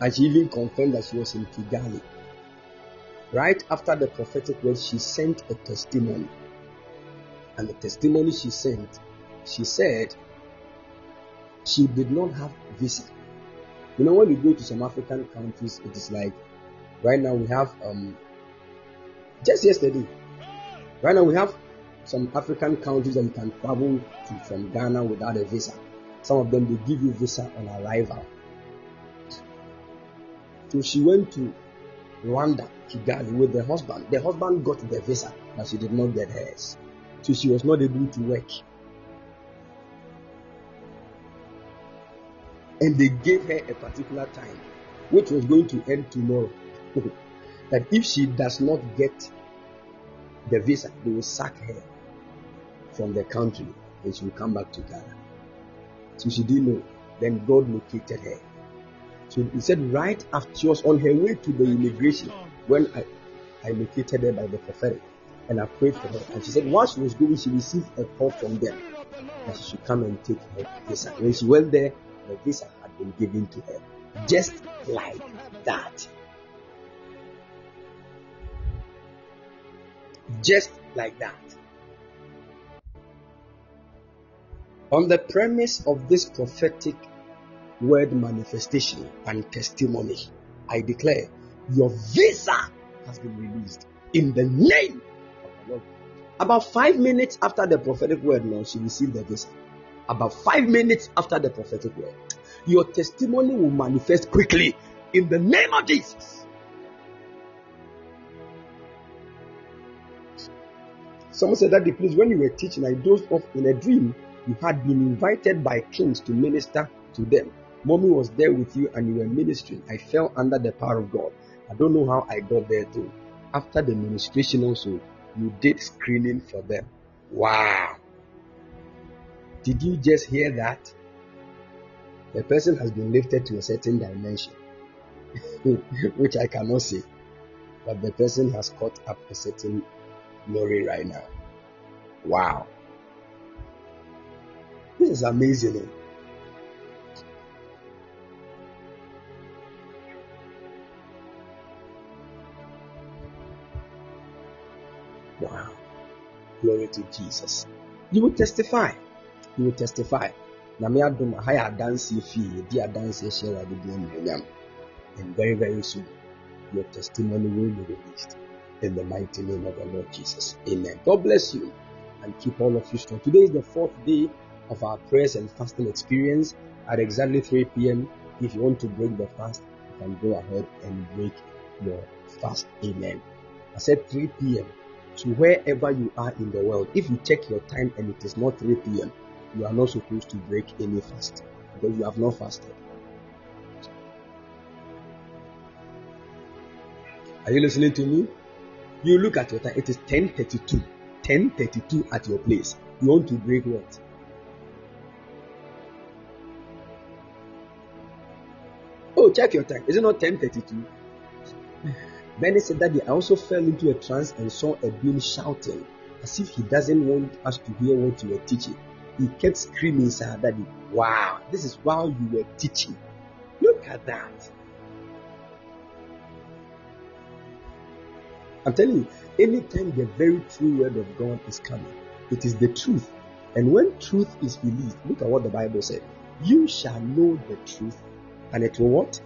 And she even confirmed that she was in Kigali. Right after the prophetic word, she sent a testimony. And the testimony she sent, she said she did not have visa. You know, when you go to some African countries, it is like right now we have um just yesterday. Right now we have some African countries that you can travel to from Ghana without a visa. Some of them they give you visa on arrival. So she went to Rwanda, to Kigali, with the husband. The husband got the visa, but she did not get hers. So she was not able to work. And they gave her a particular time, which was going to end tomorrow. that if she does not get the visa, they will sack her from the country and she will come back to Ghana. So she didn't know. Then God located her. So he said, right after she was on her way to the immigration when I, I located her by the prophetic and I prayed for her. And she said, while she was going, she received a call from them that she should come and take her visa. When she went there, the visa had been given to her. Just like that. Just like that. On the premise of this prophetic word manifestation and testimony, I declare your visa has been released in the name of the Lord. About five minutes after the prophetic word, now she received the visa. About five minutes after the prophetic word, your testimony will manifest quickly in the name of Jesus. Someone said that, please, when you were teaching, I dozed off in a dream. You had been invited by kings to minister to them. Mommy was there with you and you were ministering. I fell under the power of God. I don't know how I got there too. After the ministration, also, you did screening for them. Wow. Did you just hear that? The person has been lifted to a certain dimension, which I cannot say, but the person has caught up a certain glory right now. Wow. This is amazing. Eh? Glory to Jesus. You will testify. You will testify. Na bi anuonyam and very very soon your testimony will be released in the mighty name of the Lord Jesus. Amen. God bless you and keep all of you strong. Today is the fourth day of our prayers and fasting experience at exactly 3 p.m. If you want to break the fast, you can go ahead and break your fast. Amen. I said 3 p.m. So wherever you are in the world, if you check your time and it is not 3 p.m., you are not supposed to break any fast because you have not fasted. Are you listening to me? You look at your time, it is 10:32. 10:32 at your place. You want to break what? Oh, check your time. Is it not 10:32? Benny said that I also fell into a trance and saw a being shouting as if he doesn't want us to hear what you were teaching. He kept screaming, Sir Daddy, wow, this is while you were teaching. Look at that. I'm telling you, anytime the very true word of God is coming, it is the truth. And when truth is released, look at what the Bible said. You shall know the truth, and it will what?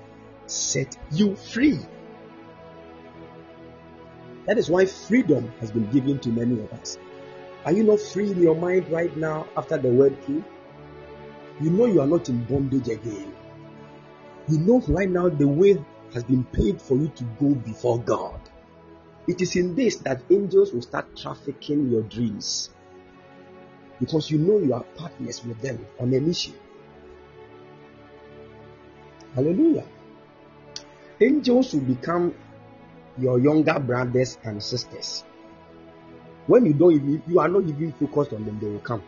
Set you free. That is why freedom has been given to many of us. Are you not free in your mind right now after the word came? You know you are not in bondage again. You know right now the way has been paid for you to go before God. It is in this that angels will start trafficking your dreams because you know you are partners with them on a mission. Hallelujah. Angels will become your younger brothers and sisters. When you don't even, you are not even focused on them, they will come.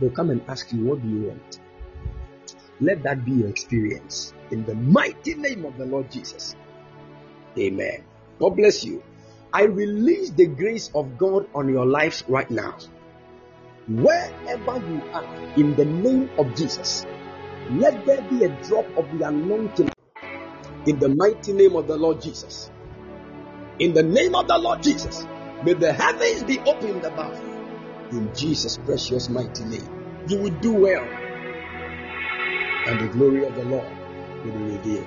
They'll come and ask you, What do you want? Let that be your experience in the mighty name of the Lord Jesus. Amen. God bless you. I release the grace of God on your lives right now. Wherever you are, in the name of Jesus, let there be a drop of the anointing in the mighty name of the Lord Jesus. In the name of the Lord Jesus, may the heavens be opened above you. In Jesus' precious mighty name, you will do well, and the glory of the Lord will be revealed.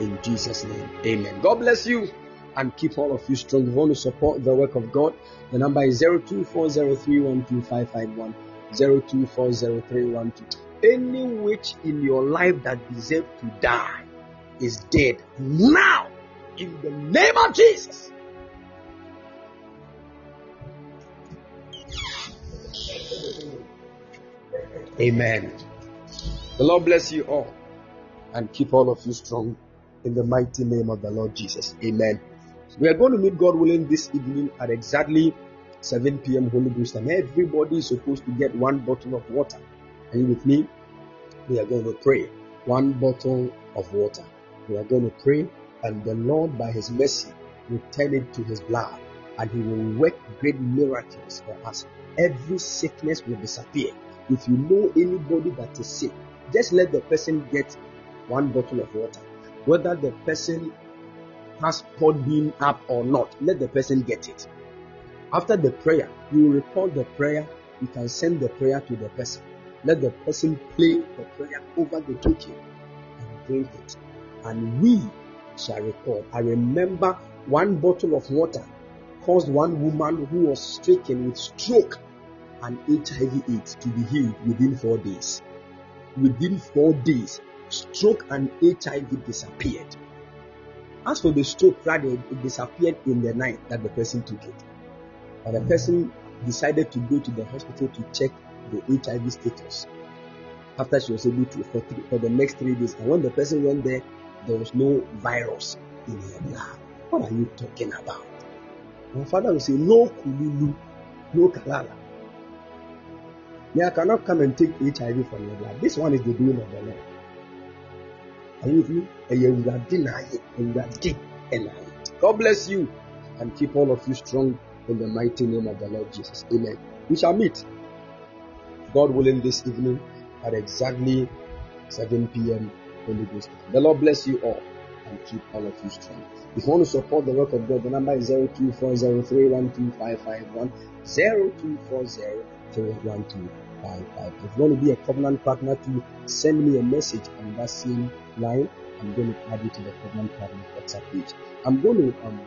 In Jesus' name, amen. God bless you and keep all of you strong. You want to support the work of God, the number is 0240312551. 0240312551. Any witch in your life that deserves to die is dead now in the name of Jesus. Amen. The Lord bless you all and keep all of you strong in the mighty name of the Lord Jesus. Amen. We are going to meet God willing this evening at exactly 7 p.m. Holy Ghost time. Everybody is supposed to get one bottle of water. Are you with me? We are going to pray. One bottle of water. We are going to pray, and the Lord, by His mercy, will turn it to His blood, and He will work great miracles for us. Every sickness will disappear. If you know anybody that is sick, just let the person get one bottle of water. Whether the person has Podbean up or not, let the person get it. After the prayer, you will record the prayer. You can send the prayer to the person. Let the person play the prayer over the token and drink it. And we shall record. I remember one bottle of water caused one woman who was stricken with stroke and HIV AIDS to be healed within four days. Within four days, stroke and HIV disappeared. As for the stroke, rather, it disappeared in the night that the person took it. But the person decided to go to the hospital to check the HIV status after she was able to for, three, for the next three days. And when the person went there, there was no virus in her blood. What are you talking about? My father will say, No kululu, no kalala. Me, I cannot come and take HIV from your blood. This one is the doing of the Lord. Are you with me? God bless you and keep all of you strong in the mighty name of the Lord Jesus. Amen. We shall meet, God willing, this evening at exactly 7 p.m. Holy Ghost. The Lord bless you all and keep all of you strong. If you want to support the work of God, the number is 0240312551. 0240312551. If you want to be a covenant partner to send me a message on that same line, I'm going to add you to the covenant partner WhatsApp page. I'm going to um,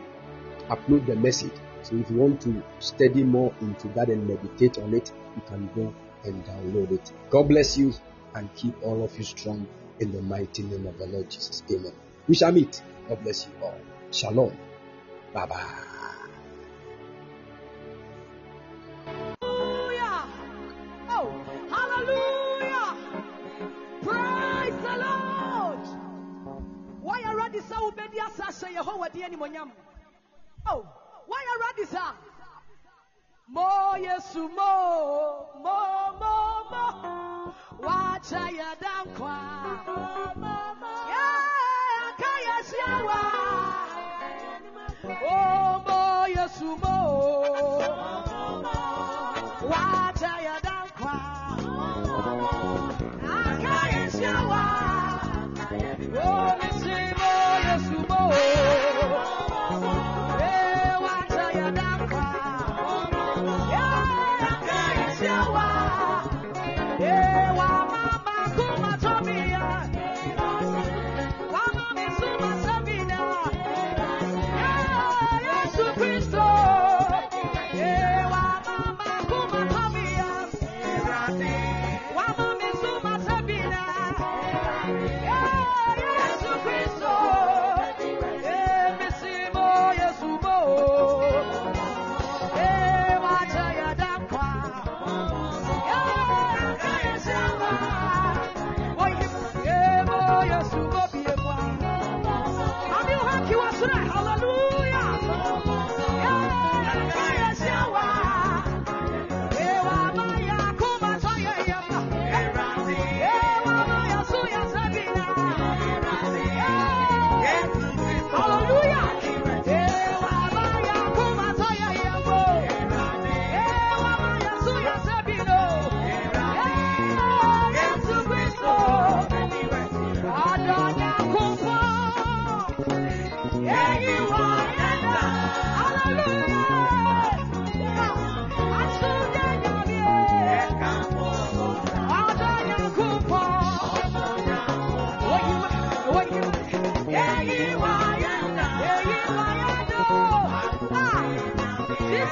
upload the message. So if you want to study more into that and meditate on it, you can go and download it. God bless you and keep all of you strong in the mighty name of the Lord Jesus. Amen. We shall meet. God bless you all. Shalom. Bye bye. Hallelujah. Oh. Why are ready? Oh, sir? Mo Yesu mo mo mo mo. Wacha ya dankwa.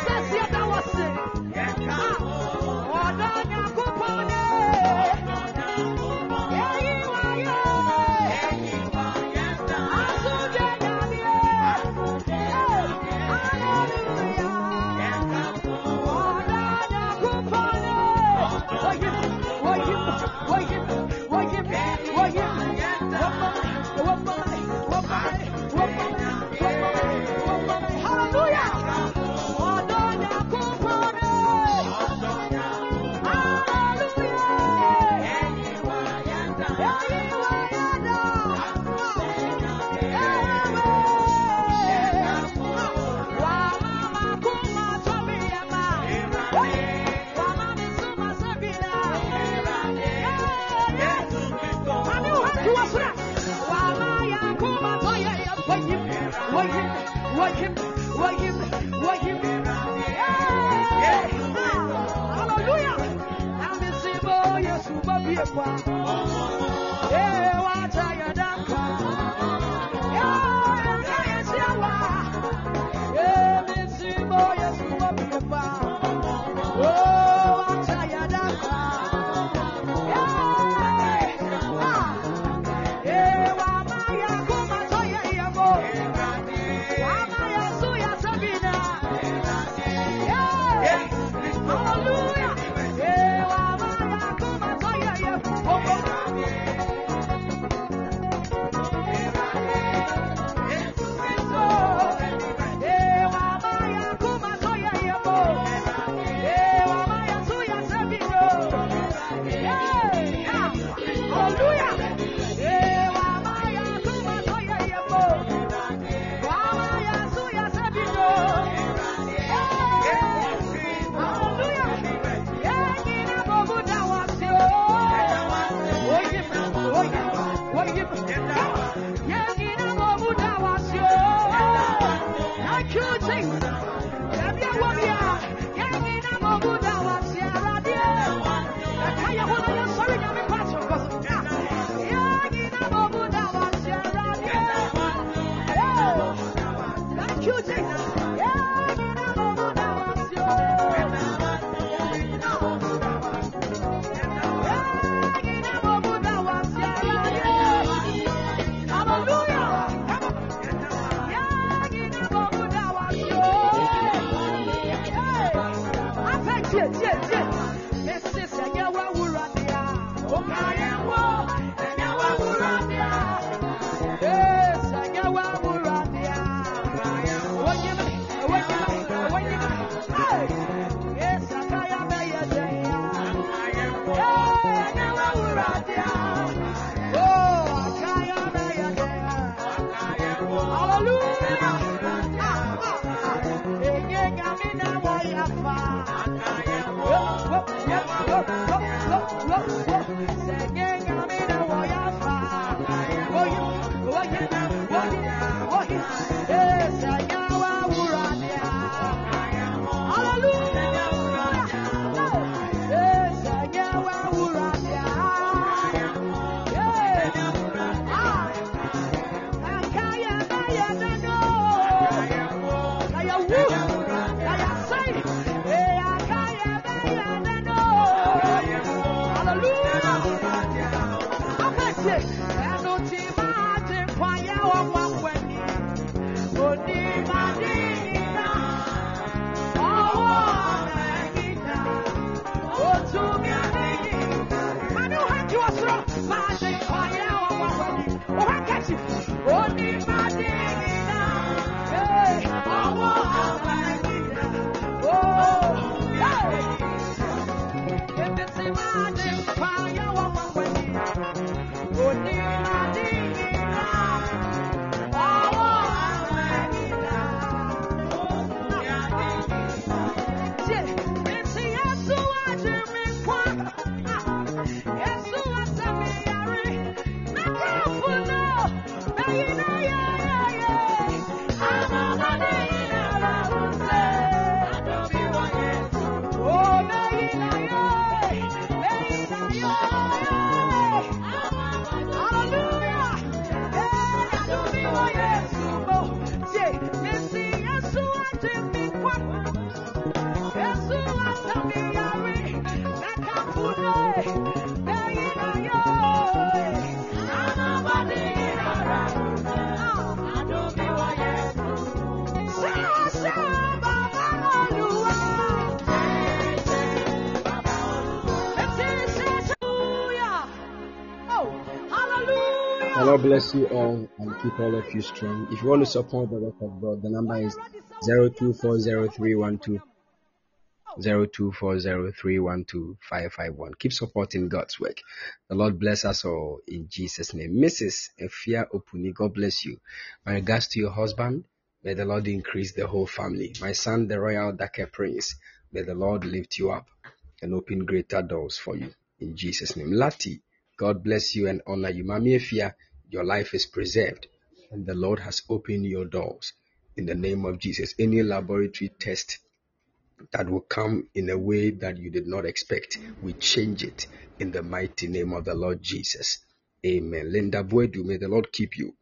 Jesus, bless you all and keep all of you strong. If you want to support the work of God, the number is 02403120 0240312551. Keep supporting God's work. The Lord bless us all in Jesus' name. Mrs. Efia Opuni, God bless you. My regards to your husband. May the Lord increase the whole family. My son, the royal Dake Prince, may the Lord lift you up and open greater doors for you in Jesus' name. Lati, God bless you and honor you. Mami Efia, your life is preserved and the Lord has opened your doors in the name of Jesus. Any laboratory test that will come in a way that you did not expect. We change it in the mighty name of the Lord Jesus. Amen. Linda Boedu, may the Lord keep you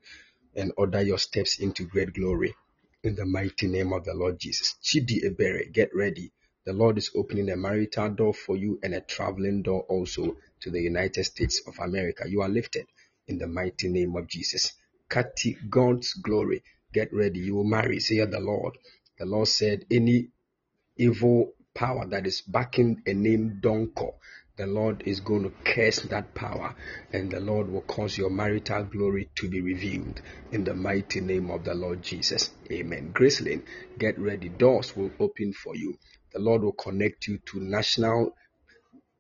and order your steps into great glory in the mighty name of the Lord Jesus. Chidi Ebere, get ready. The Lord is opening a marital door for you and a traveling door also to the United States of America. You are lifted in the mighty name of Jesus. Kati, God's glory. Get ready. You will marry, say the Lord. The Lord said, any evil power that is backing a name Donko, the Lord is going to curse that power and the Lord will cause your marital glory to be revealed in the mighty name of the Lord Jesus. Amen. Grace Gracelyn, get ready. Doors will open for you. The Lord will connect you to national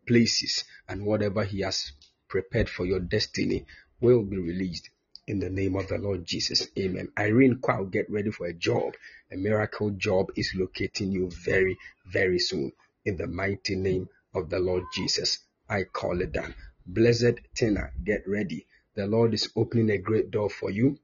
places and whatever He has prepared for your destiny will be released in the name of the Lord Jesus. Amen. Irene Kwao, get ready for a job. A miracle job is locating you very, very soon in the mighty name of the Lord Jesus. I call it down. Blessed Tina, get ready. The Lord is opening a great door for you.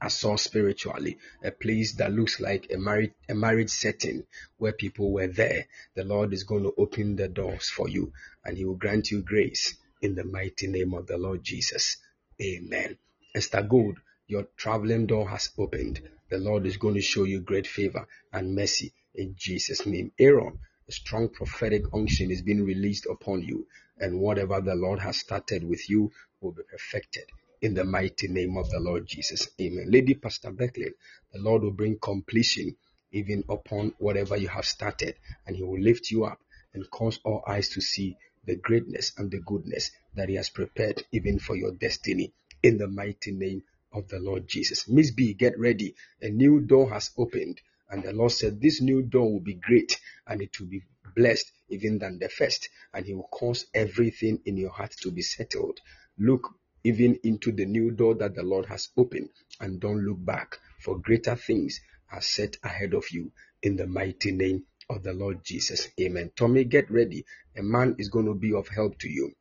I saw spiritually a place that looks like a married a marriage setting where people were there. The Lord is going to open the doors for you and He will grant you grace in the mighty name of the Lord Jesus. Amen. Esther Gold, your traveling door has opened. The Lord is going to show you great favor and mercy in Jesus' name. Aaron, a strong prophetic unction is being released upon you, and whatever the Lord has started with you will be perfected in the mighty name of the Lord Jesus. Amen. Lady Pastor Beckley, the Lord will bring completion even upon whatever you have started, and He will lift you up and cause all eyes to see the greatness and the goodness that He has prepared even for your destiny in the mighty name of the Lord Jesus. Miss B, get ready. A new door has opened. And the Lord said, This new door will be great and it will be blessed even than the first. And He will cause everything in your heart to be settled. Look even into the new door that the Lord has opened and don't look back, for greater things are set ahead of you in the mighty name of the Lord Jesus. Amen. Tommy, get ready. A man is going to be of help to you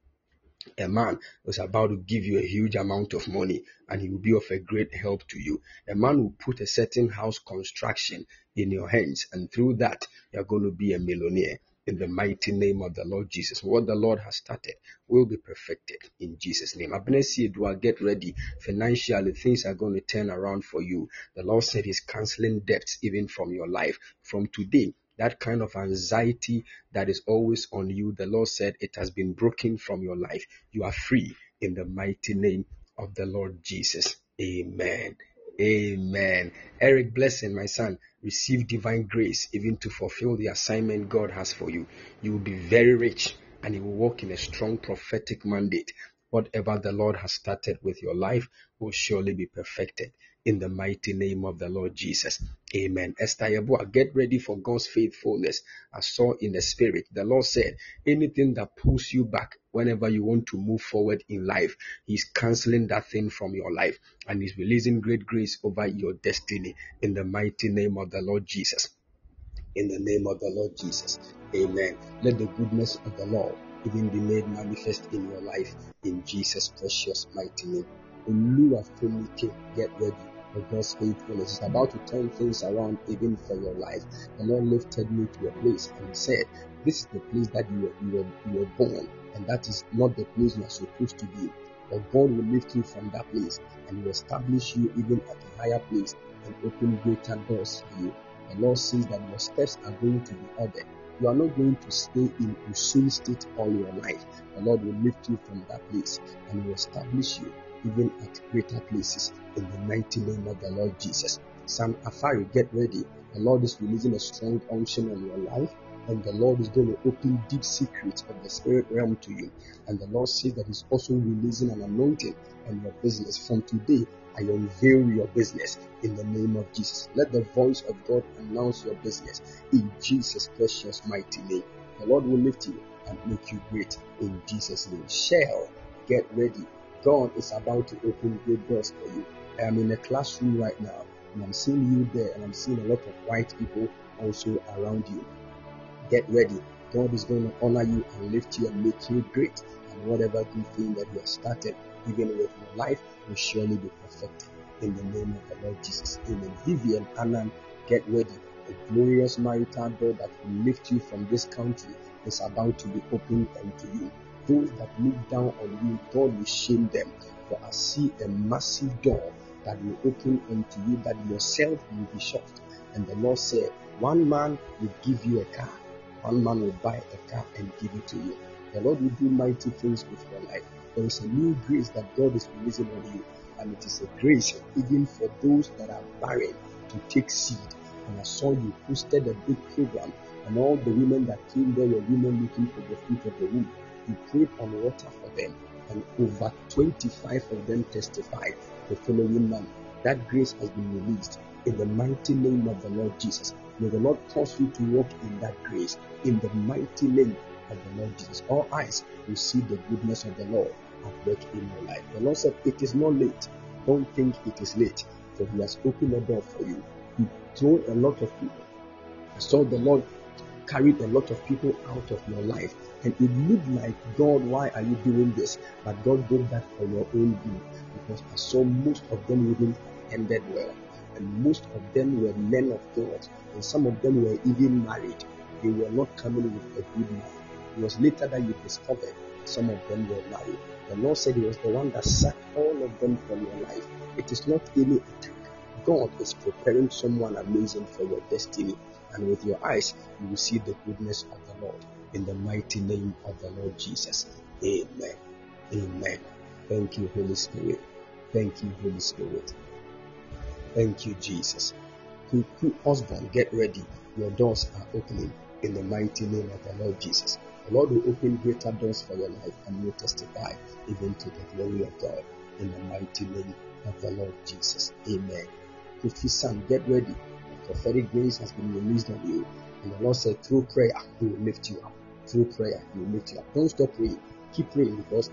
a man was about to give you a huge amount of money and he will be of a great help to you. A man will put a certain house construction in your hands, and through that, you're going to be a millionaire in the mighty name of the Lord Jesus. What the Lord has started will be perfected in Jesus' name. Abnesi Edua, get ready. Financially, things are going to turn around for you. The Lord said He's canceling debts even from your life. From today, that kind of anxiety that is always on you, the Lord said it has been broken from your life. You are free in the mighty name of the Lord Jesus. Amen. Amen. Eric Blessing, my son, receive divine grace even to fulfill the assignment God has for you. You will be very rich and you will walk in a strong prophetic mandate. Whatever the Lord has started with your life will surely be perfected in the mighty name of the Lord Jesus. Amen. Esther Yabua, get ready for God's faithfulness. I saw in the spirit. The Lord said, anything that pulls you back whenever you want to move forward in life, He's canceling that thing from your life and He's releasing great grace over your destiny in the mighty name of the Lord Jesus. In the name of the Lord Jesus. Amen. Let the goodness of the Lord even be made manifest in your life in Jesus' precious mighty name. Oluwafunike, get ready for God's faithfulness. It's about to turn things around even for your life. The Lord lifted me to a place and said, This is the place that you were, you were, you were born, and that is not the place you are supposed to be. But God will lift you from that place and will establish you even at a higher place and open greater doors for you. The Lord says that your steps are going to be ordered. You are not going to stay in Osun state all your life. The Lord will lift you from that place and will establish you even at greater places in the mighty name of the Lord Jesus. Sam Afari, get ready. The Lord is releasing a strong unction on your life, and the Lord is going to open deep secrets of the spirit realm to you. And the Lord says that He's also releasing an anointing on your business. From today, I unveil your business in the name of Jesus. Let the voice of God announce your business in Jesus' precious mighty name. The Lord will lift you and make you great in Jesus' name. Shall get ready God is about to open great doors for you. I am in a classroom right now and I'm seeing you there and I'm seeing a lot of white people also around you. Get ready. God is going to honor you and lift you and make you great. And whatever good thing that you have started, even with your life, will surely be perfected. In the name of the Lord Jesus. Amen. Vivian Annan, get ready. A glorious marital door that will lift you from this country is about to be opened unto you. Those that look down on you, God will shame them. For I see a massive door that will open unto you that yourself will be shocked. And the Lord said, One man will give you a car, one man will buy a car and give it to you. The Lord will do mighty things with your life. There is a new grace that God is releasing on you, and it is a grace even for those that are barren to take seed. And I saw you posted a big program, and all the women that came there were women looking for the fruit of the womb. You prayed on water for them, and over 25 of them testified the following month. That grace has been released in the mighty name of the Lord Jesus. May the Lord cause you to walk in that grace in the mighty name of the Lord Jesus. All eyes will see the goodness of the Lord at work in your life. The Lord said, It is not late. Don't think it is late, for He has opened a door for you. He told a lot of people. I saw the Lord carried a lot of people out of your life. And it looked like, God, why are you doing this? But God did that for your own good. Because I saw most of them even ended well. And most of them were men of God. And some of them were even married. They were not coming with a good man. It was later that you discovered some of them were married. The Lord said He was the one that sacked all of them from your life. It is not any attack. God is preparing someone amazing for your destiny. And with your eyes, you will see the goodness of the Lord in the mighty name of the Lord Jesus. Amen. Amen. Thank you, Holy Spirit. Thank you, Holy Spirit. Thank you, Jesus. Kuku husband, get ready. Your doors are opening in the mighty name of the Lord Jesus. The Lord will open greater doors for your life and you testify even to the glory of God in the mighty name of the Lord Jesus. Amen. Kofi son, get ready. The prophetic grace has been released on you. And the Lord said, through prayer, He will lift you up. Through prayer, You lift you up. Don't stop praying. Keep praying because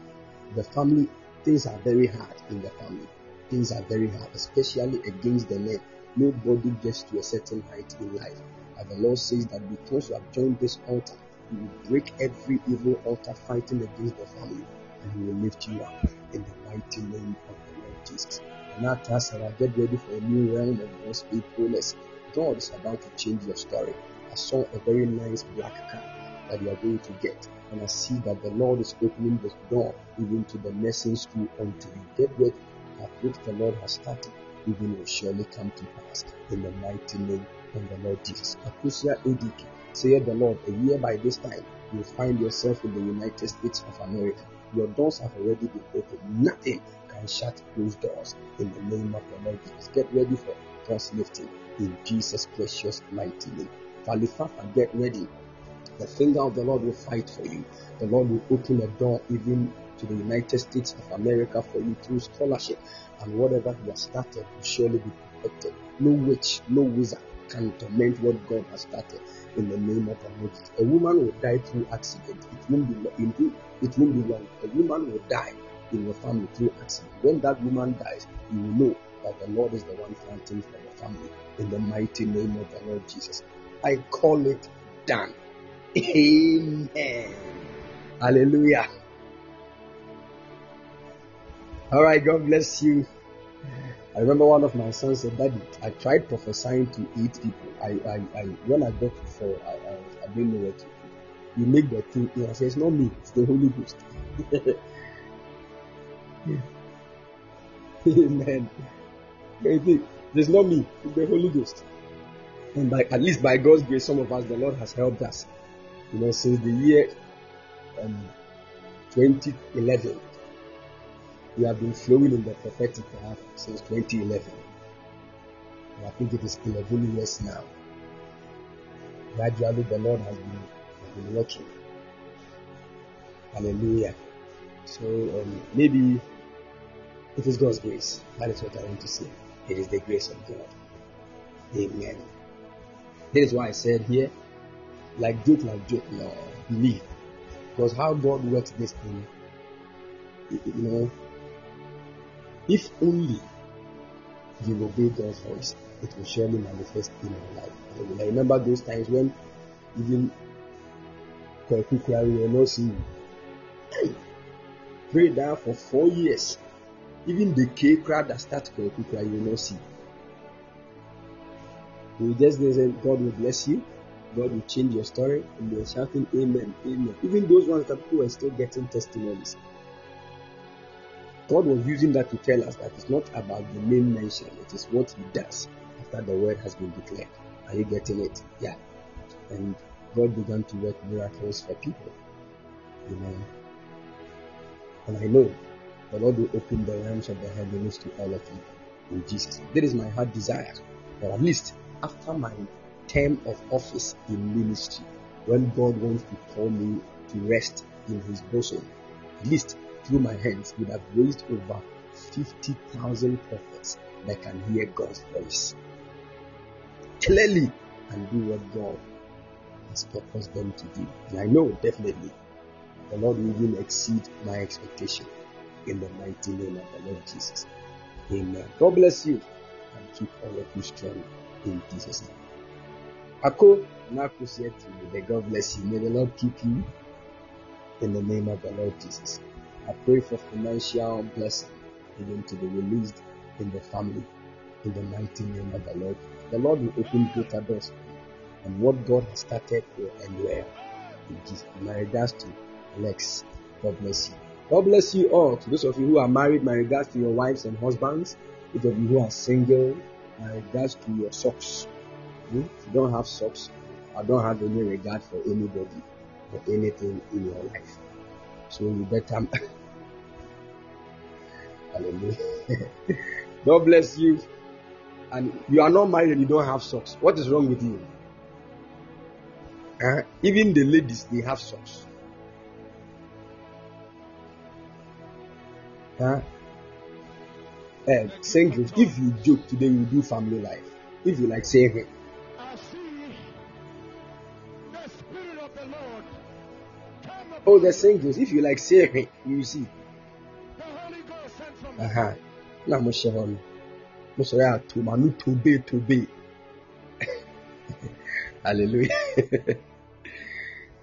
the family, things are very hard in the family. Things are very hard, especially against the men. Nobody gets to a certain height in life. And the Lord says that because you have joined this altar, He will break every evil altar fighting against the family, and He will lift you up in the mighty name of the Lord Jesus. And now, Sarah, get ready for a new realm of God's faithfulness. God is about to change your story. I saw a very nice black car that you are going to get, and I see that the Lord is opening the door even to the nursing school unto you. Get ready. That which the Lord has started, even will surely come to pass in the mighty name of the Lord Jesus. Akusia Edike, saith the Lord, a year by this time, you will find yourself in the United States of America. Your doors have already been opened. Nothing can shut those doors in the name of the Lord Jesus. Get ready for cross lifting in Jesus' precious mighty name. Falifafa, get ready. The finger of the Lord will fight for you. The Lord will open a door even to the United States of America for you through scholarship. And whatever He has started will surely be perfected. No witch, no wizard can torment what God has started in the name of the Lord. A woman will die through accident. It won't be it won't be long. A woman will die in your family through accident. When that woman dies, you will know that the Lord is the one fighting for your family in the mighty name of the Lord Jesus. I call it done. Amen. Hallelujah. All right, God bless you. I remember one of my sons said, Daddy, I tried prophesying to eight people. I, I, I when I got to four, I, I, I didn't know what to do. You make the thing, I said, It's not me, it's the Holy Ghost. Amen. It's not me, it's the Holy Ghost. And by at least by God's grace, some of us, the Lord has helped us. You know, since the year um, 2011, we have been flowing in the prophetic path since 2011. And I think it is 11 years now. Gradually, the Lord has been, has been working. Hallelujah. So um, maybe it is God's grace. That is what I want to say. It is the grace of God. Amen. This is why I said here, like joke, like no, believe. Because how God works this thing, you know, if only you obey God's voice, it will surely manifest in your life. I remember those times when even Kwaku Kwari will not see you. Hey, pray that for four years. Even the K crowd that starts Kwaku Kwari will not see. You just say God will bless you, God will change your story, and they're shouting Amen, Amen. Even those ones that people are still getting testimonies. God was using that to tell us that it's not about the name mention, it is what He does after the word has been declared. Are you getting it? Yeah. And God began to work miracles for people. Know. And I know the Lord will open the realms of the heavens to all of you in Jesus. That is my heart desire. That at least after my term of office in ministry, when God wants to call me to rest in His bosom, at least through my hands, would have raised over 50,000 prophets that can hear God's voice clearly and do what God has purposed them to do. And I know definitely the Lord will even exceed my expectation in the mighty name of the Lord Jesus. Amen. God bless you and keep all of you strong in Jesus' name. Ako said to you, may God bless you. May the Lord keep you in the name of the Lord Jesus. I pray for financial blessing even to be released in the family in the mighty name of the Lord. The Lord will open greater doors and what God has started will end well. In. My regards to Alex. God bless you. God bless you all. To those of you who are married, my regards to your wives and husbands. Those of you who are single, my regards to your socks. You don't have socks, I don't have any regard for anybody or anything in your life. So you better. Hallelujah. God bless you. And you are not married and you don't have socks. What is wrong with you? Uh, even the ladies, they have socks. Huh? Uh, singles, if you joke today, you do family life. If you like say, hey, oh, the singles, if you like say, you see. huh. Na mo hyɛ hɔ no. Mo sɔrɔ yɛ ato ma no tobe tobe. Hallelujah.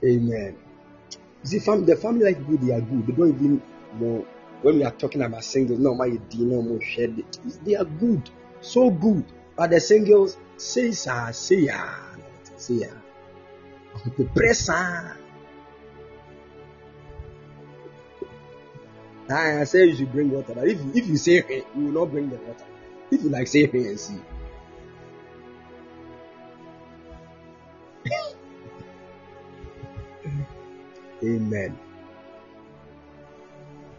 Amen. See, fam- the family like people, they are good. They don't even know when we are talking about singles. No, my dinner, no share. They are good, so good. But the singles say sa say ya, say. The press ah. I say you should bring water. But if you, if you say hey, you will not bring the water. If you like say hey and see. Amen.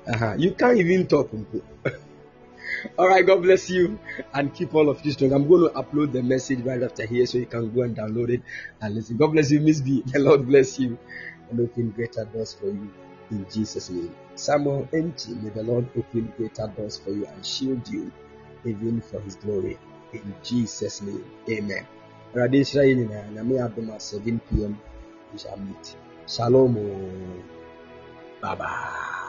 Uh-huh. You can't even talk. All right, God bless you and keep all of you strong. I'm going to upload the message right after here so you can go and download it and listen. God bless you, Miss B. The Lord bless you and open greater doors for you in Jesus' name. Samuel Enti, may the Lord open greater doors for you and shield you even for his glory. In Jesus' name. Amen. Awurade nhyira yɛn nyinaa. Nyame adom a 7 p.m. we shall meet. Shalom. Bye bye.